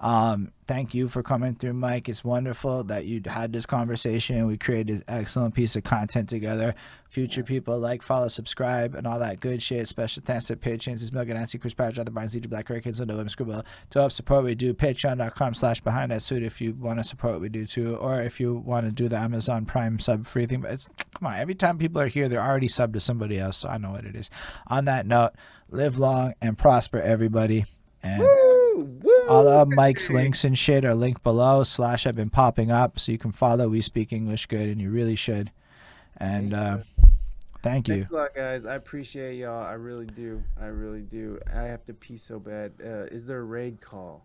Um, thank you for coming through, Mike. It's wonderful that you had this conversation. We created this excellent piece of content together. Future people like, follow, subscribe, and all that good shit. Special thanks to patrons. It's Milk and Nancy, Chris Pratt, Jonathan Barnes, Legion Black Hurricanes, and November Scribble. To help support we do, patreon.com slash behind that suit if you want to support what we do too, or if you want to do the Amazon Prime sub free thing. But it's come on, every time people are here, they're already subbed to somebody else, so I know what it is. On that note, live long and prosper, everybody. And woo. All of Mike's links and shit are linked below. Slash I've been popping up, so you can follow. We speak English good, and you really should. And uh, Thank you. Thanks a lot, guys. I appreciate y'all. I really do. I really do. I have to pee so bad. Uh, is there a raid call?